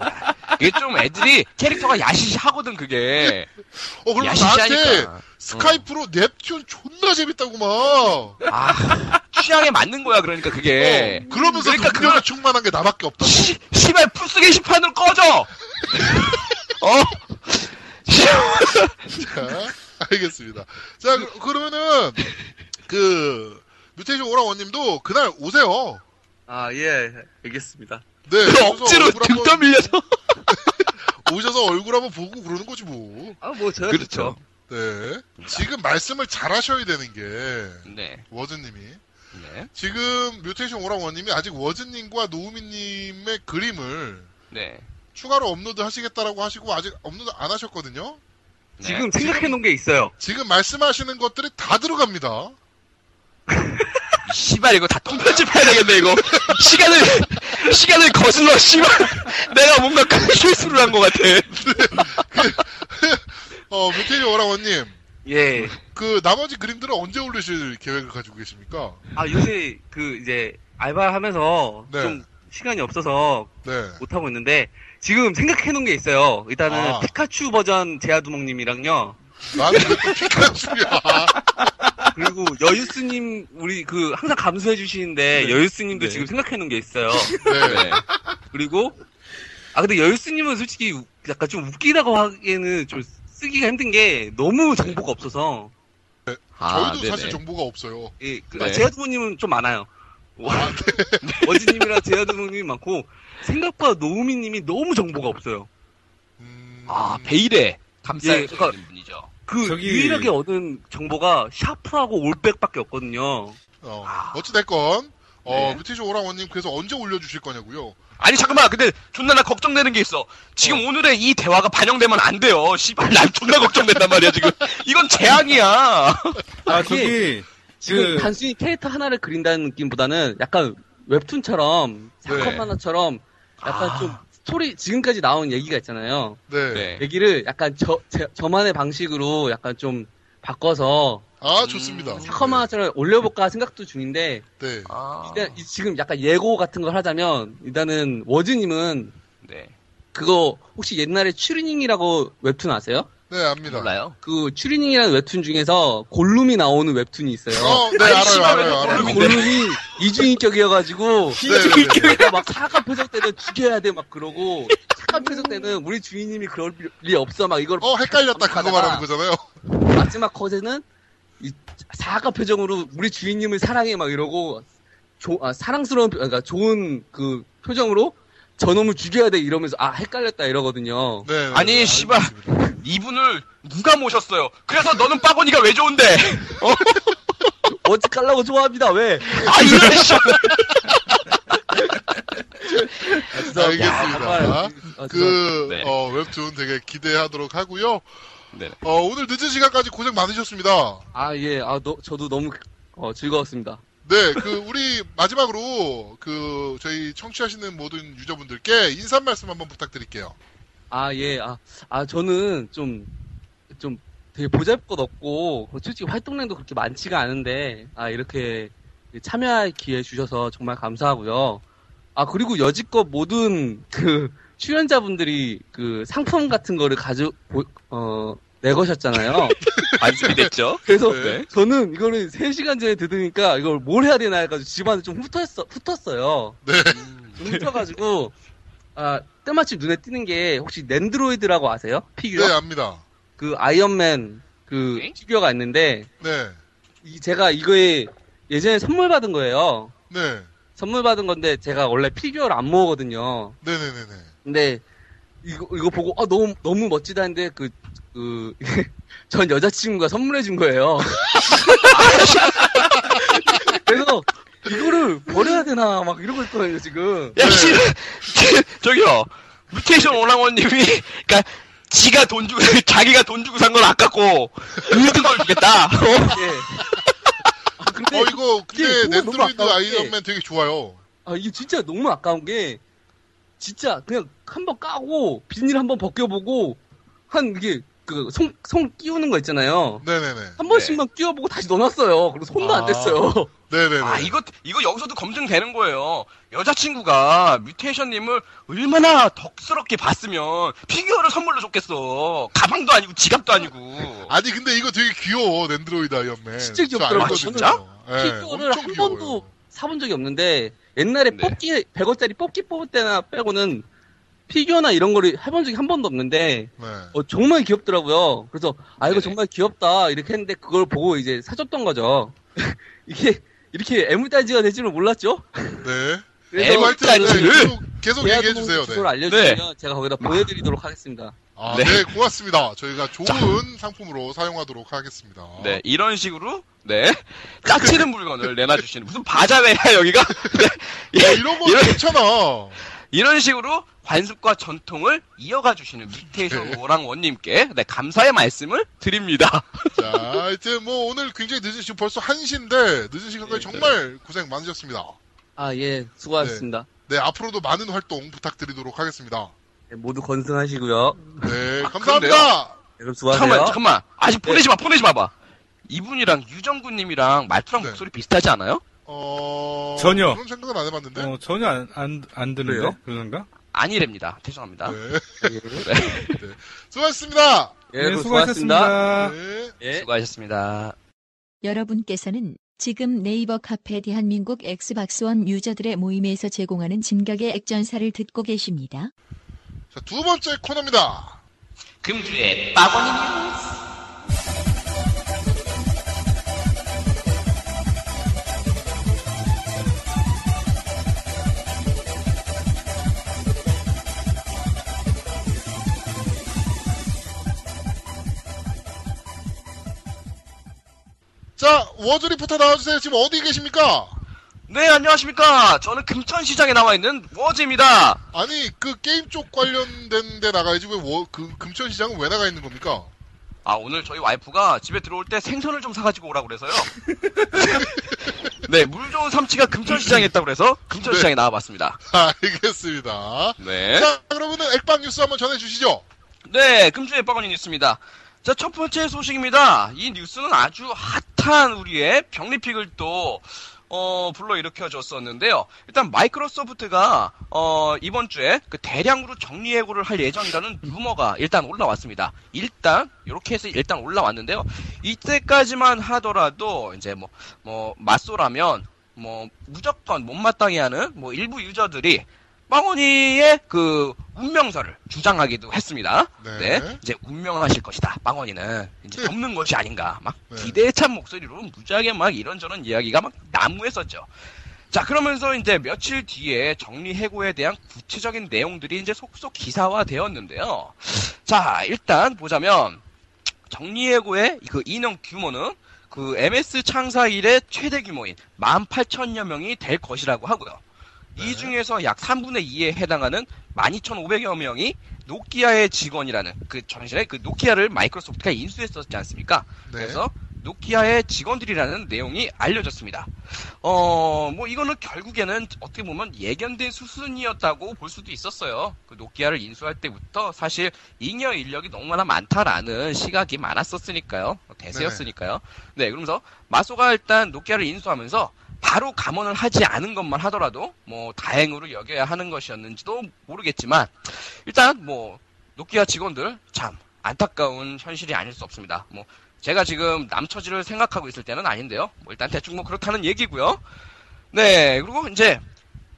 이게 좀 애들이 캐릭터가 야시시하거든 그게. 어, 그러면 나한테 야시시하니까. 스카이프로 넵튠 존나 재밌다고 막. 아 취향에 맞는 거야 그러니까 그게. 어, 그러면서 그러니까 동력이 그걸- 충만한 게 나밖에 없다고. 시, 시발 푸스 게시판으로 꺼져. 어? 자, 알겠습니다. 자, 그, 그러면은, 그, 뮤테이션 오라원님도 그날 오세요. 아 예 알겠습니다. 네. 오셔서 억지로 얼굴 등 한번- 떠밀려서. 오셔서 얼굴 한번 보고 그러는 거지 뭐. 아뭐 제가 그렇죠. 네. 지금 말씀을 잘 하셔야 되는 게, 네. 워즈님이. 네. 지금 뮤테이션 오라원님이 아직 워즈님과 노우미님의 그림을 네. 추가로 업로드 하시겠다라고 하시고 아직 업로드 안 하셨거든요. 네. 지금 생각해 놓은 게 있어요. 지금 말씀하시는 것들이 다 들어갑니다. 이 씨발 이거 다 똥편집해야 되겠네 이거. 시간을 시간을 거슬러 씨발. 내가 뭔가 큰 실수를 한 것 같아. 어, 뮤테이션 오라원님. 예. 그 나머지 그림들은 언제 올리실 계획을 가지고 계십니까? 아 요새 그 이제 알바하면서 네. 좀 시간이 없어서 네. 못 하고 있는데 지금 생각해 놓은 게 있어요. 일단은 아. 피카츄 버전 제아두목님이랑요. 나는 피카츄야? 그리고 여유스님 우리 그 항상 감수해 주시는데 네. 여유스님도 네. 지금 생각해 놓은 게 있어요. 네. 네. 그리고 아 근데 여유스님은 솔직히 우- 약간 좀 웃기다고 하기에는 좀 쓰기가 힘든 게 너무 정보가 없어서 아, 저희도 사실 정보가 없어요. 예, 그, 네. 제아두목님은 좀 많아요. 아, 어지님이랑 제아두목님이 많고 생각보다 노우미님이 너무 정보가 없어요. 음, 아 베일에 감싸여 예, 그러니까-. 그 저기- 유일하게 얻은 정보가 샤프하고 올백밖에 없거든요. 어, 아. 어찌됐건, 어, 네. 뮤테이션 오라원님 그래서 언제 올려주실 거냐고요? 아니 잠깐만 근데 존나 나 걱정되는 게 있어 지금 오늘의 이 대화가 반영되면 안 돼요 씨발 난 존나 걱정된단 말이야 지금 이건 재앙이야 아, 그게 저기, 지금 그, 단순히 캐릭터 하나를 그린다는 느낌보다는 약간 웹툰처럼 사건 네. 만화처럼 약간 아. 좀 스토리 지금까지 나온 얘기가 있잖아요. 네. 네. 얘기를 약간 저 제- 저만의 방식으로 약간 좀 바꿔서 아, 좋습니다. 사건 만화처럼 올려볼까 생각도 중인데 네. 아, 일단 이- 지금 약간 예고 같은 걸 하자면 일단은 워즈님은 네 그거 혹시 옛날에 추리닝이라고 웹툰 아세요? 네, 압니다. 몰라요 그 추리닝이라는 웹툰 중에서 골룸이 나오는 웹툰이 있어요. 어, 네, 알아요, 알아요, 왜 알아요. 골룸이 이중인격이어가지고 네, 네, 네. 그러니까 막 사과 표정 때는 죽여야 돼 막 그러고 착한 표정 때는 우리 주인님이 그럴 리 없어 막 이걸 어, 헷갈렸다. 그거 말하는 거잖아요. 마지막 컷에는 이 사과 표정으로 우리 주인님을 사랑해 막 이러고 조- 아, 사랑스러운 표- 그러니까 좋은 그 표정으로 저놈을 죽여야 돼 이러면서 아 헷갈렸다 이러거든요. 네. 네, 아니, 네, 씨발. 이분을 누가 모셨어요 그래서 너는 빠보니가 왜 좋은데 어 찌 깔라고 좋아합니다 왜? 아 이런 씨 알겠습니다. 정말, 아, 그, 네. 어, 웹툰 되게 기대하도록 하고요. 네. 어, 오늘 늦은 시간까지 고생 많으셨습니다. 아 예, 아 너, 저도 너무 어, 즐거웠습니다. 네, 그, 우리, 마지막으로, 그, 저희 청취하시는 모든 유저분들께 인사 말씀 한번 부탁드릴게요. 아, 예, 아, 아, 저는 좀, 좀 되게 보잘 것 없고, 솔직히 활동량도 그렇게 많지가 않은데, 아, 이렇게 참여할 기회 주셔서 정말 감사하고요. 아, 그리고 여지껏 모든 그 출연자분들이 그 상품 같은 거를 가져, 보- 어, 내거셨잖아요. 완습이 됐죠 그래서 네. 저는 이거를 3시간 전에 들으니까 이걸 뭘 해야 되나 해가지고 집안에 좀 훑었어, 훑었어요. 네. 좀 훑어가지고, 아, 때마침 눈에 띄는 게 혹시 Nendoroid라고 아세요? 피규어? 네, 압니다. 그 Iron Man 그 네? 피규어가 있는데 네. 이 제가 이거에 예전에 선물 받은 거예요. 네. 선물 받은 건데 제가 원래 피규어를 안 모으거든요. 네네네네. 근데 이거 이거 보고 아 너무 너무 멋지다 했는데 그 그 전 여자친구가 선물해 준 거예요. 그래서 이거를 버려야 되나 막 이러고 있거든요 지금. 야, 씨, 저기요. 뮤테이션 오랑원님이, 그니까, 지가 돈 주고, 자기가 돈 주고 산 건 아깝고, 얻은 걸 주겠다. 어? 예. 아, 근데 어, 이거, 근데 너무 Nendoroid 아까운 게- Iron Man 되게 좋아요. 아, 이게 진짜 너무 아까운 게, 진짜 그냥 한 번 까고, 비닐 한 번 벗겨보고, 한 이게, 그, 손, 손 끼우는 거 있잖아요. 네네네. 한 번씩만 끼워보고 다시 넣어놨어요. 그리고 손도 안 아. 댔어요. 네네네. 아, 이거, 이거 여기서도 검증되는 거예요. 여자친구가 뮤테이션님을 얼마나 덕스럽게 봤으면 피규어를 선물로 줬겠어. 가방도 아니고 지갑도 아니고. 아니, 근데 이거 되게 귀여워, Nendoroid Iron Man. 진짜 저 귀엽더라고요. 알거든요. 진짜? 네, 피규어를 한 귀여워요. 번도 사본 적이 없는데, 옛날에 네. 뽑기, 100원짜리 뽑기 뽑을 때나 빼고는 피규어나 이런 거를 해본 적이 한 번도 없는데, 네. 어, 정말 귀엽더라고요. 그래서, 아, 이거 네네. 정말 귀엽다. 이렇게 했는데, 그걸 보고 이제 사줬던 거죠. 이게, 이렇게 애물단지가 될 줄은 몰랐죠? 네. 네, 애물단지를? 계속, 계속 대화도 얘기해 주세요. 네. 알려주시면 제가 거기다 보내드리도록 하겠습니다. 아, 네. 네. 고맙습니다. 저희가 좋은 상품으로 사용하도록 하겠습니다. 네, 이런 식으로, 네. 짜치는 물건을 내놔주시는, 무슨 바자회야, 여기가? 네. 야, 이런 거 이런- 괜찮아. 이런 식으로 관습과 전통을 이어가 주시는 뮤테이션 네. 오랑원님께 네, 감사의 말씀을 드립니다. 자, 하여튼 뭐 오늘 굉장히 늦은 시간, 벌써 1시인데 늦은 시간까지 정말 고생 많으셨습니다. 아, 예, 수고하셨습니다. 네, 앞으로도 많은 활동 부탁드리도록 하겠습니다. 네, 모두 건승하시고요. 네, 아, 감사합니다. 네, 그럼 수고하세요. 잠깐만, 잠깐만. 아직 보내지 마, 보내지 마봐. 이분이랑 유정구님이랑 말투랑 네. 목소리 비슷하지 않아요? 어... 전혀. 그런 생각은 안 해봤는데. 어, 전혀 안, 안, 안 드는데? 그래요? 그런가? 아니랍니다. 죄송합니다. 네. 예, 수고하셨습니다. 예, 네, 수고하셨습니다. 수고하셨습니다. 네. 예. 수고하셨습니다. 여러분께서는 지금 네이버 카페 대한민국 엑스박스원 유저들의 모임에서 제공하는 진격의 액전사를 듣고 계십니다. 자, 두 번째 코너입니다. 금주의 빠버니 뉴스. 자, 워즈 리포터 나와주세요. 지금 어디 계십니까? 네, 안녕하십니까. 저는 금천시장에 나와 있는 워즈입니다. 아니 그 게임 쪽 관련된 데 나가야지 왜 워, 그 금천시장은 왜 나가 있는 겁니까? 아, 오늘 저희 와이프가 집에 들어올 때 생선을 좀 사가지고 오라고 그래서요. 네, 물 좋은 삼치가 금천시장에 있다고 그래서 금천시장에 나와봤습니다. 알겠습니다. 네. 자 그러면은 액박 뉴스 한번 전해주시죠. 네, 금주의 빠건이 뉴스입니다. 자, 첫 번째 소식입니다. 이 뉴스는 아주 핫한 우리의 병리픽을 또, 어, 불러일으켜 줬었는데요. 일단 마이크로소프트가, 어, 이번 주에 그 대량으로 정리해고를 할 예정이라는 루머가 일단 올라왔습니다. 일단, 이렇게 해서 일단 올라왔는데요. 이때까지만 하더라도, 이제 뭐, 뭐, 맞소라면, 뭐, 무조건 못마땅해 하는, 뭐, 일부 유저들이, 빵원이의 그 운명설을 주장하기도 했습니다. 네. 네. 이제 운명하실 것이다. 빵원이는 이제 네. 접는 것이 아닌가. 막 네. 기대에 찬 목소리로 무지하게 막 이런저런 이야기가 막 난무했었죠. 자, 그러면서 이제 며칠 뒤에 정리 해고에 대한 구체적인 내용들이 이제 속속 기사화 되었는데요. 자, 일단 보자면 정리 해고의 그 인원 규모는 그 MS 창사 이래 최대 규모인 18,000여 명이 될 것이라고 하고요. 네. 이 중에서 약 3분의 2에 해당하는 12,500여 명이 노키아의 직원이라는 그 전신에 그 노키아를 마이크로소프트가 인수했었지 않습니까? 네. 그래서 노키아의 직원들이라는 내용이 알려졌습니다. 어, 뭐 이거는 결국에는 어떻게 보면 예견된 수순이었다고 볼 수도 있었어요. 그 노키아를 인수할 때부터 사실 잉여 인력이 너무나 많다라는 시각이 많았었으니까요. 대세였으니까요. 네, 그러면서 마소가 일단 노키아를 인수하면서 바로 감원을 하지 않은 것만 하더라도 뭐 다행으로 여겨야 하는 것이었는지도 모르겠지만 일단 뭐 노키아 직원들 참 안타까운 현실이 아닐 수 없습니다. 뭐 제가 지금 남처지를 생각하고 있을 때는 아닌데요. 뭐 일단 대충 뭐 그렇다는 얘기고요. 네, 그리고 이제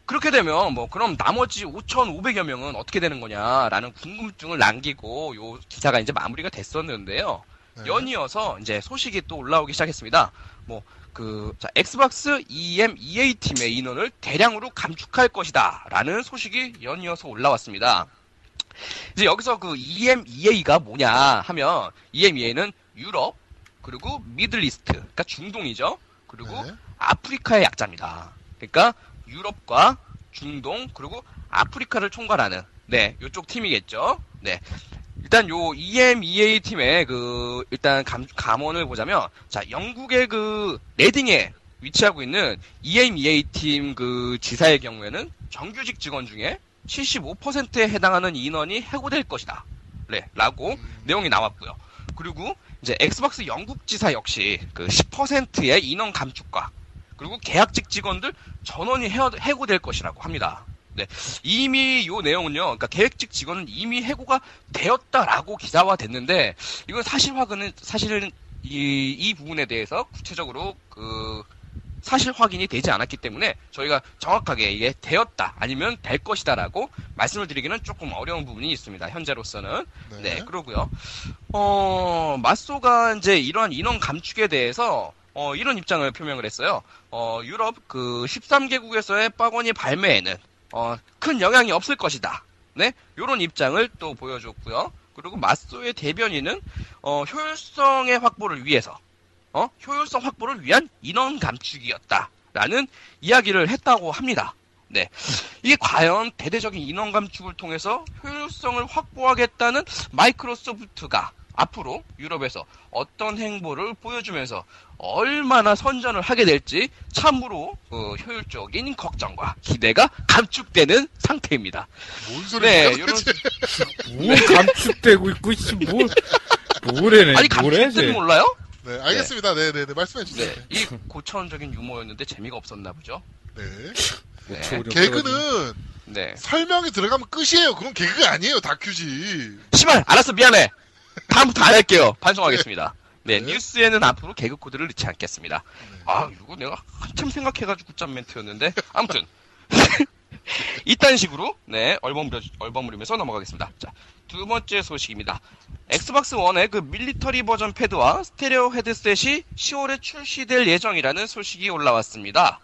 그렇게 되면 뭐 그럼 나머지 5,500여 명은 어떻게 되는 거냐라는 궁금증을 남기고 요 기사가 이제 마무리가 됐었는데요. 네. 연이어서 이제 소식이 또 올라오기 시작했습니다. 뭐 그 엑스박스 EM EA 팀의 인원을 대량으로 감축할 것이다라는 소식이 연이어서 올라왔습니다. 이제 여기서 그 EM EA가 뭐냐 하면 EM EA는 유럽 그리고 미들리스트 그러니까 중동이죠. 그리고 네. 아프리카의 약자입니다. 그러니까 유럽과 중동 그리고 아프리카를 총괄하는 네 요쪽 팀이겠죠. 네 일단 요 EMEA 팀의 그 일단 감, 감원을 보자면 자 영국의 그 레딩에 위치하고 있는 EMEA 팀 그 지사의 경우에는 정규직 직원 중에 75%에 해당하는 인원이 해고될 것이다. 네, 라고 내용이 나왔고요. 그리고 이제 Xbox 영국 지사 역시 그 10%의 인원 감축과 그리고 계약직 직원들 전원이 해고될 것이라고 합니다. 네, 이미 요 내용은요, 그러니까 계약직 직원은 이미 해고가 되었다라고 기사화 됐는데 이건 사실 확인은 사실은 이, 이 부분에 대해서 구체적으로 그 사실 확인이 되지 않았기 때문에 저희가 정확하게 이게 되었다 아니면 될 것이다라고 말씀을 드리기는 조금 어려운 부분이 있습니다. 현재로서는 네. 네, 그러고요. 어, 마소가 이제 이러한 인원 감축에 대해서 어, 이런 입장을 표명을 했어요. 어, 유럽 그 13개국에서의 빠건이 발매에는 어, 큰 영향이 없을 것이다. 네, 요런 입장을 또 보여줬고요. 그리고 마소의 대변인은 어, 효율성의 확보를 위해서 어, 효율성 확보를 위한 인원 감축이었다라는 이야기를 했다고 합니다. 네. 이게 과연 대대적인 인원 감축을 통해서 효율성을 확보하겠다는 마이크로소프트가 앞으로 유럽에서 어떤 행보를 보여주면서 얼마나 선전을 하게 될지 참으로 어, 효율적인 걱정과 기대가 감축되는 상태입니다. 뭔 소리야? 네, 요런 뭐 감축되고 있고 씨, 뭐 뭐래네 아니 감축되는 몰라요? 네, 알겠습니다. 네, 네, 네. 말씀해 주세요. 네, 이 고차원적인 유머였는데 재미가 없었나 보죠. 네. 네, 개그는 네. 설명이 들어가면 끝이에요. 그건 개그가 아니에요. 다큐지. 시발 알았어 미안해. 다음부터 안 할게요. 반성하겠습니다. 네, 네. 뉴스에는 앞으로 개그 코드를 넣지 않겠습니다. 아 이거 내가 한참 생각해가지고 짠 멘트였는데 아무튼 이딴 식으로 네 얼버무려 얼버무리면서 넘어가겠습니다. 자 두 번째 소식입니다. Xbox One의 그 military 버전 패드와 스테레오 헤드셋이 10월에 출시될 예정이라는 소식이 올라왔습니다.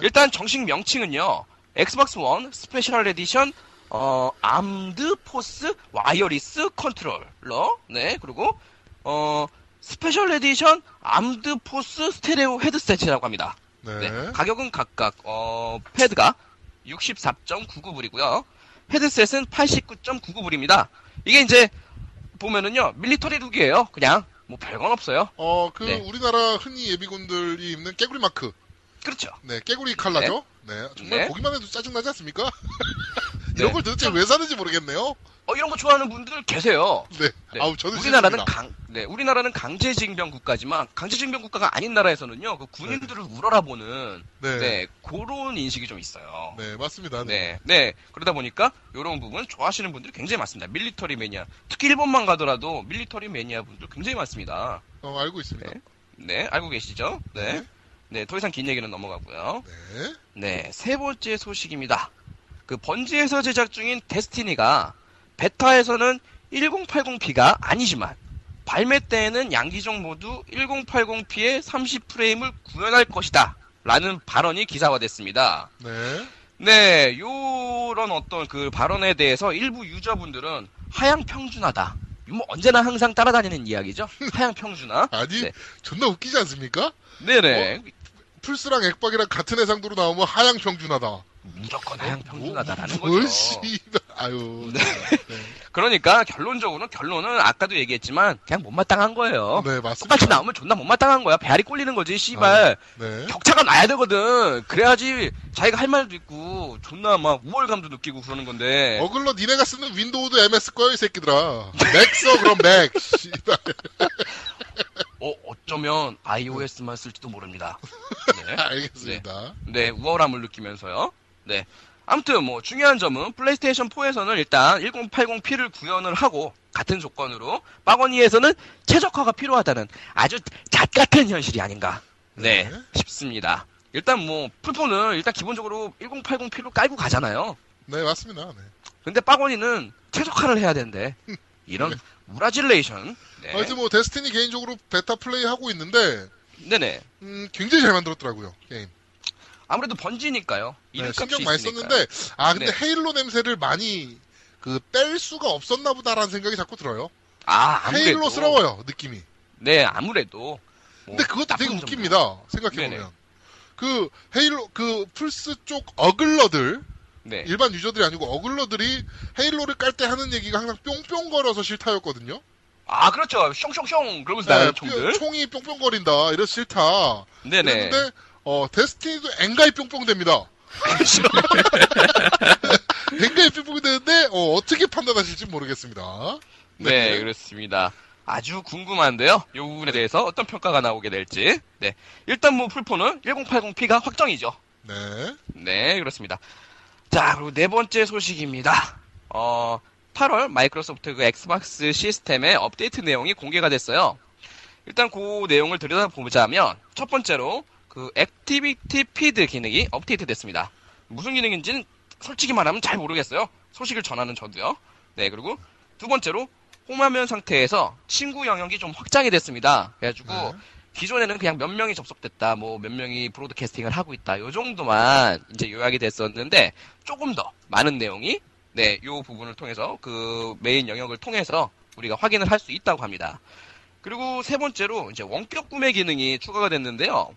일단 정식 명칭은요. Xbox One Special Edition 어 Armed Forces Wireless Controller 네 그리고 어 Special Edition Armed Forces Stereo Headset이라고 합니다. 네. 네, 가격은 각각 어, 패드가 64.99불이고요. 헤드셋은 89.99불입니다. 이게 이제 보면은요 military look이에요. 그냥 뭐 별건 없어요. 어, 그 네. 우리나라 흔히 예비군들이 입는 깨구리 마크. 그렇죠. 네, 깨구리 칼라죠. 네. 정말 네. 보기만 해도 짜증나지 않습니까? 네. 이런 걸 도대체 왜 사는지 모르겠네요. 어 이런 거 좋아하는 분들 계세요. 네. 네. 아우, 저는 우리나라는 싫습니다. 강, 네, 우리나라는 강제징병 국가지만 강제징병 국가가 아닌 나라에서는요, 그 군인들을 우러러보는 네. 네, 그런 인식이 좀 있어요. 네, 맞습니다. 네, 네. 그러다 보니까 이런 부분 좋아하시는 분들이 굉장히 많습니다. military 매니아. 특히 일본만 가더라도 military 매니아 분들 굉장히 많습니다. 어, 알고 있습니다. 네. 네, 알고 계시죠? 네. 네. 네, 더 이상 긴 얘기는 넘어가고요. 네. 네, 세 번째 소식입니다. 그 번지에서 제작 중인 데스티니가 베타에서는 1080p가 아니지만 발매 때에는 양기종 모두 1080p의 30프레임을 구현할 것이다. 라는 발언이 기사화됐습니다. 네. 네, 요런 어떤 그 발언에 대해서 일부 유저분들은 하향 평준화다. 뭐 언제나 항상 따라다니는 이야기죠. 하향 평준화. 아니, 네. 존나 웃기지 않습니까? 네네. 플스랑 액박이랑 같은 해상도로 나오면 하향 평준하다. 무조건 하향 평준화다라는 뭘 거죠. 씨발. 아유. 네. 그러니까 결론적으로는 결론은 아까도 얘기했지만 그냥 못마땅한 거예요. 네, 맞습니다. 똑같이 나오면 존나 못마땅한 거야. 배알이 꼴리는 거지. 씨발. 네. 격차가 나야 되거든. 그래야지 자기가 할 말도 있고 존나 막 우월감도 느끼고 그러는 건데. 어글러 니네가 쓰는 Window도 MS 거야, 이 새끼들아. Mac 써, 그럼 Mac. 씨발. 어, 어쩌면 iOS만 쓸지도 모릅니다. 네. 알겠습니다. 네, 우월함을 느끼면서요. 네. 아무튼 뭐 중요한 점은 플레이스테이션 4에서는 일단 1080p를 구현을 하고 같은 조건으로 빠거니에서는 최적화가 필요하다는 아주 잣 같은 현실이 아닌가. 네, 네. 싶습니다. 일단 뭐 풀폰은 일단 기본적으로 1080p로 깔고 가잖아요. 네, 맞습니다. 네. 근데 빠거니는 최적화를 해야 되는데 이런 우라질레이션. 네. 하여튼 뭐, 데스티니 개인적으로 베타 플레이 하고 있는데, 네네. 음, 굉장히 잘 만들었더라고요, 게임. 아무래도 번지니까요. 네, 이름값이 신경 많이 있으니까요. 썼는데, 아, 근데 네. 헤일로 냄새를 많이, 그, 뺄 수가 없었나 보다라는 생각이 자꾸 들어요. 아, 아무래도. 헤일로스러워요, 느낌이. 네, 아무래도. 뭐 근데 그것도 되게 점도 웃깁니다. 생각해 보면. 네네. 그, 헤일로, 그, 플스 쪽 어글러들, 네. 일반 유저들이 아니고 어글러들이 헤일로를 깔 때 하는 얘기가 항상 뿅뿅거려서 싫다였거든요. 아, 그렇죠. 숑숑숑 그러면서 네, 총들. 총이 뿅뿅거린다. 이래서 싫다. 네네. 그런데 어, 데스티니도 엥가이 뿅뿅 됩니다. 엥가이 뿅뿅 되는데 어, 떻게 판단하실지 모르겠습니다. 네, 그렇습니다. 아주 궁금한데요. 이 부분에 대해서 어떤 평가가 나오게 될지. 네. 일단 뭐 플포는 1080p가 확정이죠. 네. 네, 그렇습니다. 자, 그리고 네 번째 소식입니다. 어, 8월 마이크로소프트 그 Xbox 시스템의 업데이트 내용이 공개가 됐어요. 일단 그 내용을 들여다보자면 첫 번째로 그 activity feed 기능이 업데이트 됐습니다. 무슨 기능인지는 솔직히 말하면 잘 모르겠어요. 소식을 전하는 저도요. 네, 그리고 두 번째로 홈화면 상태에서 친구 영역이 좀 확장이 됐습니다. 그래가지고 네. 기존에는 그냥 몇 명이 접속됐다, 뭐 몇 명이 브로드캐스팅을 하고 있다, 요 정도만 이제 요약이 됐었는데 조금 더 많은 내용이 네, 요 부분을 통해서 그 메인 영역을 통해서 우리가 확인을 할 수 있다고 합니다. 그리고 세 번째로 이제 원격 구매 기능이 추가가 됐는데요.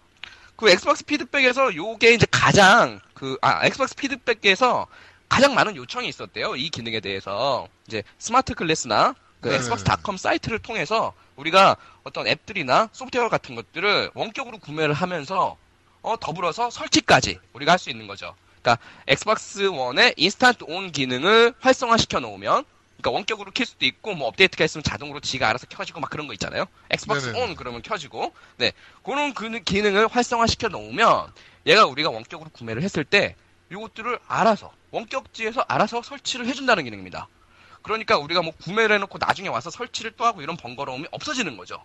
그 Xbox 피드백에서 요게 이제 가장 그 아 Xbox 피드백에서 가장 많은 요청이 있었대요. 이 기능에 대해서 이제 SmartGlass나 그 네. Xbox.com 사이트를 통해서 우리가 어떤 앱들이나 소프트웨어 같은 것들을 원격으로 구매를 하면서 어 더불어서 설치까지 우리가 할 수 있는 거죠. 그러니까 Xbox One의 instant on 기능을 활성화시켜 놓으면 그러니까 원격으로 킬 수도 있고 뭐 업데이트가 있으면 자동으로 지가 알아서 켜지고 막 그런 거 있잖아요. Xbox 네네. on 그러면 켜지고 네 그런 그 기능을 활성화시켜 놓으면 얘가 우리가 원격으로 구매를 했을 때 이것들을 알아서 원격지에서 알아서 설치를 해준다는 기능입니다. 그러니까 우리가 뭐 구매를 해놓고 나중에 와서 설치를 또 하고 이런 번거로움이 없어지는 거죠.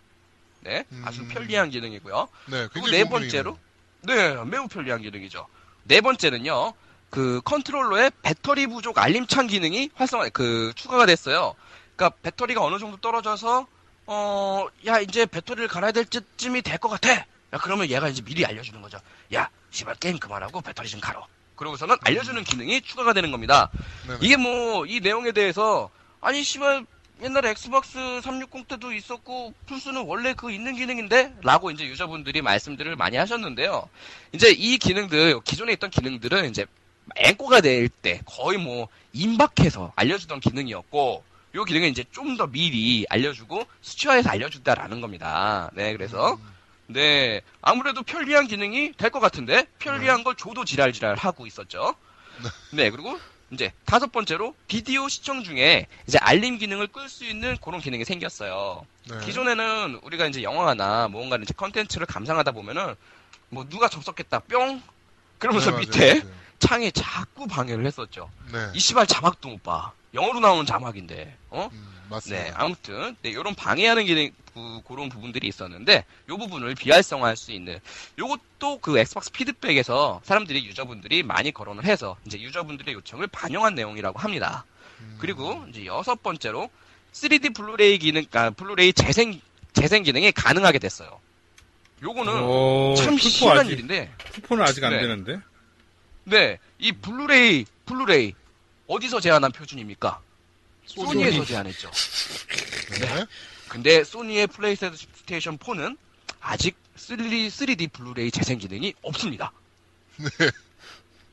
네, 아주 음. 편리한 기능이고요. 네, 그리고 네 번째로 네 매우 편리한 기능이죠. 네 번째는요 그 컨트롤러의 배터리 부족 알림창 기능이 활성화 그 추가가 됐어요. 그러니까 배터리가 어느 정도 떨어져서 어 야 이제 배터리를 갈아야 될 쯤이 될 것 같아. 야 그러면 얘가 이제 미리 알려주는 거죠. 야 씨발 게임 그만하고 배터리 좀 갈어. 그러고서는 알려주는 기능이 추가가 되는 겁니다. 네네. 이게 뭐 이 내용에 대해서 아니 씨발 옛날에 Xbox 360 때도 있었고 플스는 원래 그 있는 기능인데 라고 이제 유저분들이 말씀들을 많이 하셨는데요. 이제 이 기능들 기존에 있던 기능들은 이제 앵꼬가 될 때 거의 뭐 임박해서 알려주던 기능이었고 요 기능은 이제 좀 더 미리 알려주고 수치화해서 알려준다라는 겁니다. 네, 그래서 네 아무래도 편리한 기능이 될 것 같은데 편리한 걸 줘도 지랄지랄 하고 있었죠. 네, 그리고 이제 다섯 번째로 비디오 시청 중에 이제 알림 기능을 끌 수 있는 그런 기능이 생겼어요. 네. 기존에는 우리가 이제 영화나 뭔가 이제 컨텐츠를 감상하다 보면은 뭐 누가 접속했다 뿅 그러면서 네, 맞아요, 밑에 맞아요. 창에 자꾸 방해를 했었죠. 네. 이 씨발 자막도 못 봐. 영어로 나오는 자막인데, 어? 음, 맞습니다. 네, 아무튼, 네, 요런 방해하는 기능, 그, 그런 부분들이 있었는데, 요 부분을 비활성화할 수 있는, 요것도 그 Xbox 피드백에서 사람들이, 유저분들이 많이 거론을 해서, 이제 유저분들의 요청을 반영한 내용이라고 합니다. 음. 그리고, 이제 여섯 번째로, 3D 블루레이 기능, 아, 블루레이 재생, 재생 기능이 가능하게 됐어요. 요거는 오, 참 희한한 아직- 일인데, 쿠폰은 아직 안 네. 되는데. 네, 이 Blu-ray, Blu-ray, 어디서 제안한 표준입니까? 소니에서 소니. 제안했죠. 네. 근데 소니의 플레이스테이션 4는 아직 3D, 3D 블루레이 재생 기능이 없습니다.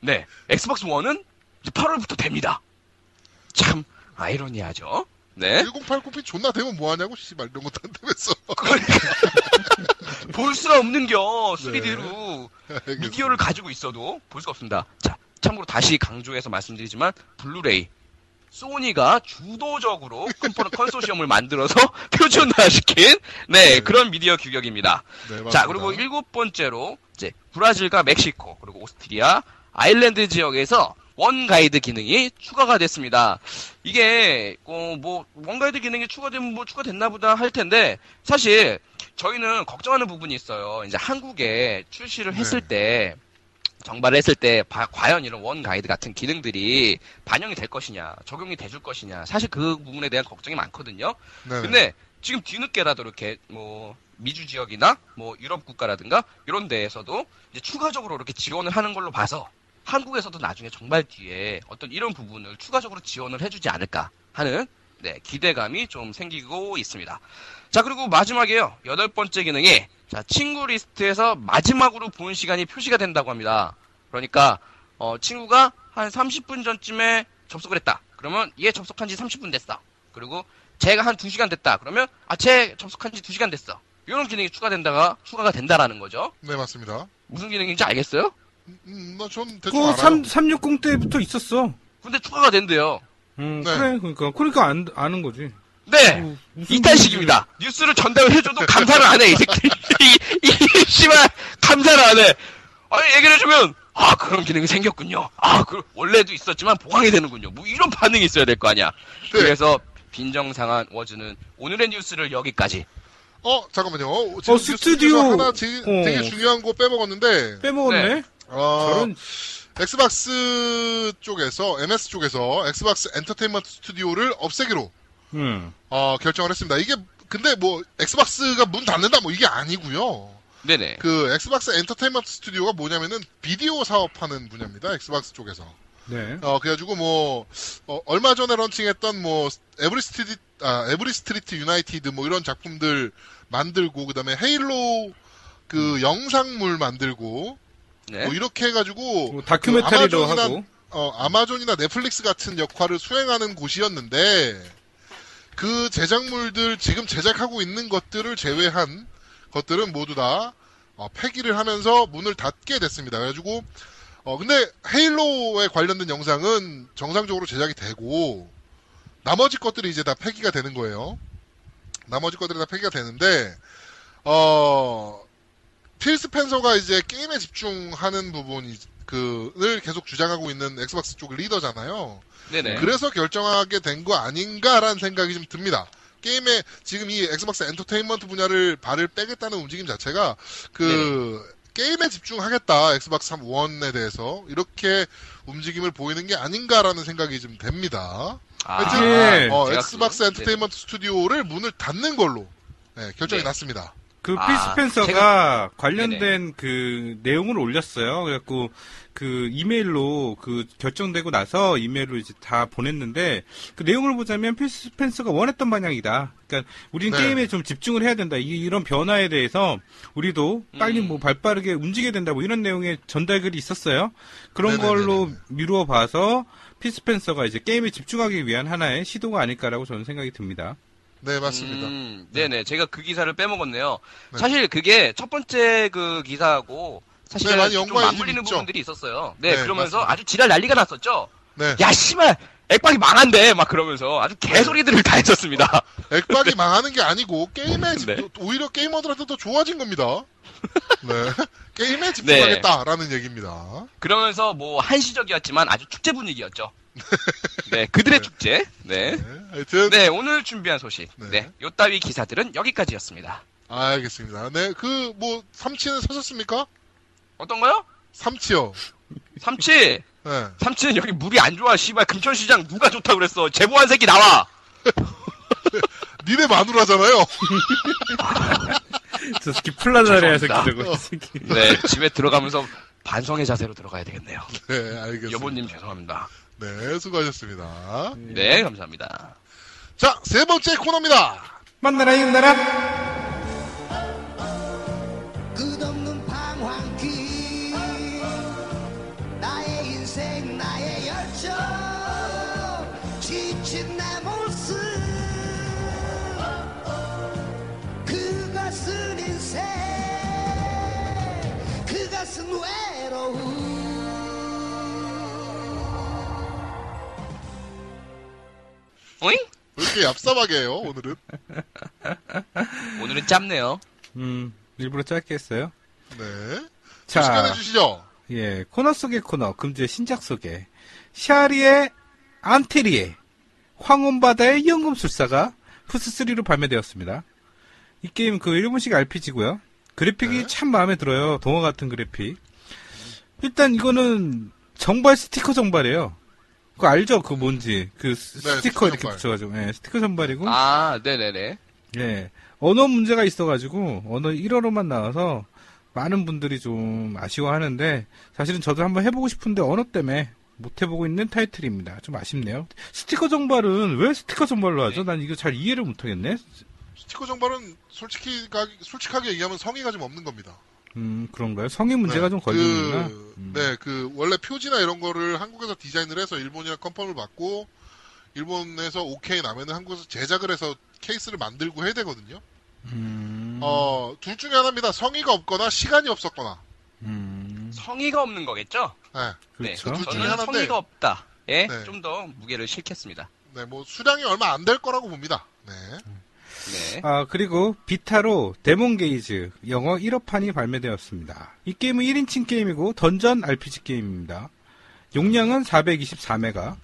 네. Xbox One은 8월부터 됩니다. 참 아이러니하죠. 네. 1080p 존나 되면 뭐하냐고, 씨발, 이런 것도 안 되면서. 볼 수가 없는겨. 네. 3D로 알겠습니다. 미디어를 가지고 있어도 볼 수가 없습니다. 자, 참고로 다시 강조해서 말씀드리지만 블루레이 소니가 주도적으로 컴포넌 컨소시엄을 만들어서 표준화시킨 네, 그런 미디어 규격입니다. 네. 자, 그리고 일곱 번째로 이제 브라질과 멕시코 그리고 오스트리아, 아일랜드 지역에서 OneGuide 기능이 추가가 됐습니다. 이게 어, 뭐 OneGuide 기능이 추가되면 뭐 추가됐나 보다 할 텐데 사실 저희는 걱정하는 부분이 있어요. 이제 한국에 출시를 했을 때 정발을 했을 때 바- 과연 이런 원 가이드 같은 기능들이 반영이 될 것이냐, 적용이 돼줄 것이냐, 사실 그 부분에 대한 걱정이 많거든요. 네네. 근데 지금 뒤늦게라도 이렇게 뭐 미주 지역이나 뭐 유럽 국가라든가 이런 데에서도 이제 추가적으로 이렇게 지원을 하는 걸로 봐서 한국에서도 나중에 정말 뒤에 어떤 이런 부분을 추가적으로 지원을 해주지 않을까 하는 네, 기대감이 좀 생기고 있습니다. 자, 그리고 마지막에요. 여덟 번째 기능이 자, 친구 리스트에서 마지막으로 본 시간이 표시가 된다고 합니다. 그러니까 어, 친구가 한 30분 전쯤에 접속을 했다. 그러면 얘 접속한 지 30분 됐어. 그리고 제가 한 2시간 됐다. 그러면 아, 쟤 접속한 지 2시간 됐어. 이런 기능이 추가된다가 추가가 된다라는 거죠. 네, 맞습니다. 무슨 기능인지 알겠어요? 음, 나전 대충 그거 알아요. 3, 360 때부터 있었어. 근데 추가가 된대요. 음, 네. 그래, 그러니까. 그러니까 안, 아는 거지. 네. 어, 무슨 이딴 식입니다. 뉴스를 전달을 해줘도 감사를 안 해, 이 새끼. 이, 이, 씨발, 감사를 안 해. 아니, 얘기를 해주면, 아, 그런 기능이 생겼군요. 아, 그, 원래도 있었지만 보강이 되는군요. 뭐, 이런 반응이 있어야 될 거 아니야. 네. 그래서, 빈정상한 워즈는 오늘의 뉴스를 여기까지. 어, 잠깐만요. 지금 어, 스튜디오. 하나 지- 어. 되게 중요한 거 빼먹었는데, 빼먹었네? 네. 어, 저런, Xbox 쪽에서, MS 쪽에서 Xbox Entertainment Studio를 없애기로, 음. 어, 결정을 했습니다. 이게, 근데 뭐, Xbox가 문 닫는다 뭐 이게 아니고요 네네. 그, Xbox Entertainment Studio가 뭐냐면은, 비디오 사업하는 분야입니다. Xbox 쪽에서. 네. 어, 그래가지고 뭐, 어, 얼마 전에 런칭했던 뭐, Every Street, 아, Every Street United 뭐 이런 작품들 만들고, 그 다음에 Halo 그 영상물 만들고, 네. 뭐 이렇게 해가지고, 뭐 다큐멘터리도 그 아마존이나- 하고. 어, 아마존이나 넷플릭스 같은 역할을 수행하는 곳이었는데, 그 제작물들, 지금 제작하고 있는 것들을 제외한 것들은 모두 다, 어, 폐기를 하면서 문을 닫게 됐습니다. 그래가지고, 어, 근데 헤일로에 관련된 영상은 정상적으로 제작이 되고, 나머지 것들이 이제 다 폐기가 되는 거예요. 나머지 것들이 다 폐기가 되는데, 어, 필 스펜서가 이제 게임에 집중하는 부분이, 그를 계속 주장하고 있는 Xbox 쪽 리더잖아요. 네네. 그래서 결정하게 된 거 아닌가라는 생각이 좀 듭니다. 게임에 지금 이 Xbox Entertainment 분야를 발을 빼겠다는 움직임 자체가 그 게임에 집중하겠다 Xbox 3 1에 대해서 이렇게 움직임을 보이는 게 아닌가라는 생각이 좀 됩니다. 하여튼 예. 어, 엑스박스 그- 엔터테인먼트 스튜디오를 문을 닫는 걸로 네, 결정이 네. 났습니다. 그 아, 필 스펜서가 제가- 관련된 그 내용을 올렸어요. 그래갖고 그 이메일로 그 결정되고 나서 이메일로 이제 다 보냈는데 그 내용을 보자면 필 스펜서가 원했던 방향이다. 그러니까 우리는 네. 게임에 좀 집중을 해야 된다. 이, 이런 변화에 대해서 우리도 빨리 음. 뭐 발빠르게 움직여야 된다. 뭐 이런 내용의 전달글이 있었어요. 그런 네네네네. 걸로 미루어 봐서 필 스펜서가 이제 게임에 집중하기 위한 하나의 시도가 아닐까라고 저는 생각이 듭니다. 네, 맞습니다. 음, 네네. 제가 그 기사를 빼먹었네요. 네. 사실 그게 첫 번째 그 기사하고 사실 네, 좀 맞물리는. 부분들이 있었어요. 네, 네, 그러면서 맞습니다. 아주 지랄 난리가 났었죠. 네. 야, 씨발! 액박이 망한대! 막 그러면서 아주 개소리들을 다 했었습니다. 액박이 망하는 게 아니고 게임에 집- 네. 오히려 게이머들한테 더 좋아진 겁니다. 네. 게임에 집중하겠다라는 얘기입니다. 그러면서 뭐 한시적이었지만 아주 축제 분위기였죠. 네, 그들의 축제. 네. 네. 하여튼 네, 오늘 준비한 소식. 네. 네. 요 따위 기사들은 여기까지였습니다. 알겠습니다. 네, 그 뭐 삼치는 사셨습니까? 어떤 거요? 삼치요. 삼치! 네. 삼치는 여기 물이 안 좋아, 씨발. 금천시장 누가 좋다 그랬어. 제보한 새끼 나와! 니네 마누라잖아요. 저 새끼 플라자리에서 죄송합니다. 기르고 이 새끼. 네, 집에 들어가면서 반성의 자세로 들어가야 되겠네요. 네, 알겠습니다. 여보님 죄송합니다. 네, 수고하셨습니다. 네, 감사합니다. 자, 세 번째 코너입니다. 만나라 이나라 오잉? 왜 이렇게 얍삽하게 해요, 오늘은? 오늘은 짧네요. 음 일부러 짧게 했어요. 네. 자, 시간 해 주시죠. 예, 코너 속의 코너, 금주의 신작 소개. 샤리의 아틀리에, 황혼바다의 연금술사가 플스3로 발매되었습니다. 이 게임 그 일본식 RPG고요. 그래픽이 네. 참 마음에 들어요. 동화 같은 그래픽. 일단 이거는 정발 스티커 정발이에요. 그거 알죠? 그 뭔지. 그 스- 네, 스티커 스티커 이렇게. 붙여가지고. 예, 스티커 정발이고. 아, 네네네. 예. 언어 문제가 있어가지고, 언어, 일어로만 나와서, 많은 분들이 좀 아쉬워하는데, 사실은 저도 한번 해보고 싶은데, 언어 때문에 못 해보고 있는 타이틀입니다. 좀 아쉽네요. 스티커 정발은 왜 스티커 정발로 하죠? 난 이거 잘 이해를 못하겠네. 스티커 정발은 솔직히, 가- 솔직하게 얘기하면 성의가 좀 없는 겁니다. 음, 그런가요? 성의 문제가 네, 좀 걸리는구나. 그, 음. 네, 그, 원래 표지나 이런 거를 한국에서 디자인을 해서 일본이랑 confirm을 받고, 일본에서 오케이 나면은 한국에서 제작을 해서 케이스를 만들고 해야 되거든요. 음, 어, 둘 중에 하나입니다. 성의가 없거나 시간이 없었거나. 음, 성의가 없는 거겠죠? 네, 그렇죠. 네, 둘 중에 저는 하나인데. 성의가 없다. 예, 네. 좀더 무게를 실겠습니다. 네, 뭐, 수량이 얼마 안 될 거라고 봅니다. 네. 네. 아, 그리고 비타로 데몬 게이즈 영어 일어판이 발매되었습니다. 이 게임은 1인칭 게임이고 dungeon RPG 게임입니다. 용량은 424메가.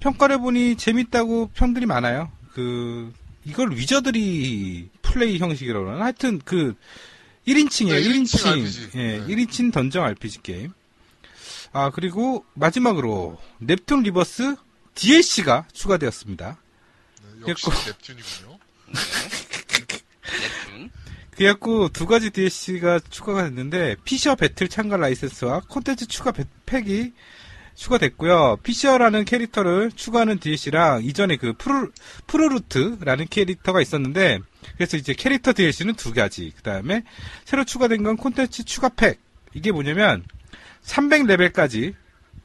평가를 보니 재밌다고 평들이 많아요. 그 이걸 위저드리 플레이 형식이라고 하나? 하여튼 그 1인칭이에요. 네, 1인칭 1인칭. RPG. 예, 네. 1인칭 dungeon RPG 게임. 아, 그리고 마지막으로 넵튠 리버스 DLC가 추가되었습니다. 네, 역시 넵튠이군요. Neptune. 그래갖고 두 가지 DLC가 추가가 됐는데 피셔 배틀 참가 라이센스와 콘텐츠 추가 배- 팩이 추가됐고요. 피셔라는 캐릭터를 추가하는 DLC랑 이전에 그 프루, 프루루트라는 캐릭터가 있었는데 그래서 이제 캐릭터 DLC는 두 가지. 그 다음에 새로 추가된 건 콘텐츠 추가 팩. 이게 뭐냐면 300레벨까지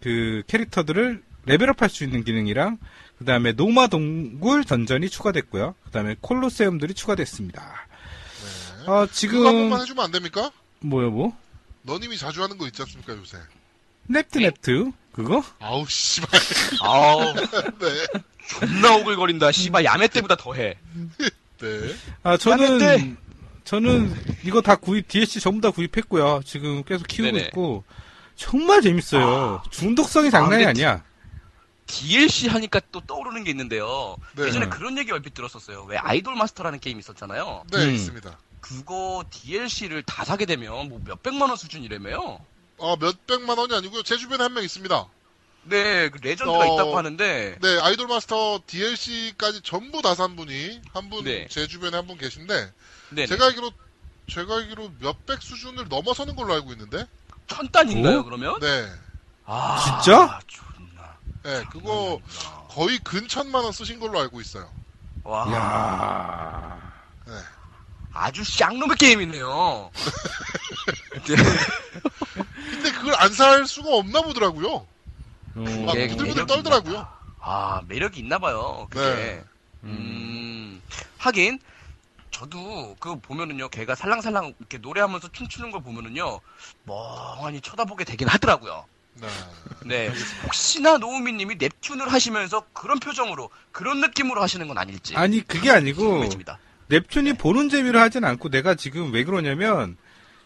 그 캐릭터들을 level up 할 수 있는 기능이랑 그 다음에 노마 동굴 dungeon이 추가됐고요. 그 다음에 콜로세움들이 추가됐습니다. 네. 아, 그거 한 지금, 번만 해주면 안 됩니까? 뭐요, 뭐? 너님이 자주 하는 거 있지 않습니까, 요새? 넵트, 넵트? 그거? 아우, 씨발. 아우, 네. 존나 오글거린다. 씨발, 야매 때보다 더해. 네. 아, 저는, 네. 저는 이거 다 구입, DLC 전부 다 구입했고요. 지금 계속 키우고 네네. 있고, 정말 재밌어요. 중독성이 장난이 아, 아, 근데 니야 DLC 하니까 또 떠오르는 게 있는데요. 네. 예전에 그런 얘기 얼핏 들었었어요. 왜 아이돌 마스터라는 게임 있었잖아요. 네, 음. 있습니다. 그거 DLC를 다 사게 되면 뭐 몇백만 원 수준이라며요. 어, 몇백만 원이 아니고요. 제 주변에 한 명 있습니다. 네, 그 legend가 어, 있다고 하는데 네, 아이돌 마스터 DLC까지 전부 다 산 분이 한 분, 네. 제 주변에 한 분 계신데, 네, 제가 알기로 제가 알기로 몇백 수준을 넘어서는 걸로 알고 있는데. 천 단인가요, 오? 그러면? 네. 아, 진짜? 존나. 네, 그거 거의 근천만 원 쓰신 걸로 알고 있어요. 와. 야 네. 아주 쌍놈의 게임이네요. 네. 근데 그걸 안 살 수가 없나 보더라고요. 어, 막 예, 부들부들 매력이 떨더라고요. 아, 매력이 있나 봐요. 그게. 네. 음. 하긴 저도 그 보면은요, 걔가 살랑살랑 이렇게 노래하면서 춤추는 걸 보면은요, 멍하니 쳐다보게 되긴 하더라고요. 네. 네. 혹시나 노우미님이 넵튠을 하시면서 그런 표정으로, 그런 느낌으로 하시는 건 아닐지. 아니 그게 아니고 궁금해집니다. 넵튠이 보는 재미로 하진 않고 내가 지금 왜 그러냐면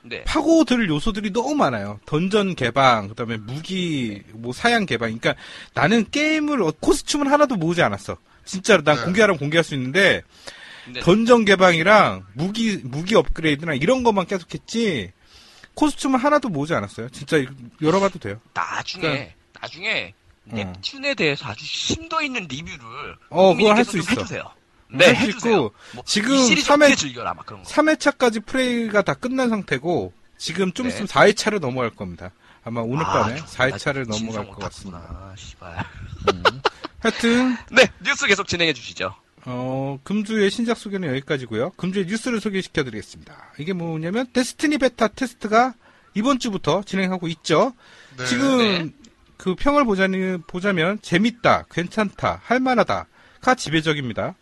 네. 파고들 요소들이 너무 많아요. 던전 개방, 그다음에 무기 뭐 사양 개방. 그러니까 나는 게임을 어- 코스튬은 하나도 모으지 않았어. 진짜로 난 네. 공개하라면 공개할 수 있는데 네. 던전 개방이랑 무기 무기 업그레이드나 이런 것만 계속했지 costume은 하나도 모으지 않았어요. 진짜 이거 열어봐도 돼요. 나중에, 그러니까- 나중에 어. 넵튠에 대해서 아주 심도 있는 리뷰를 어, 그거 할수좀 있어. 해주세요. 네. 있고, 뭐, 지금 이 시리즈 삼회- 어떻게 즐겨라, 막 그런 거. 3회차까지 플레이가 다 끝난 상태고 지금 좀 네. 있으면 4회차를 넘어갈 겁니다. 아마 오늘 아, 밤에 존나 4회차를 넘어갈 것 같습니다. 씨발. 하여튼 네, 뉴스 계속 진행해 주시죠. 어, 금주의 신작 소개는 여기까지고요. 금주의 뉴스를 소개시켜 드리겠습니다. 이게 뭐냐면 데스티니 베타 테스트가 이번 주부터 진행하고 있죠. 네. 지금 네. 그 평을 보자니, 보자면 재밌다, 괜찮다, 할만하다가 지배적입니다.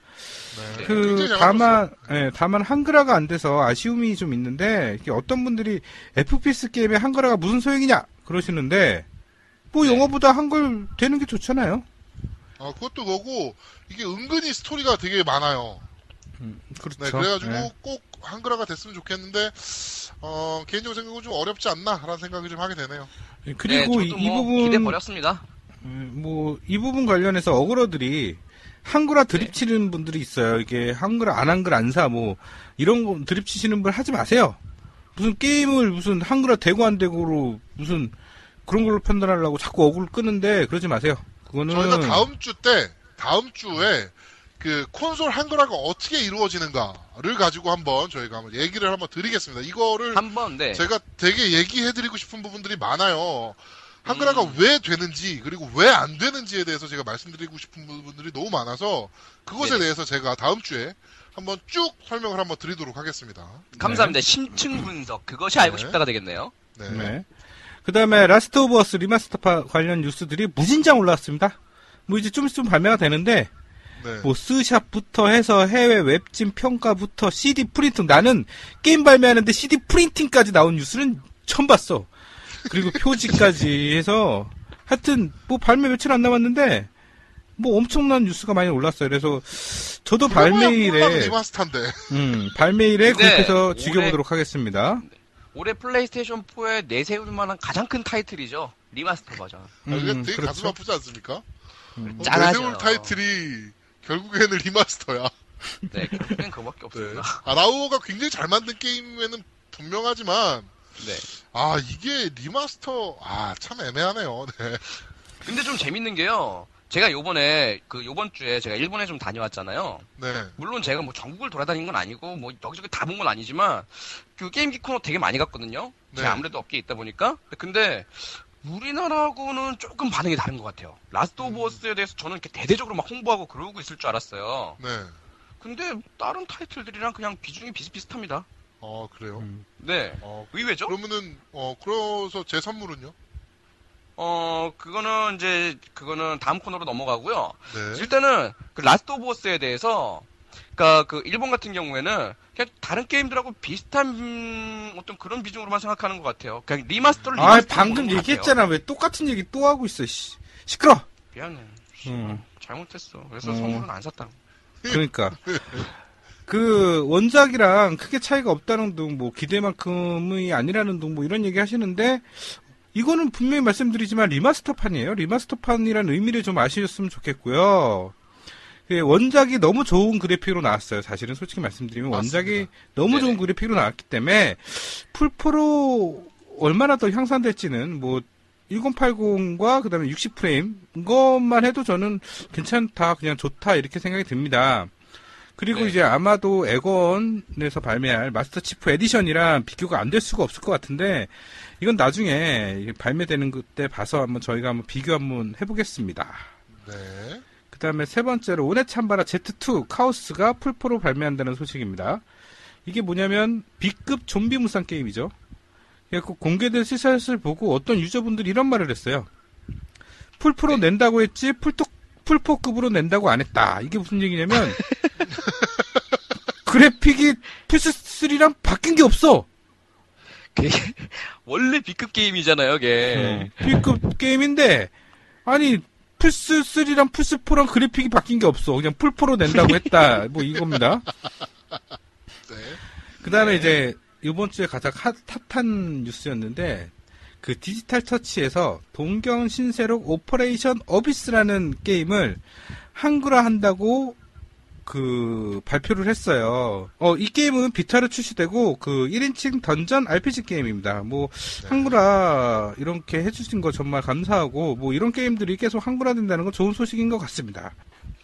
네. 그 다만 예, 다만 한글화가 안 돼서 아쉬움이 좀 있는데 어떤 분들이 FPS 게임에 한글화가 무슨 소용이냐 그러시는데 뭐 네. 영어보다 한글 되는 게 좋잖아요. 아, 그것도 그거고, 이게 은근히 스토리가 되게 많아요. 그렇죠. 네, 그래가지고 예. 꼭 한글화가 됐으면 좋겠는데, 어, 개인적으로 생각은 좀 어렵지 않나라는 생각을 좀 하게 되네요. 예, 그리고 네, 이, 저도 이뭐 부분 기대 버렸습니다. 뭐 이 부분 관련해서 어그러들이 한글화 네. 드립 치는 분들이 있어요. 이게 한글화 안 한글 안 사 뭐 이런 거 드립 치시는 분 하지 마세요. 무슨 게임을 무슨 한글화 되고 안 되고로 무슨 그런 걸로 판단하려고 자꾸 어글 끄는데 그러지 마세요. 그거는 저희가 다음 주 때, 다음 주에 그 콘솔 한글화가 어떻게 이루어지는가를 가지고 한번 저희가 한번 얘기를 한번 드리겠습니다. 이거를 한번 네. 제가 되게 얘기해 드리고 싶은 부분들이 많아요. 한글화가 음. 왜 되는지 그리고 왜 안 되는지에 대해서 제가 말씀드리고 싶은 부분들이 너무 많아서 그것에 네네. 대해서 제가 다음 주에 한번 쭉 설명을 한번 드리도록 하겠습니다. 감사합니다. 심층 분석 그것이 알고 네. 싶다가 되겠네요. 네. 네. 그 다음에 라스트 오브 어스 remaster 관련 뉴스들이 무진장 올라왔습니다. 뭐 이제 좀 있으면 발매가 되는데 네. 뭐 스샷부터 해서 해외 웹진 평가부터 CD printing 나는 게임 발매하는데 CD 프린팅까지 나온 뉴스는 처음 봤어. 그리고 표지까지 해서 하여튼 뭐 발매 며칠 안 남았는데 뭐 엄청난 뉴스가 많이 올랐어요. 그래서 저도 발매일에. 음, 발매일에 구입해서 올해- 즐겨보도록 하겠습니다. 올해 플레이스테이션 4에 내세울 만한 가장 큰 타이틀이죠. remaster 버전. 아, 이게 음, 되게 가슴 아프지 않습니까? 음. 어, 짠하죠. 내세울 타이틀이 결국에는 remaster야. 네, 결국엔 그밖에 네. 없습니다. 아, 라오어가 굉장히 잘 만든 게임에는 분명하지만 네. 아 이게 remaster 아 참 애매하네요. 네. 근데 좀 재밌는 게요. 제가 요번에 그 요번 주에 제가 일본에 좀 다녀왔잖아요. 네. 물론 제가 뭐 전국을 돌아다닌 건 아니고 뭐 여기저기 다 본 건 아니지만 그 게임기 코너 되게 많이 갔거든요. 제가 네. 아무래도 업계에 있다 보니까. 근데 우리나라하고는 조금 반응이 다른 것 같아요. Last of 음. Us에 대해서 저는 이렇게 대대적으로 막 홍보하고 그러고 있을 줄 알았어요. 네. 근데 다른 타이틀들이랑 그냥 비중이 비슷비슷합니다. 어 그래요. 음. 네. 어 의외죠? 그러면은 어 그래서 제 선물은요? 어, 그거는 이제, 그거는 다음 코너로 넘어가고요. 네. 일단은, 그 라스트 오브 어스에 대해서, 그니까 그 일본 같은 경우에는 그냥 다른 게임들하고 비슷한 음, 어떤 그런 비중으로만 생각하는 것 같아요. 그냥 remaster를 아, remaster로 방금 얘기했잖아. 왜 똑같은 얘기 또 하고 있어, 씨. 시끄러! 미안해. 음. 잘못했어. 그래서 어. 선물은 안 샀다. 그러니까. 그, 원작이랑 크게 차이가 없다는 둥, 뭐, 기대만큼이 아니라는 둥, 뭐, 이런 얘기 하시는데, 이거는 분명히 말씀드리지만, remaster판이에요. remaster판이라는 의미를 좀 아시셨으면 좋겠고요. 그 원작이 너무 좋은 그래픽으로 나왔어요. 사실은 솔직히 말씀드리면 원작이 맞습니다. 너무 좋은 네네. 그래픽으로 나왔기 때문에 플포로 얼마나 더 향상될지는 뭐 1080과 그다음에 60프레임 이것만 해도 저는 괜찮다 그냥 좋다 이렇게 생각이 듭니다. 그리고 네. 이제 아마도 엑원에서 발매할 Master Chief Edition이랑 비교가 안 될 수가 없을 것 같은데 이건 나중에 발매되는 그때 봐서 한번 저희가 한번 비교 한번 해보겠습니다. 네. 그 다음에 세 번째로 오네찬바라 Z2 Chaos가 플포로 발매한다는 소식입니다. 이게 뭐냐면 B급 좀비 무쌍 게임이죠. 그래갖고 공개된 시사를 보고 어떤 유저분들이 이런 말을 했어요. 플포로 낸다고 했지 플포, 플포급으로 낸다고 안 했다. 이게 무슨 얘기냐면 그래픽이 플스3랑 바뀐 게 없어. 그게 원래 B급 게임이잖아요, 그게. B급 게임인데 아니 플스 3랑 플스 4랑 그래픽이 바뀐 게 없어. 그냥 플포로 낸다고 했다. 뭐 이겁니다. 네. 그 다음에 이제 이번 주에 가장 핫, 핫한 뉴스였는데 그 Digital Touch에서 동경 신세록 Operation Abyss라는 게임을 한글화 한다고 그 발표를 했어요. 어, 이 게임은 Vita로 출시되고 그 1인칭 dungeon RPG 게임입니다. 뭐 한글화 이렇게 해주신 거 정말 감사하고 뭐 이런 게임들이 계속 한글화 된다는 건 좋은 소식인 것 같습니다.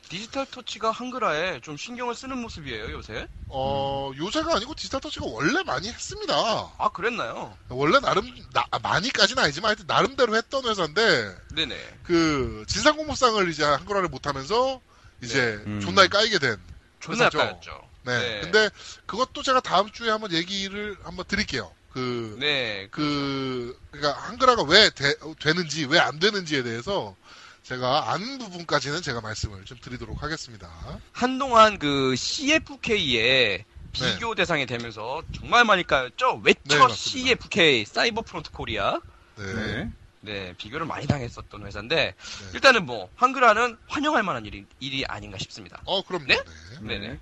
디지털 터치가 한글화에 좀 신경을 쓰는 모습이에요, 요새? 어, 요새가 아니고 디지털 터치가 원래 많이 했습니다. 아, 그랬나요? 원래 나름, 나, 많이까지는 아니지만 하여튼 나름대로 했던 회사인데, 네네. 그, 진상공무상을 이제 한글화를 못하면서, 이제, 음. 존나게 까이게 된. 존나. 까였죠. 네. 네. 근데, 그것도 제가 다음 주에 한번 얘기를 한번 드릴게요. 그, 네. 그, 그니까, 한글화가 왜 되, 되는지, 왜 안 되는지에 대해서, 제가 아는 부분까지는 제가 말씀을 좀 드리도록 하겠습니다. 한동안 그 CFK의 네. 비교 대상이 되면서 정말 많이 까였죠? 외쳐 네. CFK, CyberFront Korea. 네. 네. 네, 비교를 많이 당했었던 회사인데, 네. 일단은 뭐, 한글화는 환영할 만한 일이, 일이 아닌가 싶습니다. 어, 그럼요. 네? 네. 네 네.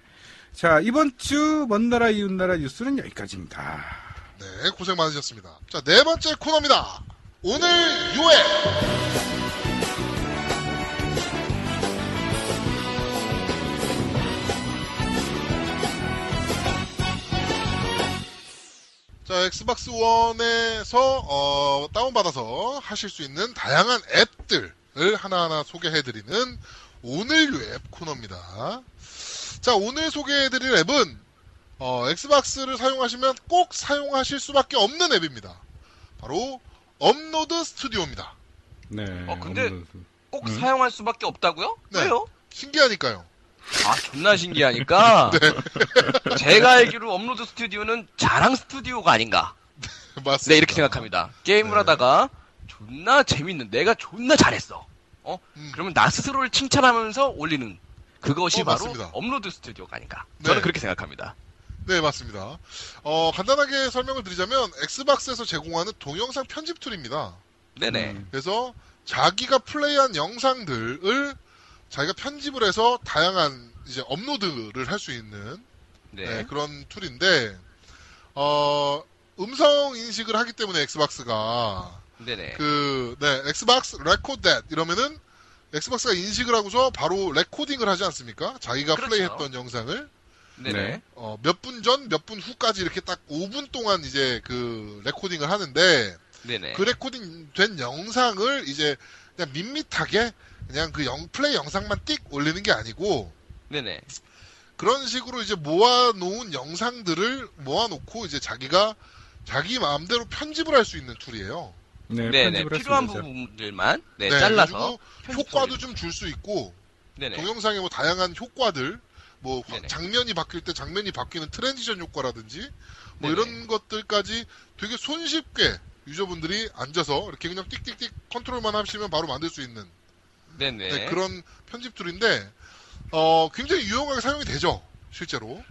자 이번 주 먼 나라 이웃 나라 뉴스는 여기까지입니다. 네, 고생 많으셨습니다. 자, 네 번째 코너입니다. 오늘 유해! 자, 엑스박스 원에서 어, 다운받아서 하실 수 있는 다양한 앱들을 하나하나 소개해드리는 오늘 유앱 코너입니다. 자, 오늘 소개해드릴 앱은 어, Xbox를 사용하시면 꼭 사용하실 수밖에 없는 앱입니다. 바로 Upload Studio입니다. 네. 어, 근데- 없는- 꼭 음. 사용할 수밖에 없다고요? 네. 왜요? 신기하니까요. 아, 존나 신기하니까. 네. 제가 알기로 Upload Studio는 자랑 스튜디오가 아닌가. 맞습니다. 네, 이렇게 생각합니다. 게임을 네. 하다가 존나 재밌는, 내가 존나 잘했어. 어? 음. 그러면 나 스스로를 칭찬하면서 올리는 그것이 어, 바로 맞습니다. Upload Studio가 아닌가. 네. 저는 그렇게 생각합니다. 네, 맞습니다. 어, 간단하게 설명을 드리자면 Xbox에서 제공하는 동영상 편집 툴입니다. 네네. 음. 그래서 자기가 플레이한 영상들을 자기가 편집을 해서 다양한 이제 업로드를 할 수 있는 네. 네, 그런 툴인데 어, 음성 인식을 하기 때문에 Xbox가 네네. 그, 네, Xbox record that 이러면은 Xbox가 인식을 하고서 바로 레코딩을 하지 않습니까? 자기가 그렇죠. 플레이했던 영상을 네네. 네. 어, 몇 분 전, 몇 분 후까지 이렇게 딱 5분 동안 이제 그 레코딩을 하는데 네네. 그 레코딩 된 영상을 이제 그냥 밋밋하게 그냥 그 영, 플레이 영상만 띡 올리는 게 아니고 네네. 그런 식으로 이제 모아놓은 영상들을 모아놓고 이제 자기가 자기 마음대로 편집을 할 수 있는 툴이에요. 네, 네네. 필요한. 부분들만 네, 네, 잘라서 효과도 좀 줄 수 있고 네네. 동영상에 뭐 다양한 효과들 뭐 네네. 장면이 바뀔 때 장면이 바뀌는 transition 효과라든지 뭐 네네. 이런 것들까지 되게 손쉽게 유저분들이 앉아서 이렇게 그냥 띡띡띡 컨트롤만 하시면 바로 만들 수 있는 네네. 네, 그런 편집 툴인데 어, 굉장히 유용하게 사용이 되죠 실제로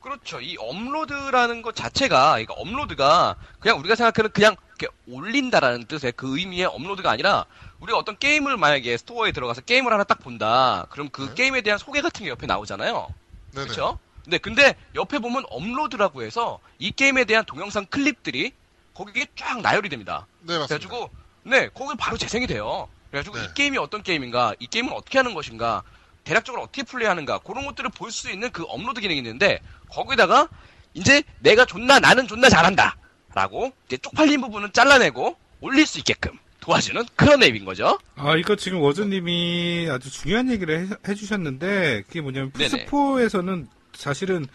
그렇죠. 이 업로드라는 것 자체가, 그러니까 업로드가 그냥 우리가 생각하는 그냥 이렇게 올린다라는 뜻의 그 의미의 업로드가 아니라 우리가 어떤 게임을 만약에 스토어에 들어가서 게임을 하나 딱 본다. 그럼 그 네. 게임에 대한 소개 같은 게 옆에 나오잖아요. 네네. 그렇죠? 네, 근데 옆에 보면 업로드라고 해서 이 게임에 대한 동영상 클립들이 거기에 쫙 나열이 됩니다. 네 맞습니다. 그래가지고 네, 거기 바로 재생이 돼요. 그래가지고 네. 이 게임이 어떤 게임인가, 이 게임은 어떻게 하는 것인가, 대략적으로 어떻게 플레이하는가 그런 것들을 볼 수 있는 그 업로드 기능이 있는데 거기다가 이제 내가 존나 나는 존나 잘한다라고 이제 쪽팔린 부분은 잘라내고 올릴 수 있게끔 도와주는 그런 앱인 거죠. 아, 이거 지금 워즈님이 아주 중요한 얘기를 해, 주셨는데 그게 뭐냐면 네네. 플스4에서는 사실은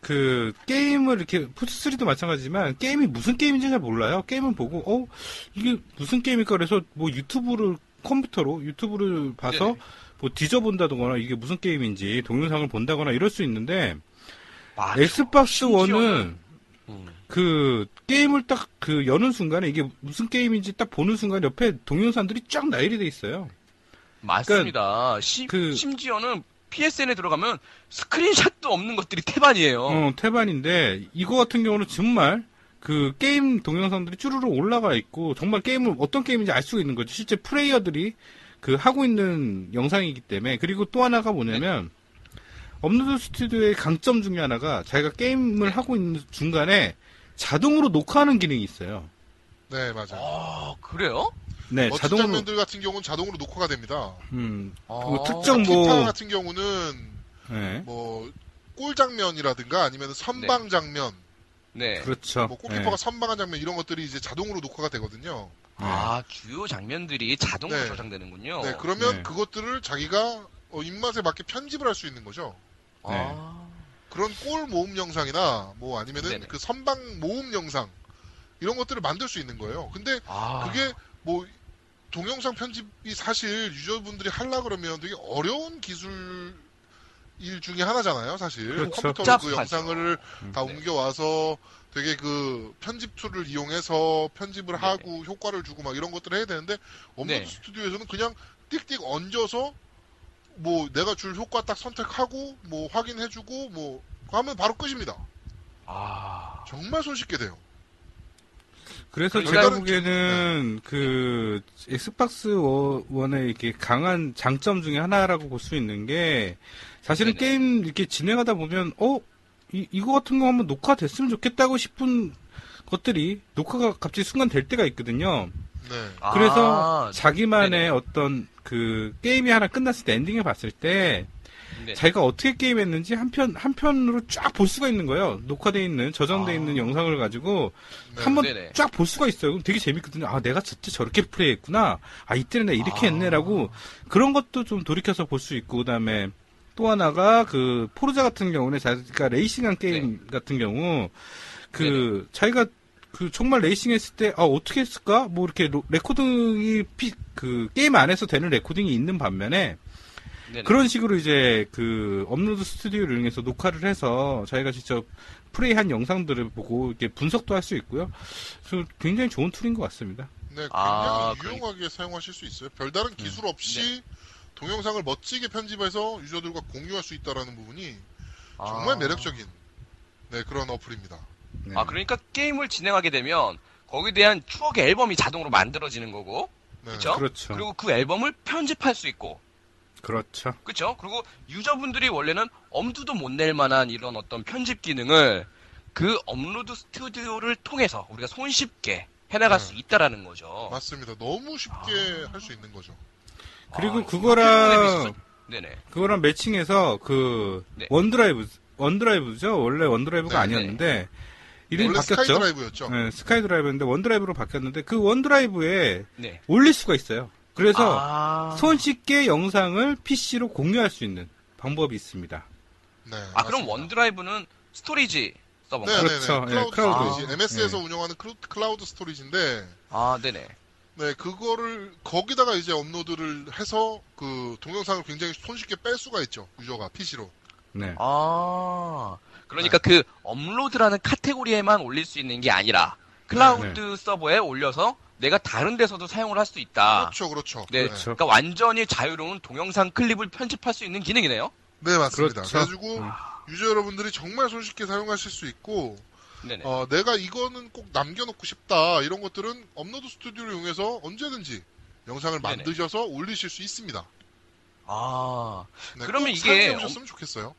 그 게임을 이렇게 플스3도 마찬가지지만 게임이 무슨 게임인지 잘 몰라요. 게임을 보고 어 이게 무슨 게임일까 그래서 뭐 유튜브를 컴퓨터로 유튜브를 봐서 네네. 뭐 뒤져본다거나 이게 무슨 게임인지 동영상을 본다거나 이럴 수 있는데 맞아. 엑스박스 원은 음. 그 게임을 딱 그 여는 순간에 이게 무슨 게임인지 딱 보는 순간 옆에 동영상들이 쫙 나열이 돼 있어요. 맞습니다. 시- 그- 심지어는 PSN에 들어가면 스크린샷도 없는 것들이 태반이에요. 어, 태반인데 이거 같은 경우는 정말 그 게임 동영상들이 쭈루루 올라가 있고 정말 게임을 어떤 게임인지 알 수가 있는 거죠. 실제 플레이어들이 그 하고 있는 영상이기 때문에 그리고 또 하나가 뭐냐면 업로드 스튜디오의 강점 중에 하나가 자기가 게임을 하고 있는 중간에 자동으로 녹화하는 기능이 있어요. 네, 맞아요. 아, 그래요? 네, 어떤 자동으로 장면들 같은 경우는 자동으로 녹화가 됩니다. 음, 아. 그 특정 키타 뭐 같은 경우는 네, 뭐 골 장면이라든가 아니면 선방 장면, 네. 그렇죠. 뭐 골키퍼가 네. 선방한 장면 이런 것들이 이제 자동으로 녹화가 되거든요. 아, 주요 장면들이 자동으로 네. 저장되는군요. 네, 그러면 네. 그것들을 자기가 어, 입맛에 맞게 편집을 할 수 있는 거죠. 아, 그런 골 모음 영상이나 뭐 아니면은 네네. 그 선방 모음 영상 이런 것들을 만들 수 있는 거예요. 근데 아, 그게 뭐 동영상 편집이 사실 유저분들이 하려 그러면 되게 어려운 기술 일 중에 하나잖아요, 사실. 그렇죠. 컴퓨터로 그. 영상을 다 네. 옮겨와서 되게 그 편집 툴을 이용해서 편집을 네네. 하고 효과를 주고 막 이런 것들을 해야 되는데 업로드 네. 스튜디오에서는 그냥 띡띡 얹어서 뭐 내가 줄 효과 딱 선택하고 뭐 확인해주고 뭐 하면 바로 끝입니다. 아, 정말 손쉽게 돼요. 그래서 그러니까 제가 보기에는 그 엑스박스 워- 원의 이렇게 강한 장점 중에 하나라고 볼 수 있는 게 사실은 네네. 게임 이렇게 진행하다 보면 어 이, 이거 같은 거 한번 녹화됐으면 좋겠다고 싶은 것들이 녹화가 갑자기 순간 될 때가 있거든요. 네. 그래서 아, 자기만의 네네. 어떤 그 게임이 하나 끝났을 때 엔딩을 봤을 때 네. 자기가 어떻게 게임했는지 한편 한편으로 쫙 볼 수가 있는 거예요. 녹화돼 있는 저장돼 아. 있는 영상을 가지고 네. 한번. 쫙 볼 수가 있어요. 그럼 되게 재밌거든요. 아 내가 저때 저렇게 플레이했구나. 아 이때는 내가 이렇게 아. 했네라고 그런 것도 좀 돌이켜서 볼 수 있고 그다음에 또 하나가 그 포르자 같은 경우는 자기가 레이싱한 게임 같은 경우 그 네. 네네. 자기가 그 정말 레이싱 했을 때 아 어떻게 했을까 뭐 이렇게 로- 레코딩이 피- 그 게임 안에서 되는 레코딩이 있는 반면에 네네. 그런 식으로 이제 그 업로드 스튜디오를 이용해서 녹화를 해서 자기가 직접 플레이한 영상들을 보고 이렇게 분석도 할 수 있고요. 그래서 굉장히 좋은 툴인 것 같습니다. 네, 굉장히 아, 유용하게 사용하실 수 있어요. 별다른 네. 기술 없이 동영상을 멋지게 편집해서 유저들과 공유할 수 있다라는 부분이 정말 아. 매력적인 네, 그런 어플입니다. 네. 아, 그러니까 게임을 진행하게 되면 거기에 대한 추억의 앨범이 자동으로 만들어지는 거고, 네. 그렇죠. 그리고 그 앨범을 편집할 수 있고, 그렇죠. 그쵸? 그리고 유저분들이 원래는 엄두도 못 낼 만한 이런 어떤 편집 기능을 그 업로드 스튜디오를 통해서 우리가 손쉽게 해나갈 네. 수 있다라는 거죠. 맞습니다. 너무 쉽게 할수 있는 거죠. 그리고 아, 그거랑 네네. 그거랑 매칭해서 그 네. 원드라이브 원드라이브죠. 원래 원드라이브가 네, 아니었는데 이름이 바뀌었죠. 스카이드라이브였죠. 네, 스카이드라이브인데 원드라이브로 바뀌었는데 그 원드라이브에 네. 올릴 수가 있어요. 그래서 아, 손쉽게 영상을 PC로 공유할 수 있는 방법이 있습니다. 네, 아, 그럼 맞습니다. 원드라이브는 storage 서버인가요? 네, 그렇죠. 네, 네. 예, cloud cloud. storage. MS에서 네. 운영하는 클- cloud storage인데 아, 네네. 네, 그거를 거기다가 이제 업로드를 해서 그 동영상을 굉장히 손쉽게 뺄 수가 있죠. 유저가 PC로. 네. 아, 그러니까 그 업로드라는 카테고리에만 올릴 수 있는 게 아니라 클라우드 서버에 올려서 내가 다른 데서도 사용을 할 수 있다. 그렇죠, 그렇죠. 네, 그렇죠. 그러니까 완전히 자유로운 동영상 클립을 편집할 수 있는 기능이네요. 네, 맞습니다. 그렇죠. 그래가지고 음. 유저 여러분들이 정말 손쉽게 사용하실 수 있고 네네. 어, 내가 이거는 꼭 남겨놓고 싶다 이런 것들은 업로드 스튜디오를 이용해서 언제든지 영상을 네네. 만드셔서 올리실 수 있습니다. 아, 네, 그러면 꼭 이게 사용해 보셨으면 좋겠어요.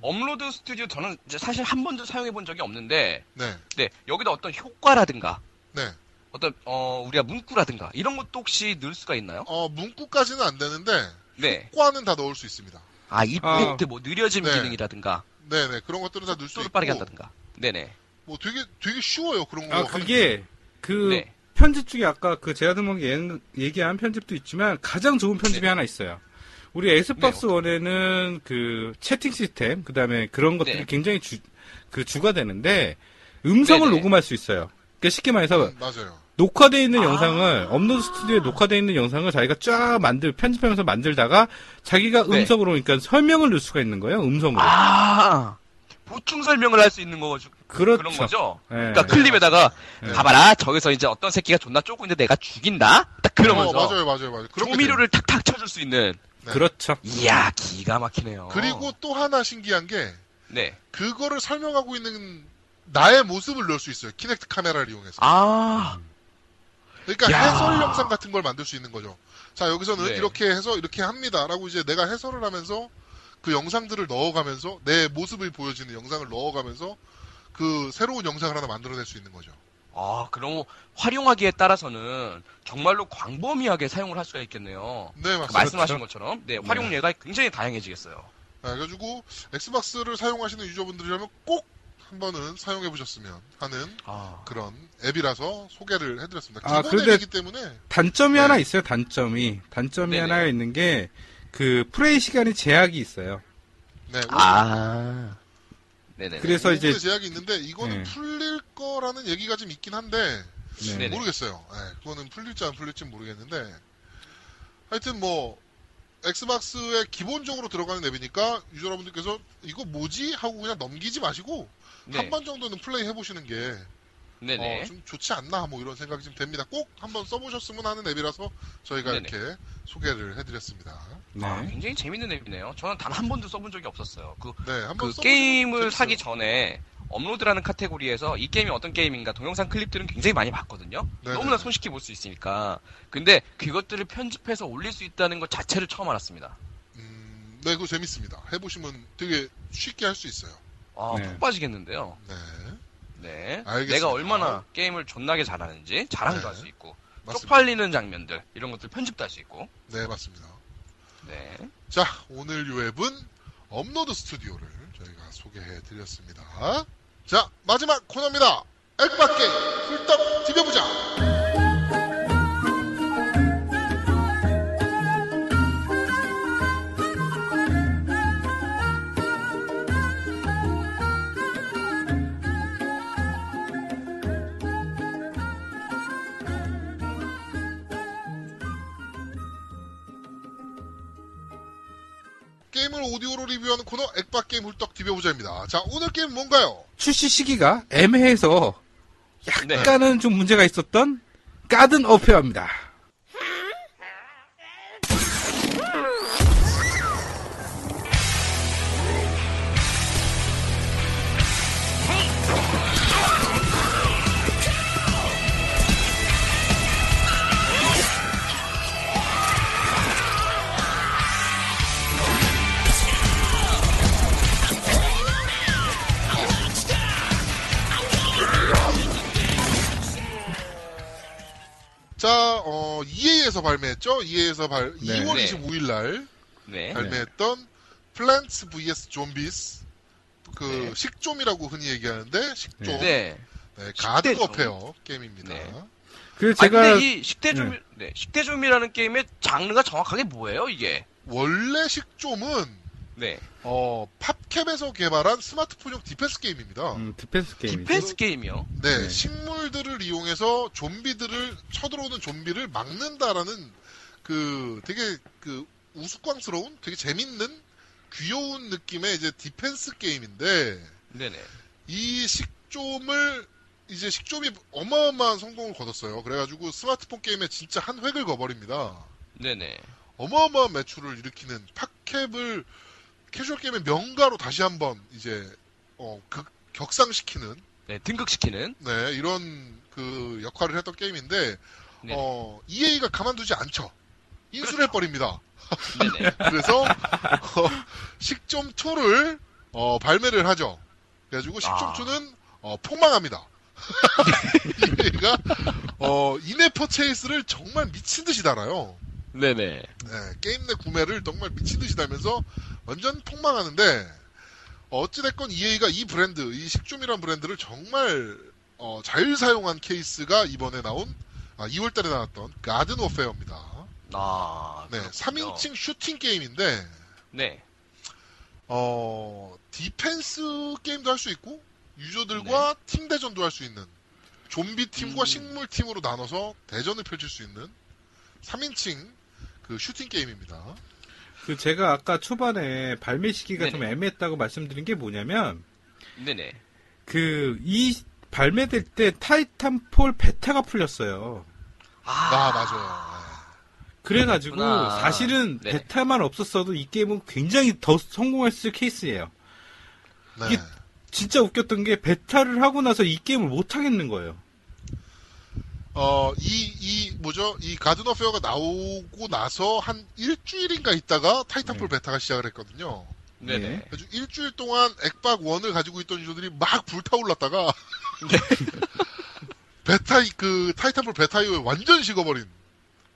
업로드 스튜디오 저는 사실 한 번도 사용해 본 적이 없는데, 네, 네, 여기다 어떤 효과라든가, 네. 어떤, 어, 우리가 문구라든가, 이런 것도 혹시 넣을 수가 있나요? 어, 문구까지는 안 되는데 네. 효과는 다 넣을 수 있습니다. 아, effect, 뭐, 느려짐 네. 기능이라든가, 네, 네. 그런 것들은 다 넣을 수 있고 빠르게 한다든가. 네네. 뭐 되게 되게 쉬워요 그런 거. 아. 그게 그 네. 편집 중에 아까 그 제아드몽이 얘기한 편집도 있지만 가장 좋은 편집이 네. 하나 있어요. 우리 엑스박스 원에는 그 채팅 시스템, 그 다음에 그런 것들이 네. 굉장히 주, 그 주가 되는데, 음성을 네네. 녹음할 수 있어요. 그러니까 쉽게 말해서, 음, 맞아요. 녹화되어 있는 아. 영상을, 업로드 스튜디오에 녹화되어 있는 영상을 자기가 쫙 만들, 편집하면서 만들다가, 자기가 네. 음성으로, 그러니까 설명을 넣을 수가 있는 거예요, 음성으로. 아, 보충 설명을 할 수 있는 거죠. 그렇죠. 그런 거죠. 예. 그러니까 클립에다가 네. 봐봐라 저기서 이제 어떤 새끼가 존나 쪼고 있는데 내가 죽인다. 딱 그러면서 어, 맞아요, 맞아요, 맞아요. 조미료를 탁탁 쳐줄 수 있는. 네. 그렇죠. 이야 기가 막히네요. 그리고 또 하나 신기한 게 네. 그거를 설명하고 있는 나의 모습을 넣을 수 있어요. 키넥트 카메라를 이용해서. 아, 그러니까 야. 해설 영상 같은 걸 만들 수 있는 거죠. 자, 여기서는 네. 이렇게 해서 이렇게 합니다라고 이제 내가 해설을 하면서 그 영상들을 넣어가면서 내 모습이 보여지는 영상을 넣어가면서 그 새로운 영상을 하나 만들어낼 수 있는 거죠. 아 그럼 활용하기에 따라서는 정말로 광범위하게 사용을 할 수가 있겠네요. 네, 그 맞습니다. 말씀하신 것처럼 네 활용례가 굉장히 다양해지겠어요. 네, 그래가지고 엑스박스를 사용하시는 유저분들이라면 꼭 한 번은 사용해 보셨으면 하는 아, 그런 앱이라서 소개를 해드렸습니다. 아, 기본 그런데- 앱이기 때문에 단점이 네. 하나 있어요, 단점이. 단점이 네네. 하나가 있는 게, 그, 플레이 시간이 제약이 있어요. 네, 아, 네네. 그래서 이제, 5분의 제약이 있는데 이거는 네. 풀릴 거라는 얘기가 좀 있긴 한데 네. 네네. 모르겠어요. 네, 그거는 풀릴지 안 풀릴지 모르겠는데 하여튼 뭐 엑스박스에 기본적으로 들어가는 앱이니까 유저 여러분들께서 이거 뭐지 하고 그냥 넘기지 마시고 네. 한번 정도는 플레이 해보시는 게 네네. 어, 좀 좋지 않나 뭐 이런 생각이 좀 됩니다. 꼭 한번 써보셨으면 하는 앱이라서 저희가 네네. 이렇게 소개를 해드렸습니다. 네. 아, 굉장히 재밌는 앱이네요. 저는 단 한 번도 써본 적이 없었어요. 그, 네, 한번 그 게임을 재밌어요. 사기 전에 업로드라는 카테고리에서 이 게임이 어떤 게임인가 동영상 클립들은 굉장히 많이 봤거든요. 네네. 너무나 손쉽게 볼 수 있으니까. 근데 그것들을 편집해서 올릴 수 있다는 것 자체를 처음 알았습니다. 음, 네, 그거 재밌습니다. 해보시면 되게 쉽게 할 수 있어요. 아, 네. 푹 빠지겠는데요. 네, 네. 알겠습니다. 내가 얼마나 게임을 존나게 잘하는지 자랑도 네. 할수 있고, 맞습니다. 쪽팔리는 장면들, 이런 것들 편집도 할 수 있고, 네, 맞습니다. 네. 자, 오늘 요 앱은 업로드 스튜디오를 저희가 소개해 드렸습니다. 자, 마지막 코너입니다. 액박게 훌떡 디벼보자. 게임을 오디오로 리뷰하는 코너 액박게임 훌떡 디벼보자입니다. 자, 오늘 게임 뭔가요? 출시 시기가 애매해서, 네. 약간은 좀 문제가 있었던, 가든 어페어입니다. 자, 어, EA에서 발매했죠? EA에서 발, 네. 2월 네. 25일 날 네. 발매했던 플랜츠 vs 좀비스 그 네. 식좀이라고 흔히 얘기하는데 식좀 네. 네, 가든. 워페어 게임입니다. 네. 아, 제가, 근데 이 식대좀, 네. 식대좀이라는 게임의 장르가 정확하게 뭐예요, 이게? 원래 식좀은 네. 어, 팝캡에서 개발한 스마트폰용 디펜스 게임입니다. 음, 디펜스 게임이죠. 디펜스 게임이요? 네, 네. 식물들을 이용해서 좀비들을 쳐들어오는 좀비를 막는다라는 그 되게 그 우스꽝스러운 되게 재밌는 귀여운 느낌의 이제 디펜스 게임인데 네네. 이 식좀을 이제 식좀이 어마어마한 성공을 거뒀어요. 그래가지고 스마트폰 게임에 진짜 한 획을 그어버립니다. 네네. 어마어마한 매출을 일으키는 팝캡을 캐주얼 게임의 명가로 다시 한번 이제 어, 극, 격상시키는 네, 등극시키는. 네, 이런 그 역할을 했던 게임인데 네. 어, EA가 가만두지 않죠. 인수를 해버립니다. 네네. 그래서 어, 식좀 2를 어, 발매를 하죠. 그래가지고 아. 2는 어, 폭망합니다. EA가 어, 인앱 퍼체이스를 정말 미친 듯이 달아요. 네네. 네, 게임 내 구매를 정말 미친 듯이 달면서 완전 폭망하는데 어, 어찌됐건 EA가 이 브랜드, 이 식좀이란 브랜드를 정말 어, 잘 사용한 케이스가 이번에 나온 아, 2월달에 나왔던 가든 워페어입니다. 아, 네, 그렇군요. 3인칭 슈팅 게임인데 네. 어, 디펜스 게임도 할 수 있고 유저들과 팀 대전도 할 수 있는 좀비 팀과 음. 식물 팀으로 나눠서 대전을 펼칠 수 있는 3인칭 그 슈팅 게임입니다. 그 제가 아까 초반에 발매 시기가 좀 네네. 애매했다고 말씀드린 게 뭐냐면 네네. 그 이 발매될 때 타이탄폴 베타가 풀렸어요. 아, 맞아요. 그래가지고 그렇구나. 사실은 네. 베타만 없었어도 이 게임은 굉장히 더 성공했을 케이스예요. 네. 이게 진짜 웃겼던 게 베타를 하고 나서 이 게임을 못 하겠는 거예요. 어, 이, 이, 뭐죠? 이 가든 워페어가 나오고 나서 한 일주일인가 있다가 타이탄폴 베타가 시작을 했거든요. 네네. 아주 일주일 동안 액박 1을 가지고 있던 유저들이 막 불타올랐다가 베타 그 타이탄폴 베타 이후에 완전 식어버린.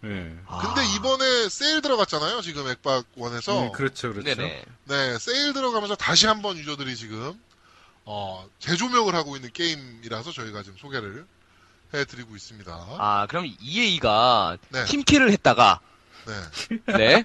네. 근데 이번에 세일 들어갔잖아요. 지금 액박 1에서. 네, 그렇죠, 그렇죠. 네네. 네, 세일 들어가면서 다시 한번 유저들이 지금 어, 재조명을 하고 있는 게임이라서 저희가 지금 소개를 해드리고 있습니다. 아, 그럼 EA가 네. 팀킬을 했다가 네. 네.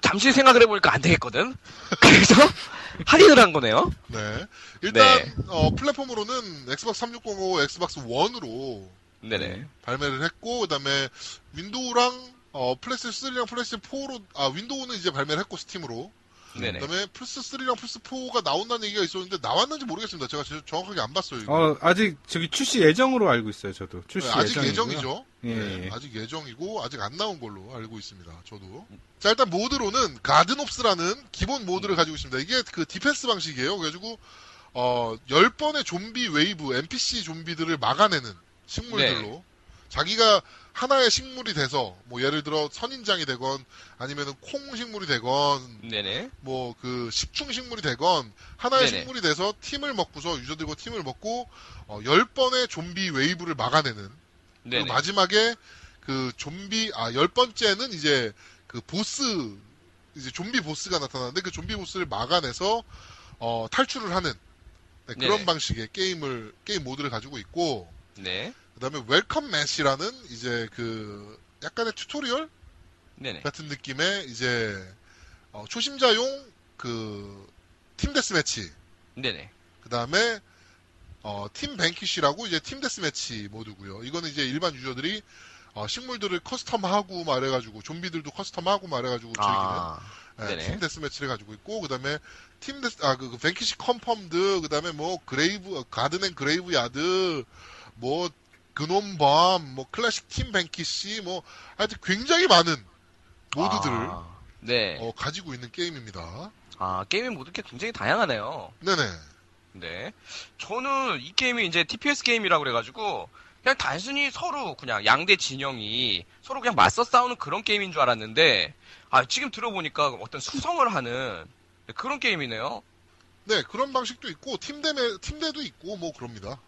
잠시 생각을 해보니까 안 되겠거든. 그래서 할인을 한 거네요. 네. 일단 네. 어, 플랫폼으로는 엑스박스 360하고 엑스박스 1으로 네네. 발매를 했고 그다음에 윈도우랑 어, 플레이스테이션 3랑 플레이스테이션 4로 아 윈도우는 이제 발매를 했고 스팀으로 네네. 그다음에 플스 3랑 플스 4가 나온다는 얘기가 있었는데 나왔는지 모르겠습니다. 제가 제- 정확하게 안 봤어요. 이거. 어, 아직 저기 출시 예정으로 알고 있어요, 저도. 출시 네, 아직. 예정이죠. 예, 네, 예. 아직 예정이고 아직 안 나온 걸로 알고 있습니다. 저도. 자 일단 모드로는 Garden Ops라는 기본 모드를 가지고 있습니다. 이게 그 디펜스 방식이에요. 그래가지고 어 10번의 좀비 wave, NPC 좀비들을 막아내는 식물들로 네. 자기가 하나의 식물이 돼서 뭐 예를 들어 선인장이 되건 아니면은 콩 식물이 되건. 뭐 그 식충 식물이 되건 하나의 네네. 식물이 돼서 팀을 먹고서 유저들과 팀을 먹고 어 10번의 좀비 wave를 막아내는 네네. 그리고 마지막에 그 좀비 아 열 번째는 이제 그 보스 이제 좀비 보스가 나타나는데 그 좀비 보스를 막아내서 어 탈출을 하는 네, 그런 네네. 방식의 게임을 게임 모드를 가지고 있고 네. 그다음에 Welcome Mat이라는 이제 그 약간의 tutorial 네네. 같은 느낌의 이제 어, 초심자용 그 team deathmatch 네네. 그 다음에 어, Team Vanquish라고 이제 team deathmatch 모드고요. 이거는 이제 일반 유저들이 어, 식물들을 custom하고 막 해가지고 좀비들도 custom하고 막 해가지고 즐기는 아, 예, 네네. team deathmatch를 가지고 있고 그 다음에 team death 아 그 그 Vanquish Confirmed 그 다음에 뭐 Grave Garden and Graveyard 뭐 Gnome Bomb 뭐 Classic Team Vanquish 뭐 하여튼 굉장히 많은 모드들을 아, 네. 어, 가지고 있는 게임입니다. 아, 게임의 모드가 굉장히 다양하네요. 네네. 네. 저는 이 게임이 이제 TPS 게임이라고 그래가지고, 그냥 단순히 서로 그냥 양대 진영이 서로 그냥 맞서 싸우는 그런 게임인 줄 알았는데, 아, 지금 들어보니까 어떤 수성을 하는 그런 게임이네요. 네, 그런 방식도 있고, 팀대매, 팀대도 있고, 뭐, 그럽니다.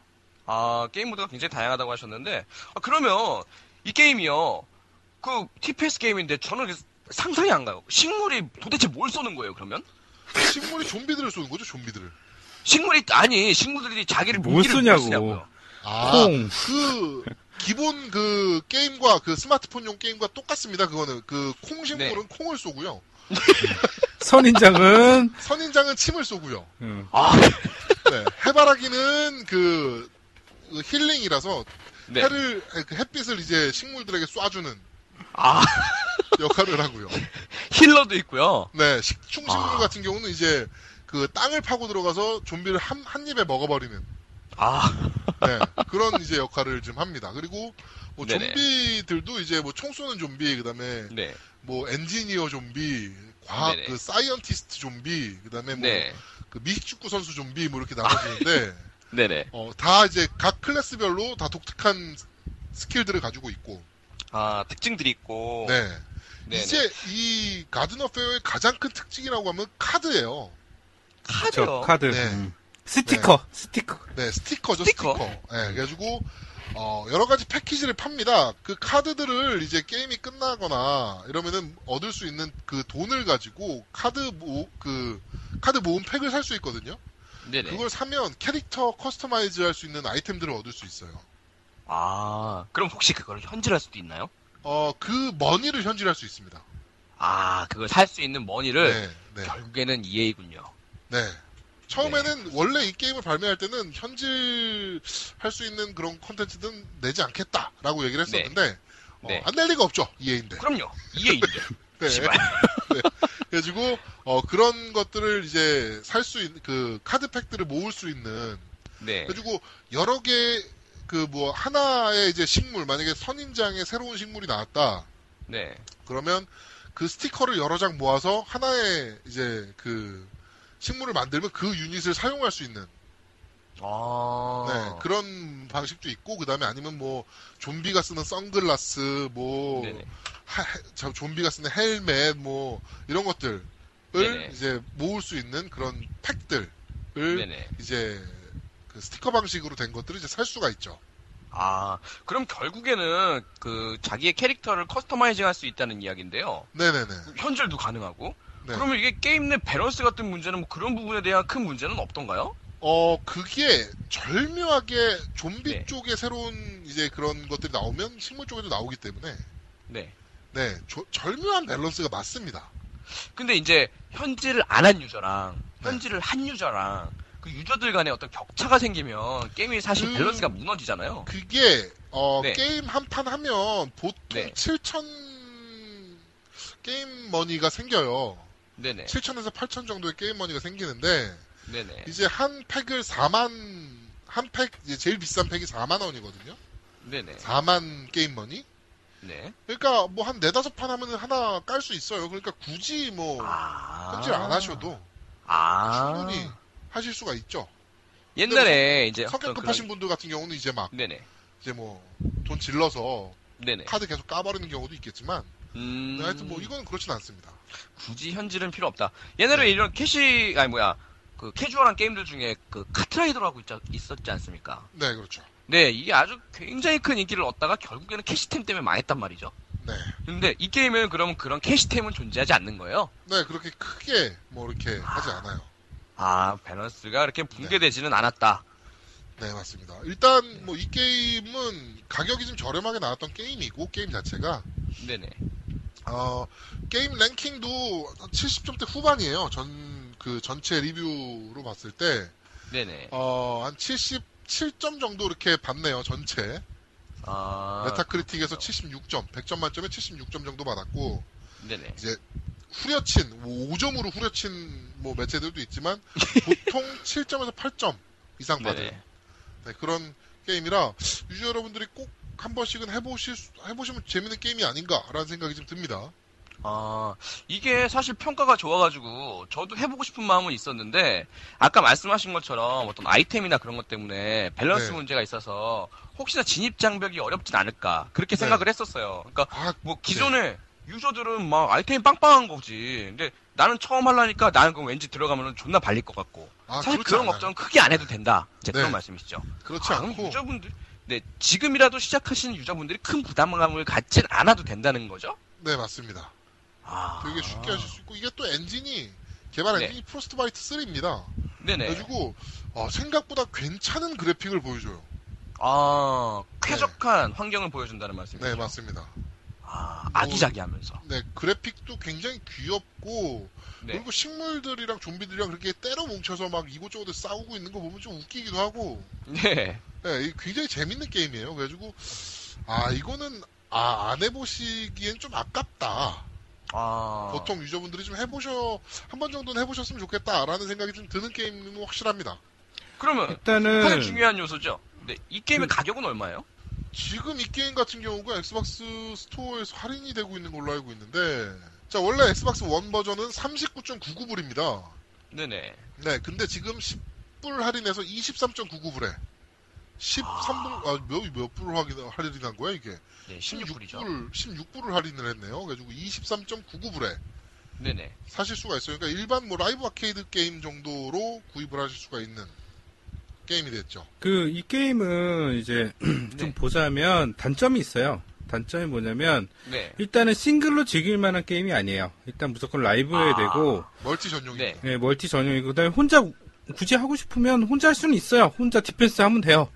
아, 게임 모드가 굉장히 다양하다고 하셨는데, 아, 그러면 이 게임이요, 그 TPS 게임인데 저는 상상이 안 가요. 식물이 도대체 뭘 쏘는 거예요, 그러면? 식물이 좀비들을 쏘는 거죠, 좀비들을. 식물이, 아니, 식물들이 자기를 뭘 무기를 쓰냐고. 뭘 쓰냐고요. 아, 콩. 그, 기본 그, 게임과, 그 스마트폰용 게임과 똑같습니다, 그거는. 그, 콩 식물은 콩을 쏘고요. 선인장은 선인장은 침을 쏘고요. 음, 아, 네, 해바라기는 그, 그 힐링이라서, 네. 해를, 그 햇빛을 이제 식물들에게 쏴주는 아, 역할을 하고요. healer도 있고요. 네, 식충식물 아. 같은 경우는 이제, 그 땅을 파고 들어가서 좀비를 한, 한 입에 먹어버리는 아, 네, 그런 이제 역할을 좀 합니다. 그리고 뭐. 좀비들도 이제 뭐 총 쏘는 좀비, 그 다음에 네. 뭐 엔지니어 좀비, 과학 네네. 그 scientist 좀비, 그다음에 뭐 네. 그 미식축구 선수 좀비 뭐 이렇게 나눠지는데 네네. 어, 다 이제 각 클래스별로 다 독특한 스킬들을 가지고 있고. 아, 특징들이 있고. 네. 네네. 이제 이 가든 어페어의 가장 큰 특징이라고 하면 카드예요. 카드요. 저 카드. 네. 음. 스티커, 스티커. 네, 스티커죠, 스티커? 스티커. 네, 그래가지고, 어, 여러 가지 패키지를 팝니다. 그 카드들을 이제 게임이 끝나거나 이러면은 얻을 수 있는 그 돈을 가지고 카드 모, 그, 카드 모음 팩을 살 수 있거든요. 네네. 그걸 사면 캐릭터 customize 할 수 있는 아이템들을 얻을 수 있어요. 아, 그럼 혹시 그걸 현질할 수도 있나요? 어, 그 money를 현질할 수 있습니다. 아, 그걸 살 수 있는 money를 네, 네. 결국에는 EA군요. 네. 처음에는 원래 이 게임을 발매할 때는 현질할 수 있는 그런 콘텐츠는 내지 않겠다라고 얘기를 했었는데 어, 네. 안낼 리가 없죠 EA인데. 그럼요. EA인데. 네. 네. 그래가지고 어, 그런 것들을 이제 살 수 있는 그 카드 팩들을 모을 수 있는 네. 그래가지고 여러 개 그 뭐 하나의 이제 식물 만약에 선인장에 새로운 식물이 나왔다 네. 그러면 그 스티커를 여러 장 모아서 하나의 이제 그 식물을 만들면 그 유닛을 사용할 수 있는 아. 네, 그런 방식도 있고 그 다음에 아니면 뭐 좀비가 쓰는 선글라스 뭐. 하- 좀비가 쓰는 헬멧 뭐 이런 것들을 네네. 이제 모을 수 있는 그런 팩들을 네네. 이제 그 스티커 방식으로 된 것들을 이제 살 수가 있죠. 아, 그럼 결국에는 그 자기의 캐릭터를 customizing 할 수 있다는 이야기인데요. 네네네. 현질도 가능하고. 네. 그러면 이게 게임 내 밸런스 같은 문제는 뭐 그런 부분에 대한 큰 문제는 없던가요? 어 그게 절묘하게 좀비 네. 쪽에 새로운 이제 그런 것들이 나오면 식물 쪽에도 나오기 때문에 네. 네 조- 절묘한 밸런스가 맞습니다. 근데 이제 현질을 안 한 유저랑 네. 현질을 한 유저랑 그 유저들 간에 어떤 격차가 생기면 게임이 사실 그- 밸런스가 무너지잖아요. 그게 어, 네. 게임 한 판 하면 보통 네. 7천 게임 money가 생겨요. 네네. 7천에서 8천 정도의 게임 money가 생기는데 네네. 이제 한 팩을 4만 한 팩 이제 제일 비싼 팩이 4만 원이거든요. 네네. 4만 게임 money. 네. 그러니까 뭐 한 네다섯 판 하면 하나 깔 수 있어요. 그러니까 굳이 뭐 아. 현질 안 하셔도 아. 충분히 하실 수가 있죠. 옛날에 이제 성격 급하신 분들 같은 경우는 이제 막 네네. 이제 뭐 돈 질러서 네네. 카드 계속 까버리는 경우도 있겠지만 음. 네, 하여튼 뭐 이건 그렇진 않습니다. 굳이 현질은 필요 없다. 옛날에 네. 이런 캐시 아니 뭐야 그 캐주얼한 게임들 중에 그 카트라이더라고 있, 있었지 않습니까? 네, 그렇죠. 네, 이게 아주 굉장히 큰 인기를 얻다가 결국에는 캐시템 때문에 망했단 말이죠. 네. 근데 이 게임은 그러면 그런 캐시템은 존재하지 않는 거예요. 네, 그렇게 크게 뭐 이렇게 하지 않아요. 아, 밸런스가 이렇게 붕괴되지는 않았다. 네, 맞습니다. 일단 뭐 이 게임은 가격이 좀 저렴하게 나왔던 게임이고 게임 자체가 네네. 어, 게임 랭킹도 70점대 후반이에요. 전 그 전체 리뷰로 봤을 때 네네. 어, 한 77점 정도 이렇게 받네요. 전체. 아. 메타크리틱에서 76점, 100점 만점에 76점 정도 받았고 네네. 이제 후려친 뭐 5점으로 후려친 뭐 매체들도 있지만 보통 7점에서 8점 이상 받은 네네. 네, 그런 게임이라 유저 여러분들이 꼭 한 번씩은 해보실 수- 해보시면 재밌는 게임이 아닌가라는 생각이 좀 듭니다. 아, 이게 사실 평가가 좋아가지고, 저도 해보고 싶은 마음은 있었는데, 아까 말씀하신 것처럼 어떤 아이템이나 그런 것 때문에 밸런스 네. 문제가 있어서, 혹시나 진입 장벽이 어렵진 않을까, 그렇게 네. 생각을 했었어요. 그러니까, 아, 뭐, 기존에 유저들은 막 아이템이 빵빵한 거지. 근데 나는 처음 하려니까 나는 그럼 왠지 들어가면 존나 발릴 것 같고. 아, 사실 그런 않아요. 걱정은 크게 안 해도 된다. 네. 그런 말씀이시죠. 그렇지 아, 않고 유저분들, 네, 지금이라도 시작하시는 유저분들이 큰 부담감을 갖진 않아도 된다는 거죠? 네 맞습니다. 아. 되게 쉽게 하실 수 있고 이게 또 엔진이 개발 네. 엔진이 Frostbite 3입니다. 네네. 그래가지고 어, 생각보다 괜찮은 그래픽을 보여줘요. 아, 쾌적한 환경을 보여준다는 말씀이죠. 네 맞습니다. 아, 아기자기하면서. 네 그래픽도 굉장히 귀엽고 네. 그리고 식물들이랑 좀비들이랑 그렇게 떼로 뭉쳐서 막 이곳저곳에 싸우고 있는 거 보면 좀 웃기기도 하고 네. 네, 굉장히 재밌는 게임이에요. 그래가지고 아 이거는 아, 안 해보시기엔 좀 아깝다. 아. 보통 유저분들이 좀 해보셔 한 번 정도는 해보셨으면 좋겠다라는 생각이 좀 드는 게임은 확실합니다. 그러면 일단은 가장 중요한 요소죠. 네, 이 게임의 가격은 얼마예요? 지금 이 게임 같은 경우가 엑스박스 스토어에서 할인이 되고 있는 걸로 알고 있는데 자 원래 Xbox One 버전은 39.99불입니다. 네네. 네, 근데 지금 10불 할인해서 23.99불에 13불 아, 몇, 몇 불을 할인- 할인한 거야 이게? 네, 16불이죠. 16불 16불 을 할인을 했네요. 그래가지고 23.99불에 네네. 사실 수가 있어요. 그러니까 일반 뭐 Live Arcade 게임 정도로 구입을 하실 수가 있는 게임이 됐죠. 그 이 게임은 이제 좀 네. 보자면 단점이 있어요. 단점이 뭐냐면 네. 일단은 싱글로 즐길 만한 게임이 아니에요. 일단 무조건 라이브 해야 아. 되고 멀티 전용입니다. 네. 예, 멀티 전용이고 그다음에 혼자 굳이 하고 싶으면 혼자 할 수는 있어요. 혼자 디펜스 하면 돼요.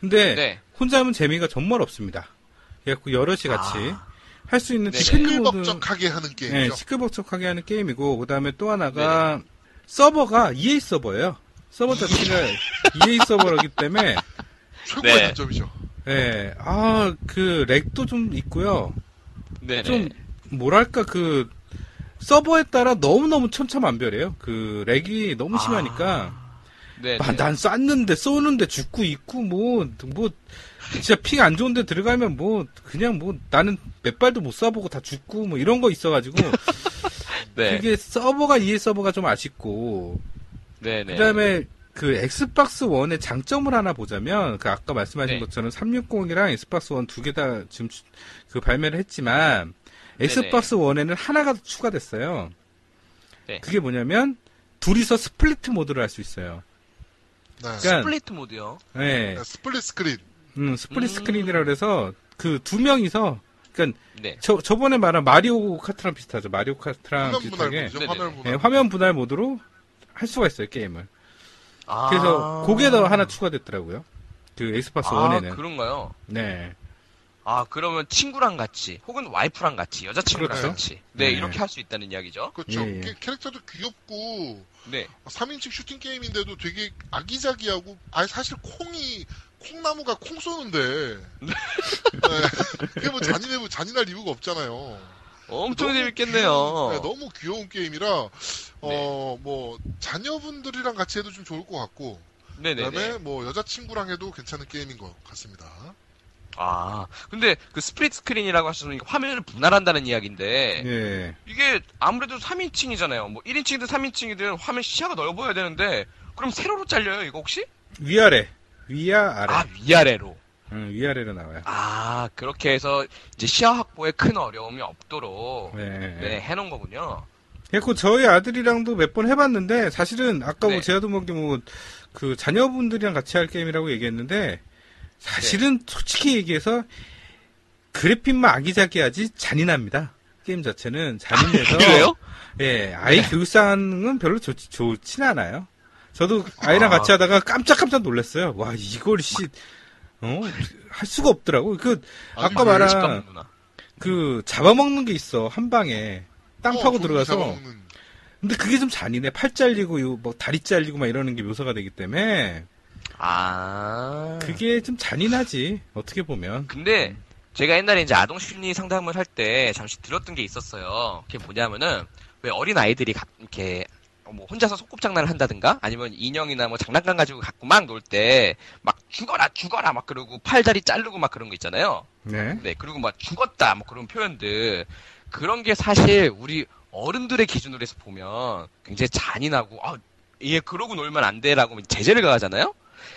근데 네. 혼자 하면 재미가 정말 없습니다. 그래갖고 여럿이 같이 아. 할수 있는. defend 모드 시끌벅적하게 하는 네, 게임이죠. 시끌벅적하게 하는 게임이고 그다음에 또 하나가 서버가 EA 서버예요. 서버 자체가 EA 서버이기 때문에 최고의 네. 단점이죠. 예, 아, 그, lag도 좀 있고요. 네네. 좀, 뭐랄까, 그, 서버에 따라 너무 너무 천차만별이에요. 그, lag이 너무 아, 심하니까. 네네. 아, 난 쐈는데, 쏘는데 죽고 있고, 뭐, 뭐, 진짜 ping 안 좋은데 들어가면 뭐, 그냥 뭐, 나는 몇 발도 못 쏴보고 다 죽고, 뭐, 이런 거 있어가지고. 네. 그게 서버가, EA 서버가 좀 아쉽고. 네네. 그 다음에 그 Xbox One의 장점을 하나 보자면 그 아까 말씀하신 네. 것처럼 360이랑 Xbox One 두 개 다 지금 주- 그 발매를 했지만 Xbox One에는 하나가 더 추가됐어요. 네. 그게 뭐냐면 둘이서 split 모드를 할 수 있어요. 네. 그러니까 스플리트 모드요. 네, 네, split screen. 음, split 음. screen이라 그래서 그 두 명이서 그러니까 네. 저 저번에 말한 Mario Kart랑 비슷하죠. Mario Kart랑 화면 비슷하게 분할 모드죠. 네네. 화면 네, 분할. 화면 분할 모드로 할 수가 있어요 게임을. 아. 그래서 그게 더 하나 추가됐더라고요. 그 엑스박스 아, 원에는. 그런가요? 네. 아, 그러면 친구랑 같이, 혹은 와이프랑 같이, 여자친구랑 그렇죠. 같이. 네, 네. 이렇게 할 수 있다는 이야기죠. 그렇죠. 예, 예. 캐- 캐릭터도 귀엽고 네. 3인칭 슈팅 게임인데도 되게 아기자기하고 아니 사실 콩이 콩나무가 콩 쏘는데 네. 그게 뭐 잔인해 잔인할 이유가 없잖아요. 엄청 재밌겠네요. 귀여운, 네, 너무 귀여운 게임이라 어 뭐 자녀분들이랑 같이 해도 좀 좋을 것 같고 네네네. 그다음에 뭐 여자친구랑 해도 괜찮은 게임인 것 같습니다. 아, 근데 그 split screen이라고 하셨으니까 화면을 분할한다는 이야기인데, 예. 이게 아무래도 3인칭이잖아요. 뭐 1인칭이든 3인칭이든 화면 시야가 넓어야 되는데, 그럼 세로로 잘려요, 이거 혹시? 위아래. 위아 아래. 아, 위아래로. 응, 위아래로 나와요. 아, 그렇게 해서 이제 시야 확보에 큰 어려움이 없도록 네. 네, 해놓은 거군요. 그래고 저희 아들이랑도 몇 번 해봤는데 사실은 아까 뭐 네. 제아도 먹기 뭐그 자녀분들이랑 같이 할 게임이라고 얘기했는데 사실은 네. 솔직히 얘기해서 그래픽만 아기자기하지 잔인합니다. 게임 자체는 잔인해서 그래요? 예, 아이 교육상은 별로 좋, 좋진 않아요. 저도 아이랑 아. 같이 하다가 깜짝깜짝 놀랐어요. 와, 이걸 씨, 어, 할 수가 없더라고. 그, 아니, 아까 왜 말한. 그, 잡아먹는 게 있어, 한 방에. 땅 어, 파고 조금 들어가서. 잡아먹는. 근데 그게 좀 잔인해. 팔 잘리고, 요, 뭐, 다리 잘리고 막 이러는 게 묘사가 되기 때문에, 아. 그게 좀 잔인하지. 어떻게 보면. 근데 제가 옛날에 이제 아동 심리 상담을 할 때 잠시 들었던 게 있었어요. 그게 뭐냐면은 왜 어린 아이들이 가- 이렇게 뭐 혼자서 소꿉장난을 한다든가 아니면 인형이나 뭐 장난감 가지고 갖고 막 놀 때 막 죽어라 죽어라 막 그러고 팔다리 자르고 막 그런 거 있잖아요. 네. 네 그리고 막 죽었다 뭐 그런 표현들 그런 게 사실 우리 어른들의 기준으로 해서 보면 굉장히 잔인하고 아 얘 그러고 놀면 안 돼라고 제재를 가하잖아요.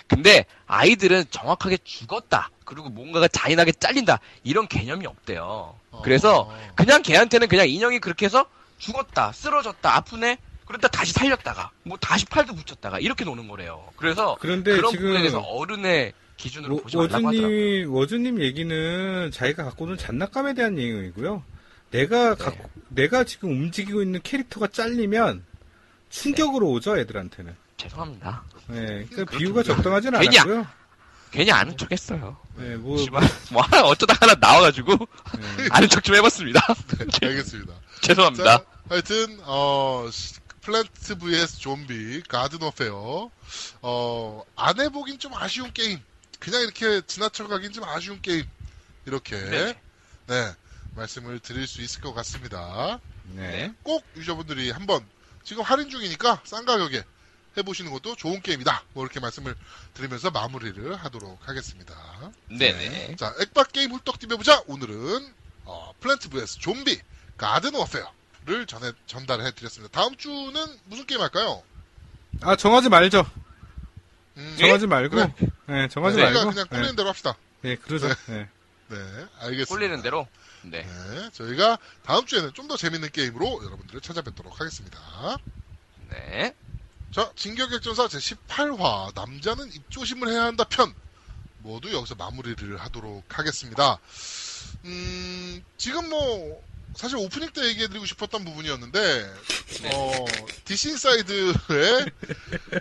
근데 아이들은 정확하게 죽었다. 그리고 뭔가가 잔인하게 잘린다. 이런 개념이 없대요. 그래서 어. 그냥 걔한테는 그냥 인형이 그렇게 해서 죽었다, 쓰러졌다, 아프네. 그러다 다시 살렸다가 뭐 다시 팔도 붙였다가 이렇게 노는 거래요. 그래서 그런데 그런 지금, 부분에 대해서 어른의 기준으로 워- 보지 말라고 하더라고요. 워즈님, 워즈님 얘기는 자기가 갖고 있는 장난감에 대한 얘기고요. 내가 네. 갖고, 내가 지금 움직이고 있는 캐릭터가 잘리면 충격으로 오죠, 애들한테는. 죄송합니다. 네, 그 비유가 적당하진 괜히 않았고요. 괜히 아는 척 했어요. 네, 뭐, 씨발, 뭐 하나 어쩌다 하나 나와가지고 네. 아는 척 좀 해봤습니다. 네, 알겠습니다. 죄송합니다. 자, 하여튼 어 시- Plant vs Zombie Garden Warfare 어 안 해보긴 좀 아쉬운 게임 그냥 이렇게 지나쳐 가긴 좀 아쉬운 게임 이렇게 네. 네 말씀을 드릴 수 있을 것 같습니다. 네. 꼭 유저분들이 한번 지금 할인 중이니까 싼 가격에 해보시는 것도 좋은 게임이다. 뭐 이렇게 말씀을 드리면서 마무리를 하도록 하겠습니다. 네네. 자, 액박 게임 훌떡 뛰어보자. 오늘은 어, 플랜트 vs 좀비 가든 워페어를 전해 전달해 드렸습니다. 다음 주는 무슨 게임 할까요? 아, 정하지 말죠. 음, 정하지 말고. 그래. 네, 정하지 저희가 말고. 그냥 네, 꿀리는 대로 합시다. 네, 그러죠. 네. 네, 알겠습니다. 꼴리는 대로. 네. 네, 저희가 다음 주에는 좀 더 재밌는 게임으로 여러분들을 찾아뵙도록 하겠습니다. 네. 자, 진격격전사 제18화 남자는 입조심을 해야 한다 편 모두 여기서 마무리를 하도록 하겠습니다. 음, 지금 뭐 사실 오프닝 때 얘기해드리고 싶었던 부분이었는데 어, DC Inside의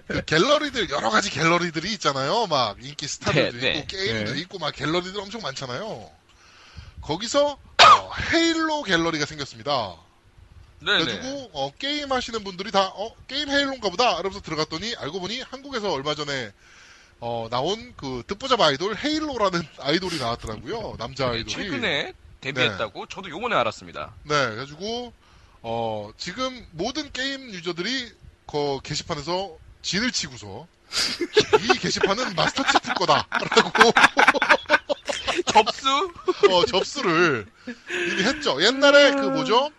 그 갤러리들 여러 가지 갤러리들이 있잖아요. 막 인기 스타들도 네, 네. 있고 게임도 네. 있고 막 갤러리들 엄청 많잖아요. 거기서 어, Halo 갤러리가 생겼습니다. 그래가지고 어, 게임 하시는 분들이 다 어, 게임 Halo인가 보다 이러면서 들어갔더니 알고 보니 한국에서 얼마 전에 어, 나온 그 듣보잡 아이돌 Halo라는 아이돌이 나왔더라고요. 남자 네, 아이돌이. 최근에 데뷔했다고 저도 요번에 알았습니다. 네, 그래가지고 어, 지금 모든 게임 유저들이 그 게시판에서 진을 치고서 이 게시판은 마스터 치프 거다라고 접수? 어, 접수를 이미 했죠. 옛날에 그 뭐죠?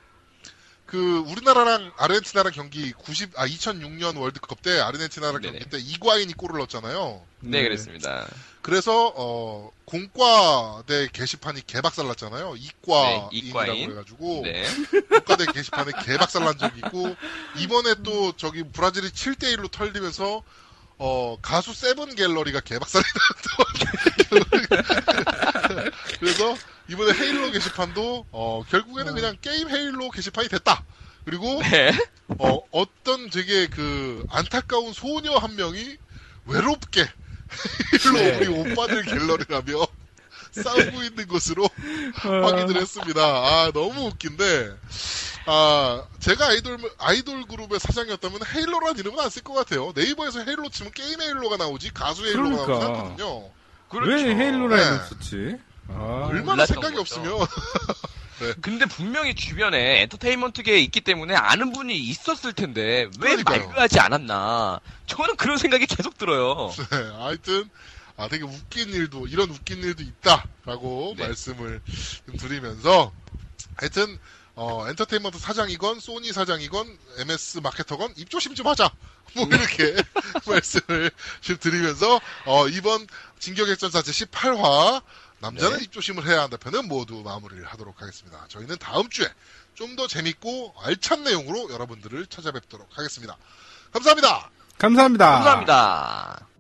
그 우리나라랑 아르헨티나랑 경기 90, 아 2006년 월드컵 때 아르헨티나랑 네네. 경기 때 이과인이 골을 넣었잖아요. 네, 그랬습니다. 그래서 어 공과대 게시판이 개박살 났잖아요. 네, 이과인이라고 이과인. 해가지고 네. 국가대 게시판에 개박살 난 적이 있고 이번에 또 저기 브라질이 7대 1로 털리면서 어 가수 세븐 갤러리가 개박살이 났던 그래서 이번에 Halo 게시판도 어 결국에는 그냥 게임 Halo 게시판이 됐다. 그리고 네. 어 어떤 되게 그 안타까운 소녀 한 명이 외롭게 헤일로 네. 우리 오빠들 갤러리라며 싸우고 있는 것으로 확인을 했습니다. 아, 너무 웃긴데, 아, 제가 아이돌, 아이돌 그룹의 사장이었다면 헤일로라는 이름은 안 쓸 것 같아요. 네이버에서 헤일로 치면 게임 헤일로가 나오지, 가수 헤일로가 나오지 그러니까. 않거든요. 그렇죠. 왜 헤일로라 네. 이름 썼지? 아, 얼마나 생각이 거죠. 없으면. 근데 분명히 주변에 엔터테인먼트계에 있기 때문에 아는 분이 있었을 텐데 왜 그러니까요. 말로하지 않았나? 저는 그런 생각이 계속 들어요. 네, 하여튼, 아, 되게 웃긴 일도, 이런 웃긴 일도 있다라고 네. 말씀을 좀 드리면서, 하여튼, 어, 엔터테인먼트 사장이건, 소니 사장이건, MS 마케터건, 입조심 좀 하자. 뭐, 이렇게 말씀을 좀 드리면서, 어, 이번 진격액전사 제 18화, 남자는 네. 입조심을 해야 한다 편은 모두 마무리를 하도록 하겠습니다. 저희는 다음 주에 좀 더 재밌고 알찬 내용으로 여러분들을 찾아뵙도록 하겠습니다. 감사합니다. 감사합니다. 감사합니다.